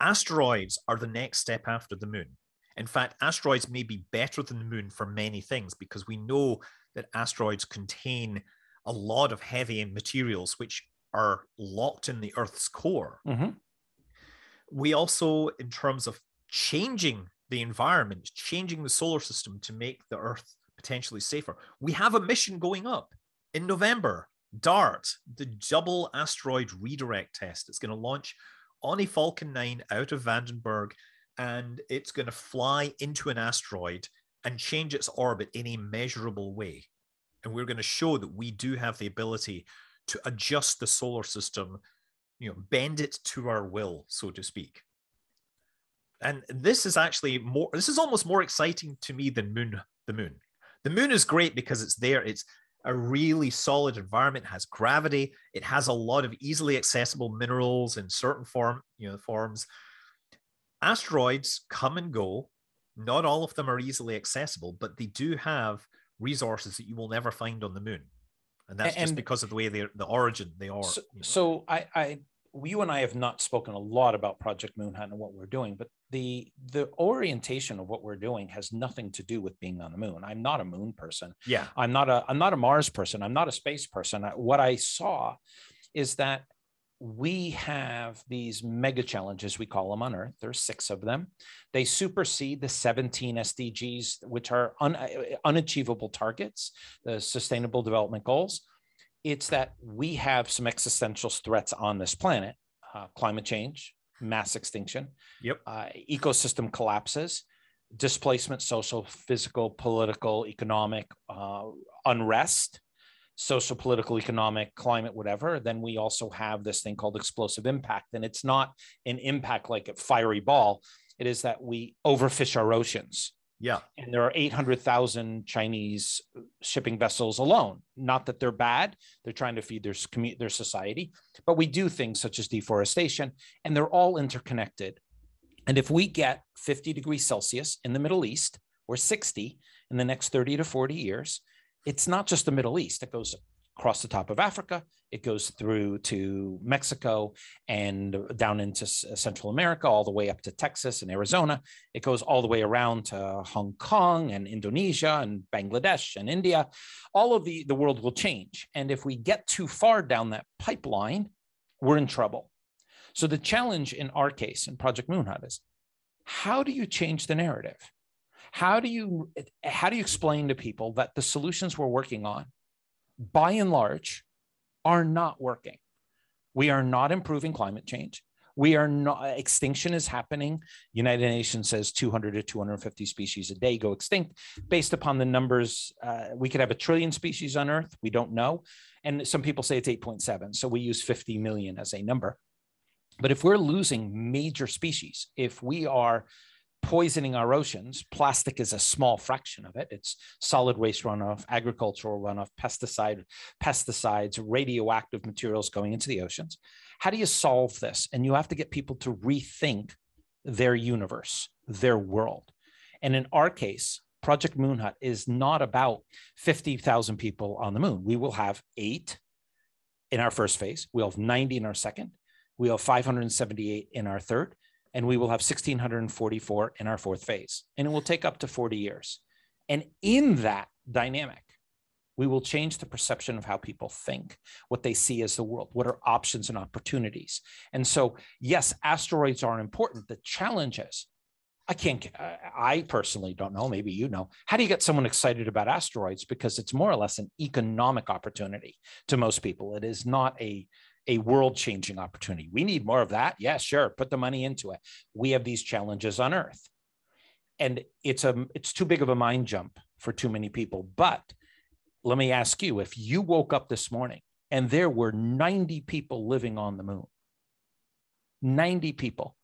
S2: Asteroids are the next step after the moon. In fact asteroids may be better than the moon for many things because we know that asteroids contain a lot of heavy materials which are locked in the earth's core. Mm-hmm we also, in terms of changing the environment, changing the solar system to make the Earth potentially safer, we have a mission going up in November DART, the double asteroid redirect test. It's going to launch on a Falcon 9 out of Vandenberg, and it's going to fly into an asteroid and change its orbit in a measurable way. And we're going to show that we do have the ability to adjust the solar system, you know, bend it to our will, so to speak. And this is actually more, this is almost more exciting to me than moon, the moon. The moon is great because it's there. It's a really solid environment, has gravity. It has a lot of easily accessible minerals in certain form, you know, forms. Asteroids come and go. Not all of them are easily accessible, but they do have resources that you will never find on the moon. And that's and, just because of the way they're the origin they are.
S1: So, you know. so I, I you and I have not spoken a lot about Project Moon Hut and what we're doing, but the the orientation of what we're doing has nothing to do with being on the moon. I'm not a moon person.
S2: Yeah.
S1: I'm not a I'm not a Mars person. I'm not a space person. What I saw is that we have these mega challenges we call them on earth there's six of them they supersede the 17 sdgs which are un, unachievable targets the sustainable development goals it's that we have some existential threats on this planet uh, climate change, mass extinction,
S2: yep.
S1: Uh, ecosystem collapses, displacement, social, physical, political, economic uh, unrest, social, political, economic, climate, whatever. Then we also have this thing called explosive impact. And it's not an impact like a fiery ball, it is that we overfish our oceans.
S2: Yeah.
S1: And there are 800,000 Chinese uh, shipping vessels alone. Not that they're bad, they're trying to feed their, their society, but we do things such as deforestation, and they're all interconnected. And if we get 50 degrees Celsius in the Middle East or 60 in the next 30 to 40 years, it's not just the Middle East, it goes across the top of Africa. It goes through to Mexico and down into uh, Central America, all the way up to Texas and Arizona. It goes all the way around to Hong Kong and Indonesia and Bangladesh and India. All of the, the world will change. And if we get too far down that pipeline, we're in trouble. So the challenge in our case in Project Moon Hut is how do you change the narrative? How do you how do you explain to people that the solutions we're working on by and large, are not working. We are not improving climate change. We are not, extinction is happening. United Nations says 200 to 250 species a day go extinct based upon the numbers. Uh, we could have a trillion species on Earth. We don't know. And some people say it's 8.7. So we use 50 million as a number. But if we're losing major species, if we are poisoning our oceans. Plastic is a small fraction of it. It's solid waste runoff, agricultural runoff, pesticide, pesticides, radioactive materials going into the oceans. How do you solve this? And you have to get people to rethink their universe, their world. And in our case, Project Moon Hut is not about 50,000 people on the moon. We will have eight in our first phase. We'll have 90 in our second. We'll have 578 in our third and we will have 1644 in our fourth phase and it will take up to 40 years. And in that dynamic we will change the perception of how people think what they see as the world what are options and opportunities. And so yes asteroids are important. The challenge is i can't i personally don't know maybe you know. How do you get someone excited about asteroids? Because it's more or less an economic opportunity to most people. It is not a a world changing opportunity. We need more of that. Yeah, sure. Put the money into it. We have these challenges on earth. And it's a it's too big of a mind jump for too many people. But let me ask you, if you woke up this morning and there were 90 people living on the moon, 90 people,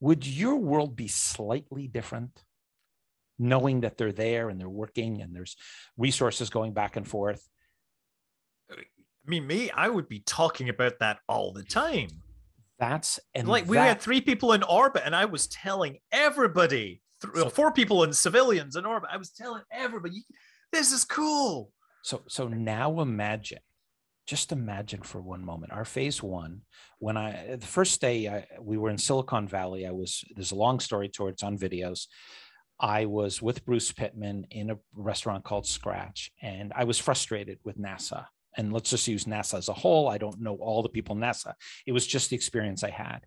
S1: would your world be slightly different? Knowing that they're there and they're working and there's resources going back and forth
S2: I mean, me, I would be talking about that all the time.
S1: That's and
S2: like
S1: that...
S2: we had three people in orbit, and I was telling everybody, th- so, four people in civilians in orbit. I was telling everybody, this is cool.
S1: So, so now imagine, just imagine for one moment, our phase one. When I uh, the first day I, we were in Silicon Valley, I was. There's a long story to it. It's on videos. I was with Bruce Pittman in a restaurant called Scratch, and I was frustrated with NASA and let's just use NASA as a whole. I don't know all the people in NASA. It was just the experience I had.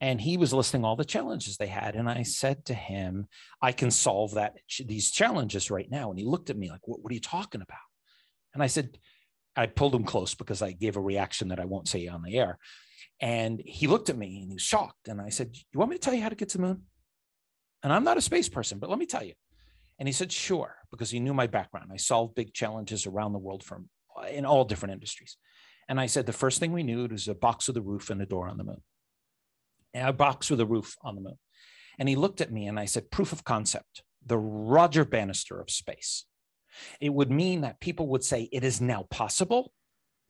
S1: And he was listing all the challenges they had. And I said to him, I can solve that these challenges right now. And he looked at me like, what, what are you talking about? And I said, I pulled him close because I gave a reaction that I won't say on the air. And he looked at me and he was shocked. And I said, You want me to tell you how to get to the moon? And I'm not a space person, but let me tell you. And he said, Sure, because he knew my background. I solved big challenges around the world from in all different industries. And I said, The first thing we knew was a box with a roof and a door on the moon. A box with a roof on the moon. And he looked at me and I said, Proof of concept, the Roger Bannister of space. It would mean that people would say it is now possible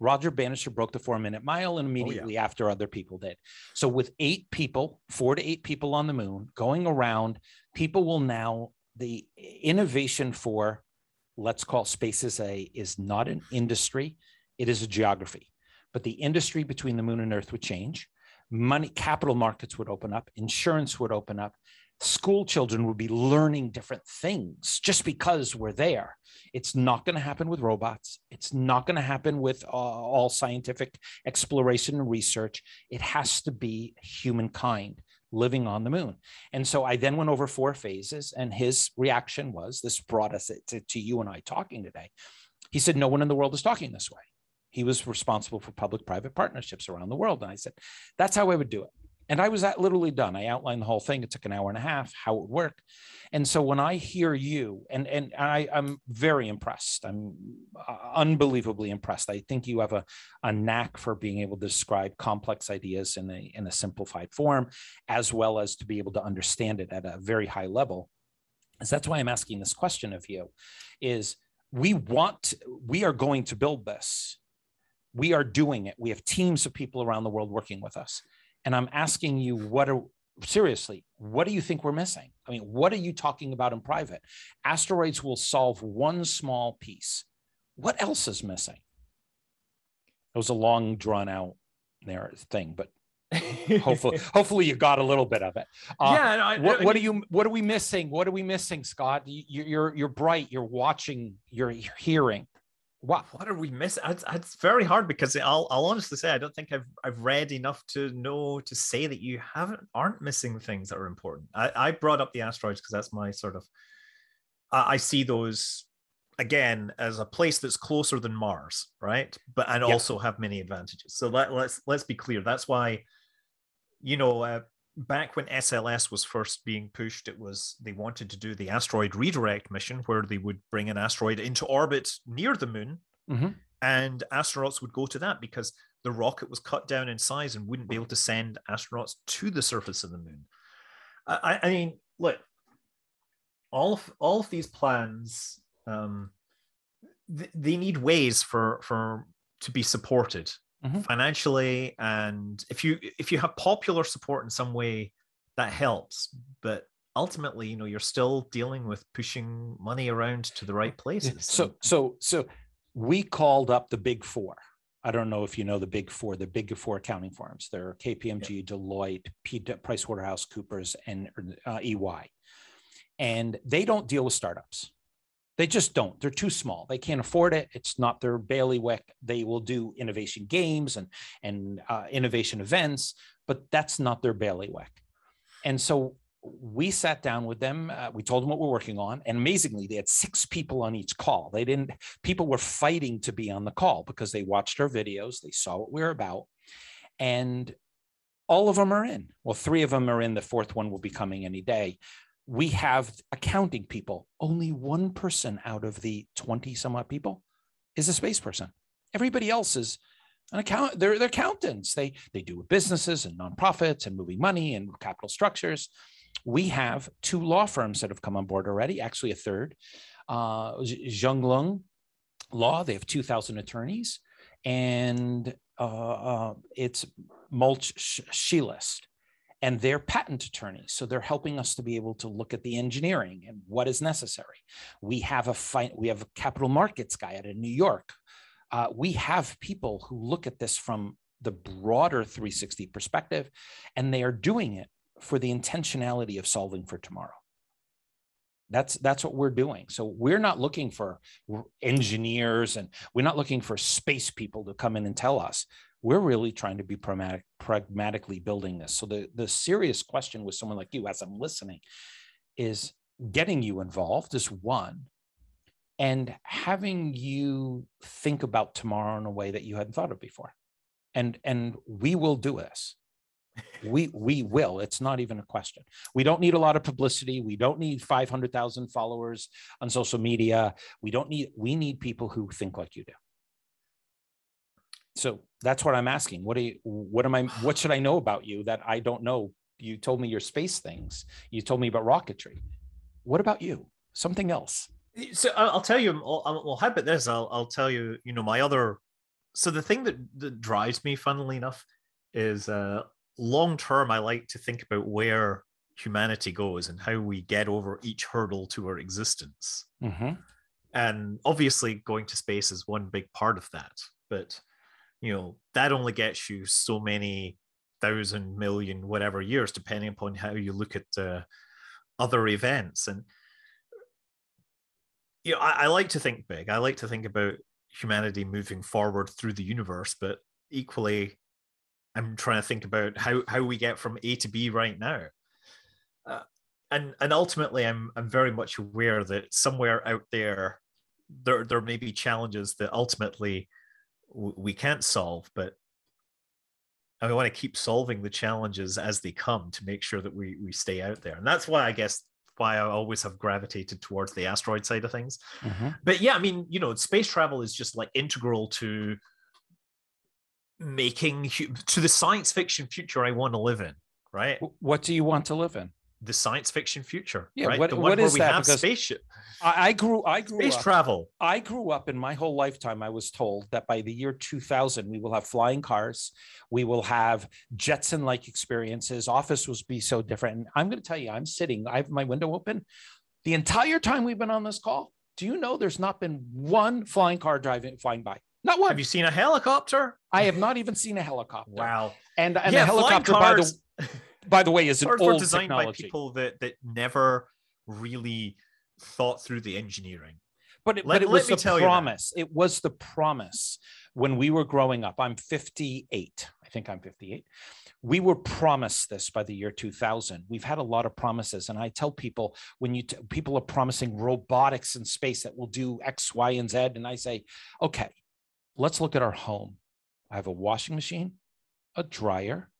S1: Roger Bannister broke the four minute mile and immediately oh, yeah. after other people did. So, with eight people, four to eight people on the moon going around, people will now, the innovation for, let's call spaces a, is not an industry, it is a geography. But the industry between the moon and earth would change. Money, capital markets would open up, insurance would open up, school children would be learning different things just because we're there. It's not going to happen with robots. It's not going to happen with uh, all scientific exploration and research. It has to be humankind living on the moon. And so I then went over four phases, and his reaction was this brought us to, to you and I talking today. He said, No one in the world is talking this way. He was responsible for public private partnerships around the world. And I said, That's how I would do it. And I was at literally done. I outlined the whole thing. It took an hour and a half, how it would work. And so when I hear you, and and I, I'm very impressed. I'm uh, unbelievably impressed. I think you have a, a knack for being able to describe complex ideas in a in a simplified form, as well as to be able to understand it at a very high level. So that's why I'm asking this question of you, is we want we are going to build this. We are doing it. We have teams of people around the world working with us and I'm asking you, what are seriously, what do you think we're missing? I mean, what are you talking about in private? Asteroids will solve one small piece. What else is missing? It was a long, drawn out there thing, but hopefully, hopefully you got a little bit of it. Uh, yeah. I, what, I what are you? What are we missing? What are we missing, Scott? You, you're you're bright. You're watching. You're, you're hearing
S2: what what are we missing? It's, it's very hard because I'll I'll honestly say I don't think I've I've read enough to know to say that you haven't aren't missing things that are important. I, I brought up the asteroids because that's my sort of I, I see those again as a place that's closer than Mars, right? But and also have many advantages. So let, let's let's be clear. That's why you know uh, back when SLS was first being pushed, it was they wanted to do the asteroid redirect mission where they would bring an asteroid into orbit near the moon, mm-hmm. and astronauts would go to that because the rocket was cut down in size and wouldn't be able to send astronauts to the surface of the moon. I, I mean, look, all of all of these plans, um, th- they need ways for for to be supported mm-hmm. financially and if you if you have popular support in some way that helps but ultimately you know you're still dealing with pushing money around to the right places
S1: so so so we called up the big four I don't know if you know the big four, the big four accounting firms. They're KPMG, yeah. Deloitte, P- PricewaterhouseCoopers, and uh, EY. And they don't deal with startups. They just don't. They're too small. They can't afford it. It's not their bailiwick. They will do innovation games and and uh, innovation events, but that's not their bailiwick. And so we sat down with them. Uh, we told them what we're working on, and amazingly, they had six people on each call. They didn't. People were fighting to be on the call because they watched our videos. They saw what we were about, and all of them are in. Well, three of them are in. The fourth one will be coming any day we have accounting people. Only one person out of the 20 some odd people is a space person. Everybody else is an account. They're, they're accountants. They, they do businesses and nonprofits and moving money and capital structures. We have two law firms that have come on board already, actually a third. Uh, Zhonglong Law, they have 2,000 attorneys, and uh, uh, it's Mulch Shilist and they're patent attorneys so they're helping us to be able to look at the engineering and what is necessary. We have a fight we have a capital markets guy out of new york. Uh, we have people who look at this from the broader 360 perspective and they are doing it for the intentionality of solving for tomorrow. That's that's what we're doing. So we're not looking for engineers and we're not looking for space people to come in and tell us we're really trying to be pragmatic, pragmatically building this. So the, the serious question with someone like you, as I'm listening, is getting you involved is one. and having you think about tomorrow in a way that you hadn't thought of before. And and we will do this. We we will. It's not even a question. We don't need a lot of publicity. We don't need 500,000 followers on social media. We don't need we need people who think like you do. So that's what I'm asking. What do you what am I what should I know about you that I don't know? You told me your space things. You told me about rocketry. What about you? Something else.
S2: So I'll tell you. Well, how about this? I'll I'll tell you. You know, my other. So the thing that that drives me, funnily enough, is uh, long term. I like to think about where humanity goes and how we get over each hurdle to our existence. Mm-hmm. And obviously, going to space is one big part of that. But you know that only gets you so many thousand million whatever years depending upon how you look at uh, other events. And you know I, I like to think big. I like to think about humanity moving forward through the universe but equally i'm trying to think about how how we get from a to b right now. Uh, and and ultimately i'm i'm very much aware that somewhere out there there there may be challenges that ultimately we can't solve, but I want to keep solving the challenges as they come to make sure that we we stay out there. And that's why I guess why I always have gravitated towards the asteroid side of things. Mm-hmm. But yeah, I mean, you know, space travel is just like integral to making to the science fiction future I want to live in, right?
S1: What do you want to live in?
S2: The science fiction future.
S1: Yeah,
S2: right?
S1: what,
S2: the
S1: one what
S2: where
S1: is
S2: we
S1: that?
S2: have because spaceship.
S1: I, I grew. I grew
S2: space
S1: up,
S2: travel.
S1: I grew up in my whole lifetime. I was told that by the year 2000, we will have flying cars. We will have Jetson-like experiences. Office will be so different. And I'm going to tell you, I'm sitting. I have my window open. The entire time we've been on this call, do you know there's not been one flying car driving flying by? Not one.
S2: Have you seen a helicopter?
S1: I have not even seen a helicopter.
S2: Wow.
S1: And and yeah, a helicopter by the by the way, is an old designed technology.
S2: by people that that never really thought through the engineering.
S1: But it, let, but it was the promise. It was the promise when we were growing up. I'm 58. I think I'm 58. We were promised this by the year 2000. We've had a lot of promises, and I tell people when you t- people are promising robotics in space that will do X, Y, and Z, and I say, okay, let's look at our home. I have a washing machine, a dryer,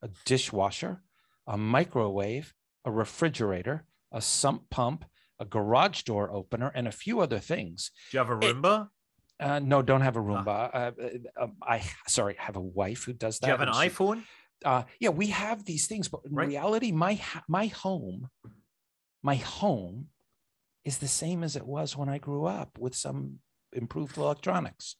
S1: a dishwasher, a microwave, a refrigerator, a sump pump, a garage door opener, and a few other things.
S2: Do you have a Roomba? It,
S1: uh, no, don't have a Roomba. Uh, uh, um, I sorry, have a wife who does that.
S2: Do you have an she, iPhone?
S1: Uh, yeah, we have these things, but in right. reality, my my home, my home, is the same as it was when I grew up, with some improved electronics.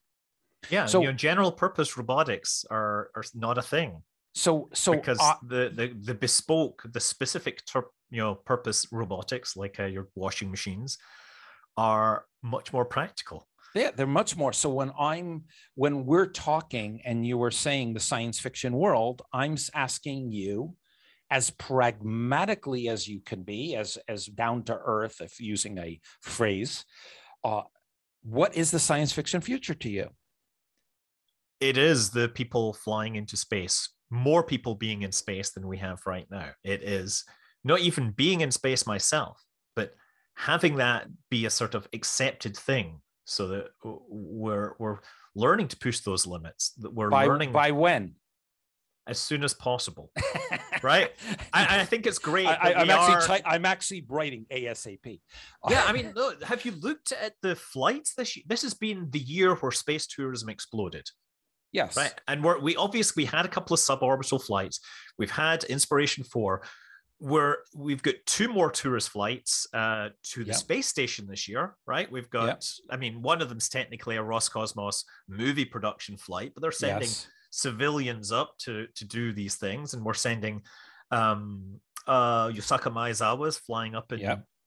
S2: Yeah, so you know, general purpose robotics are are not a thing.
S1: So, so
S2: because uh, the, the the bespoke, the specific ter- you know purpose robotics like uh, your washing machines are much more practical.
S1: Yeah, they're much more. So when I'm when we're talking and you were saying the science fiction world, I'm asking you as pragmatically as you can be, as as down to earth, if using a phrase, uh, what is the science fiction future to you?
S2: It is the people flying into space more people being in space than we have right now. It is not even being in space myself, but having that be a sort of accepted thing so that we're we're learning to push those limits that we're
S1: by,
S2: learning
S1: by when?
S2: as soon as possible right? I, I, think it's great
S1: I, am actually i'm actually writing asap
S2: yeah i mean look, have you looked at the flights this year this has been the year where space tourism exploded
S1: Yes.
S2: Right. And we're, we obviously we had a couple of suborbital flights. We've had Inspiration 4. Where we've got two more tourist flights uh, to the space station this year, right? We've got. I mean, one of them's technically a Roscosmos movie production flight, but they're sending yes. civilians up to to do these things, and we're sending um, uh, Yusaku Maezawa's flying up in.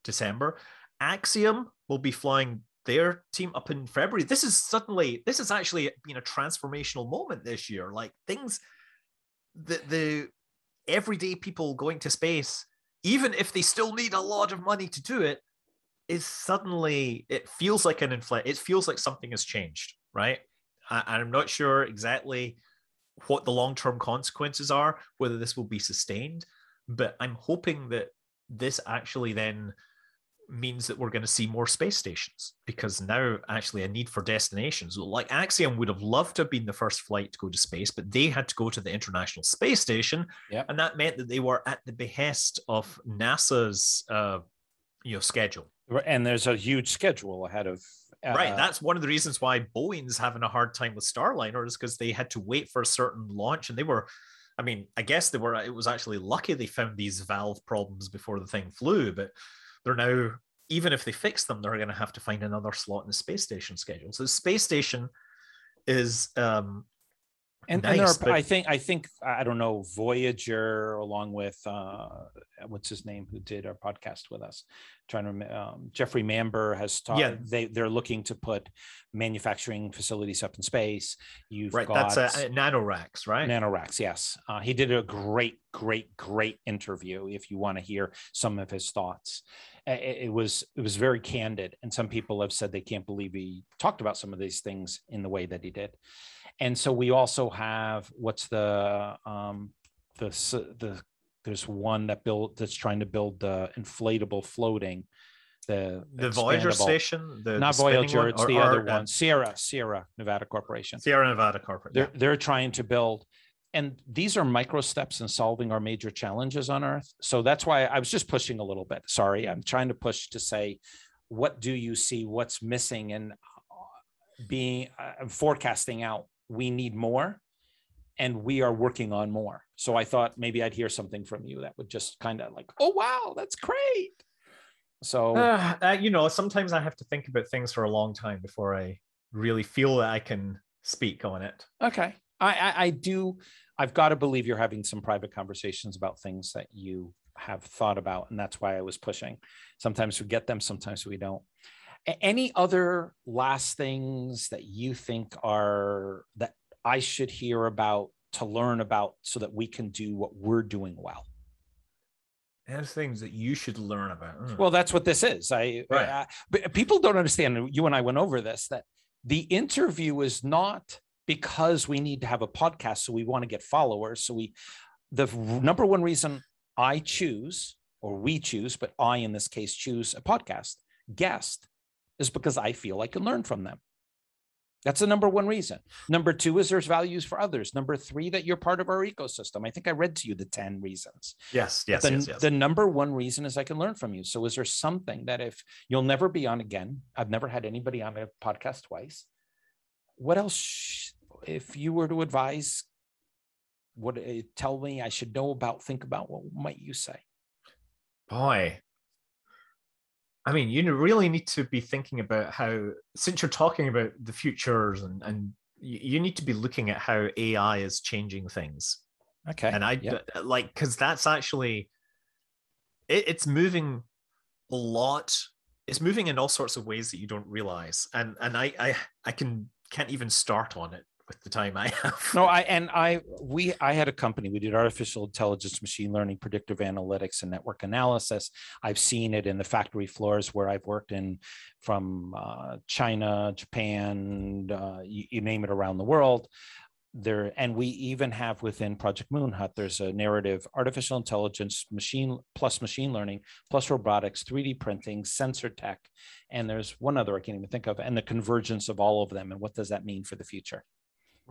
S2: December. Axiom will be flying their team up in February. This is suddenly, this has actually been a transformational moment this year. Like things, the the everyday people going to space, even if they still need a lot of money to do it, is suddenly it feels like an inflate. It feels like something has changed, right? I, I'm not sure exactly what the long term consequences are, whether this will be sustained, but I'm hoping that this actually then means that we're going to see more space stations because now actually a need for destinations. Like Axiom would have loved to have been the first flight to go to space, but they had to go to the International Space Station,
S1: yep.
S2: and that meant that they were at the behest of NASA's uh, you know schedule.
S1: And there's a huge schedule ahead of.
S2: Uh, right, that's one of the reasons why Boeing's having a hard time with Starliner is because they had to wait for a certain launch, and they were I mean, I guess they were. It was actually lucky they found these valve problems before the thing flew, but they're now even if they fix them, they're going to have to find another slot in the space station schedule. So the space station is um,
S1: and, nice, and are, but... I think I think I don't know Voyager along with uh, what's his name who did our podcast with us. trying to um, Jeffrey Manber has taught. Yeah. they they're looking to put manufacturing facilities up in space. You've
S2: right.
S1: got
S2: that's a, a NanoRacks, right?
S1: NanoRacks, yes. Uh, he did a great, great, great interview. If you want to hear some of his thoughts, it, it was it was very candid, and some people have said they can't believe he talked about some of these things in the way that he did and so we also have what's the um, the the there's one that built that's trying to build the inflatable floating the
S2: the Voyager station? The
S1: not
S2: the
S1: Voyager it's or, the or, other uh, one. Sierra Sierra Nevada Corporation.
S2: Sierra Nevada Corporation
S1: they're, yeah. they're trying to build and these are micro steps in solving our major challenges on earth. So that's why I was just pushing a little bit. Sorry I'm trying to push to say what do you see? What's missing? And uh, being uh, forecasting out we need more and we are working on more. So I thought maybe I'd hear something from you that would just kind of like, oh, wow, that's great. So,
S2: uh, uh, you know, sometimes I have to think about things for a long time before I really feel that I can speak on it.
S1: Okay. I, I, I do. I've got to believe you're having some private conversations about things that you have thought about. And that's why I was pushing. Sometimes we get them, sometimes we don't any other last things that you think are that I should hear about to learn about so that we can do what we're doing well?
S2: And things that you should learn about.
S1: Mm. Well, that's what this is. I, right. I, but people don't understand. You and I went over this that the interview is not because we need to have a podcast, so we want to get followers. So we, the number one reason I choose or we choose, but I in this case choose a podcast guest is because I feel I can learn from them. That's the number one reason. Number two is there's values for others. Number three, that you're part of our ecosystem. I think I read to you the 10 reasons.
S2: Yes, yes,
S1: the,
S2: yes, yes.
S1: The number one reason is I can learn from you. So is there something that if you'll never be on again, I've never had anybody on a podcast twice. What else, if you were to advise, what uh, tell me I should know about, think about, what might you say?
S2: Boy, I mean, you really need to be thinking about how, since you're talking about the futures and, and you need to be looking at how AI is changing things.
S1: Okay.
S2: And I yep. like, because that's actually, it, it's moving a lot. It's moving in all sorts of ways that you don't realize. And, and I, I, I can, can't even start on it with the time I have.
S1: No, I and I we I had a company. We did artificial intelligence, machine learning, predictive analytics, and network analysis. I've seen it in the factory floors where I've worked in, from uh, China, Japan, uh, you, you name it, around the world there and we even have within project moonhut there's a narrative artificial intelligence machine plus machine learning plus robotics 3d printing sensor tech and there's one other i can't even think of and the convergence of all of them and what does that mean for the future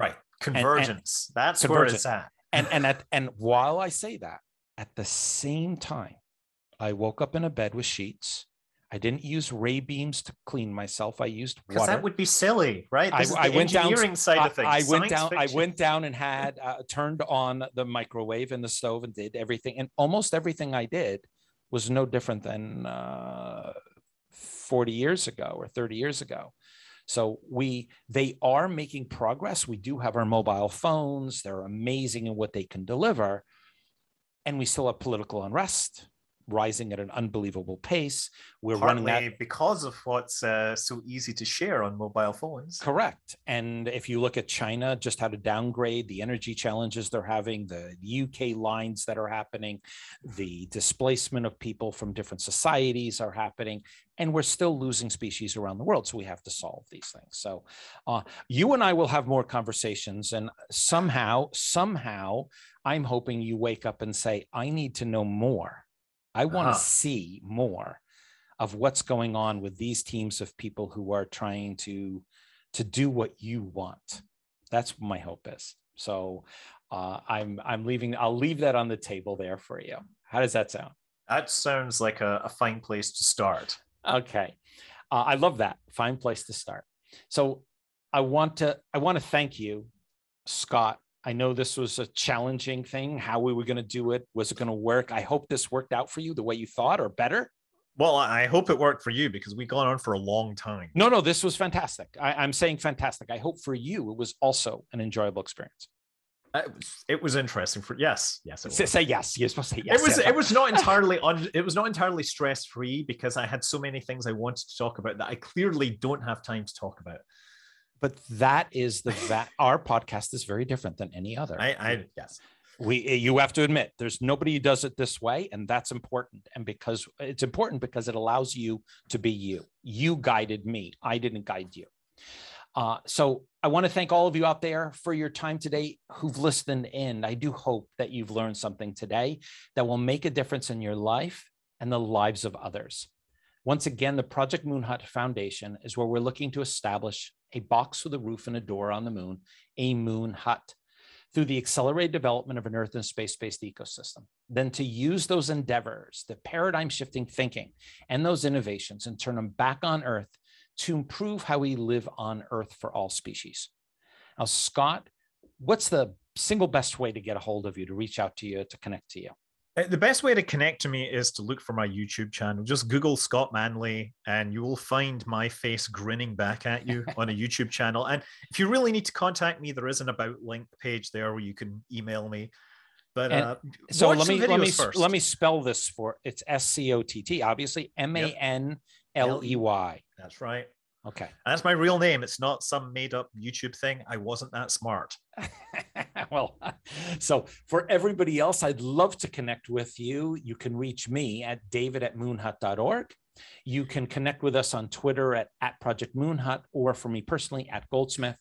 S2: Right. Convergence. And, and That's where it's at.
S1: and and at and while I say that, at the same time, I woke up in a bed with sheets. I didn't use ray beams to clean myself. I used
S2: because that would be silly, right?
S1: This I, I went down. Side of things. I, I went down. Fiction. I went down and had uh, turned on the microwave and the stove and did everything. And almost everything I did was no different than uh, forty years ago or thirty years ago. So we they are making progress. We do have our mobile phones. They're amazing in what they can deliver. And we still have political unrest rising at an unbelievable pace.
S2: We're Partly running that because of what's uh, so easy to share on mobile phones.
S1: Correct. And if you look at China, just how to downgrade the energy challenges they're having, the UK lines that are happening, the displacement of people from different societies are happening, and we're still losing species around the world. So we have to solve these things. So uh, you and I will have more conversations, and somehow, somehow, I'm hoping you wake up and say, I need to know more I want to uh-huh. see more. of what's going on with these teams of people who are trying to to do what you want. That's my hope is. So uh, I'm I'm leaving. I'll leave that on the table there for you. How does that sound?
S2: That sounds like a, a fine place to start.
S1: Okay, uh, I love that. Fine place to start. So I want to I want to thank you, Scott. I know this was a challenging thing. How we were going to do it? Was it going to work? I hope this worked out for you the way you thought, or better.
S2: Well, I hope it worked for you because we've gone on for a long time.
S1: No, no, this was fantastic. I, am saying fantastic. I hope for you it was also an enjoyable experience.
S2: Uh, it, was, it was interesting for yes, yes.
S1: Say, say, yes. You're supposed to say yes.
S2: It was.
S1: Yes.
S2: It was not entirely on. It was not entirely stress free because I had so many things I wanted to talk about that I clearly don't have time to talk about.
S1: But that is the that our podcast is very different than any other.
S2: I, I yes.
S1: We you have to admit there's nobody who does it this way and that's important. And because it's important because it allows you to be you. You guided me. I didn't guide you. Uh, so i want to thank all of you out there for your time today who've listened in. I do hope that you've learned something today that will make a difference in your life and the lives of others once again the project moon hut foundation is where we're looking to establish a box with a roof and a door on the moon a moon hut through the accelerated development of an Earth and space based ecosystem, then to use those endeavors, the paradigm shifting thinking, and those innovations and turn them back on Earth to improve how we live on Earth for all species. Now, Scott, what's the single best way to get a hold of you, to reach out to you, to connect to you?
S2: Uh, the best way to connect to me is to look for my YouTube channel. Just Google Scott Manley and you will find my face grinning back at you on a YouTube channel. And if you really need to contact me, there is an about link page there where you can email me. But uh,
S1: so let me let me first. let me spell this for it's S C O T T, obviously M A N L E Y.
S2: That's right.
S1: Okay.
S2: That's my real name. It's not some made up YouTube thing. I wasn't that smart.
S1: well, so for everybody else, I'd love to connect with you. You can reach me at david at moonhut.org. You can connect with us on Twitter at, at Project Moonhut or for me personally at Goldsmith.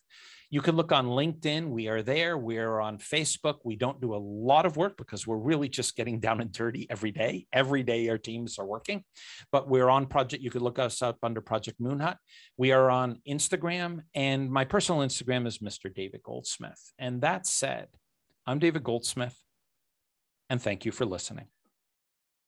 S1: You can look on LinkedIn. We are there. We're on Facebook. We don't do a lot of work because we're really just getting down and dirty every day. Every day our teams are working, but we're on project. You could look us up under Project Moonhut. We are on Instagram, and my personal Instagram is Mr. David Goldsmith. And that said, I'm David Goldsmith, and thank you for listening.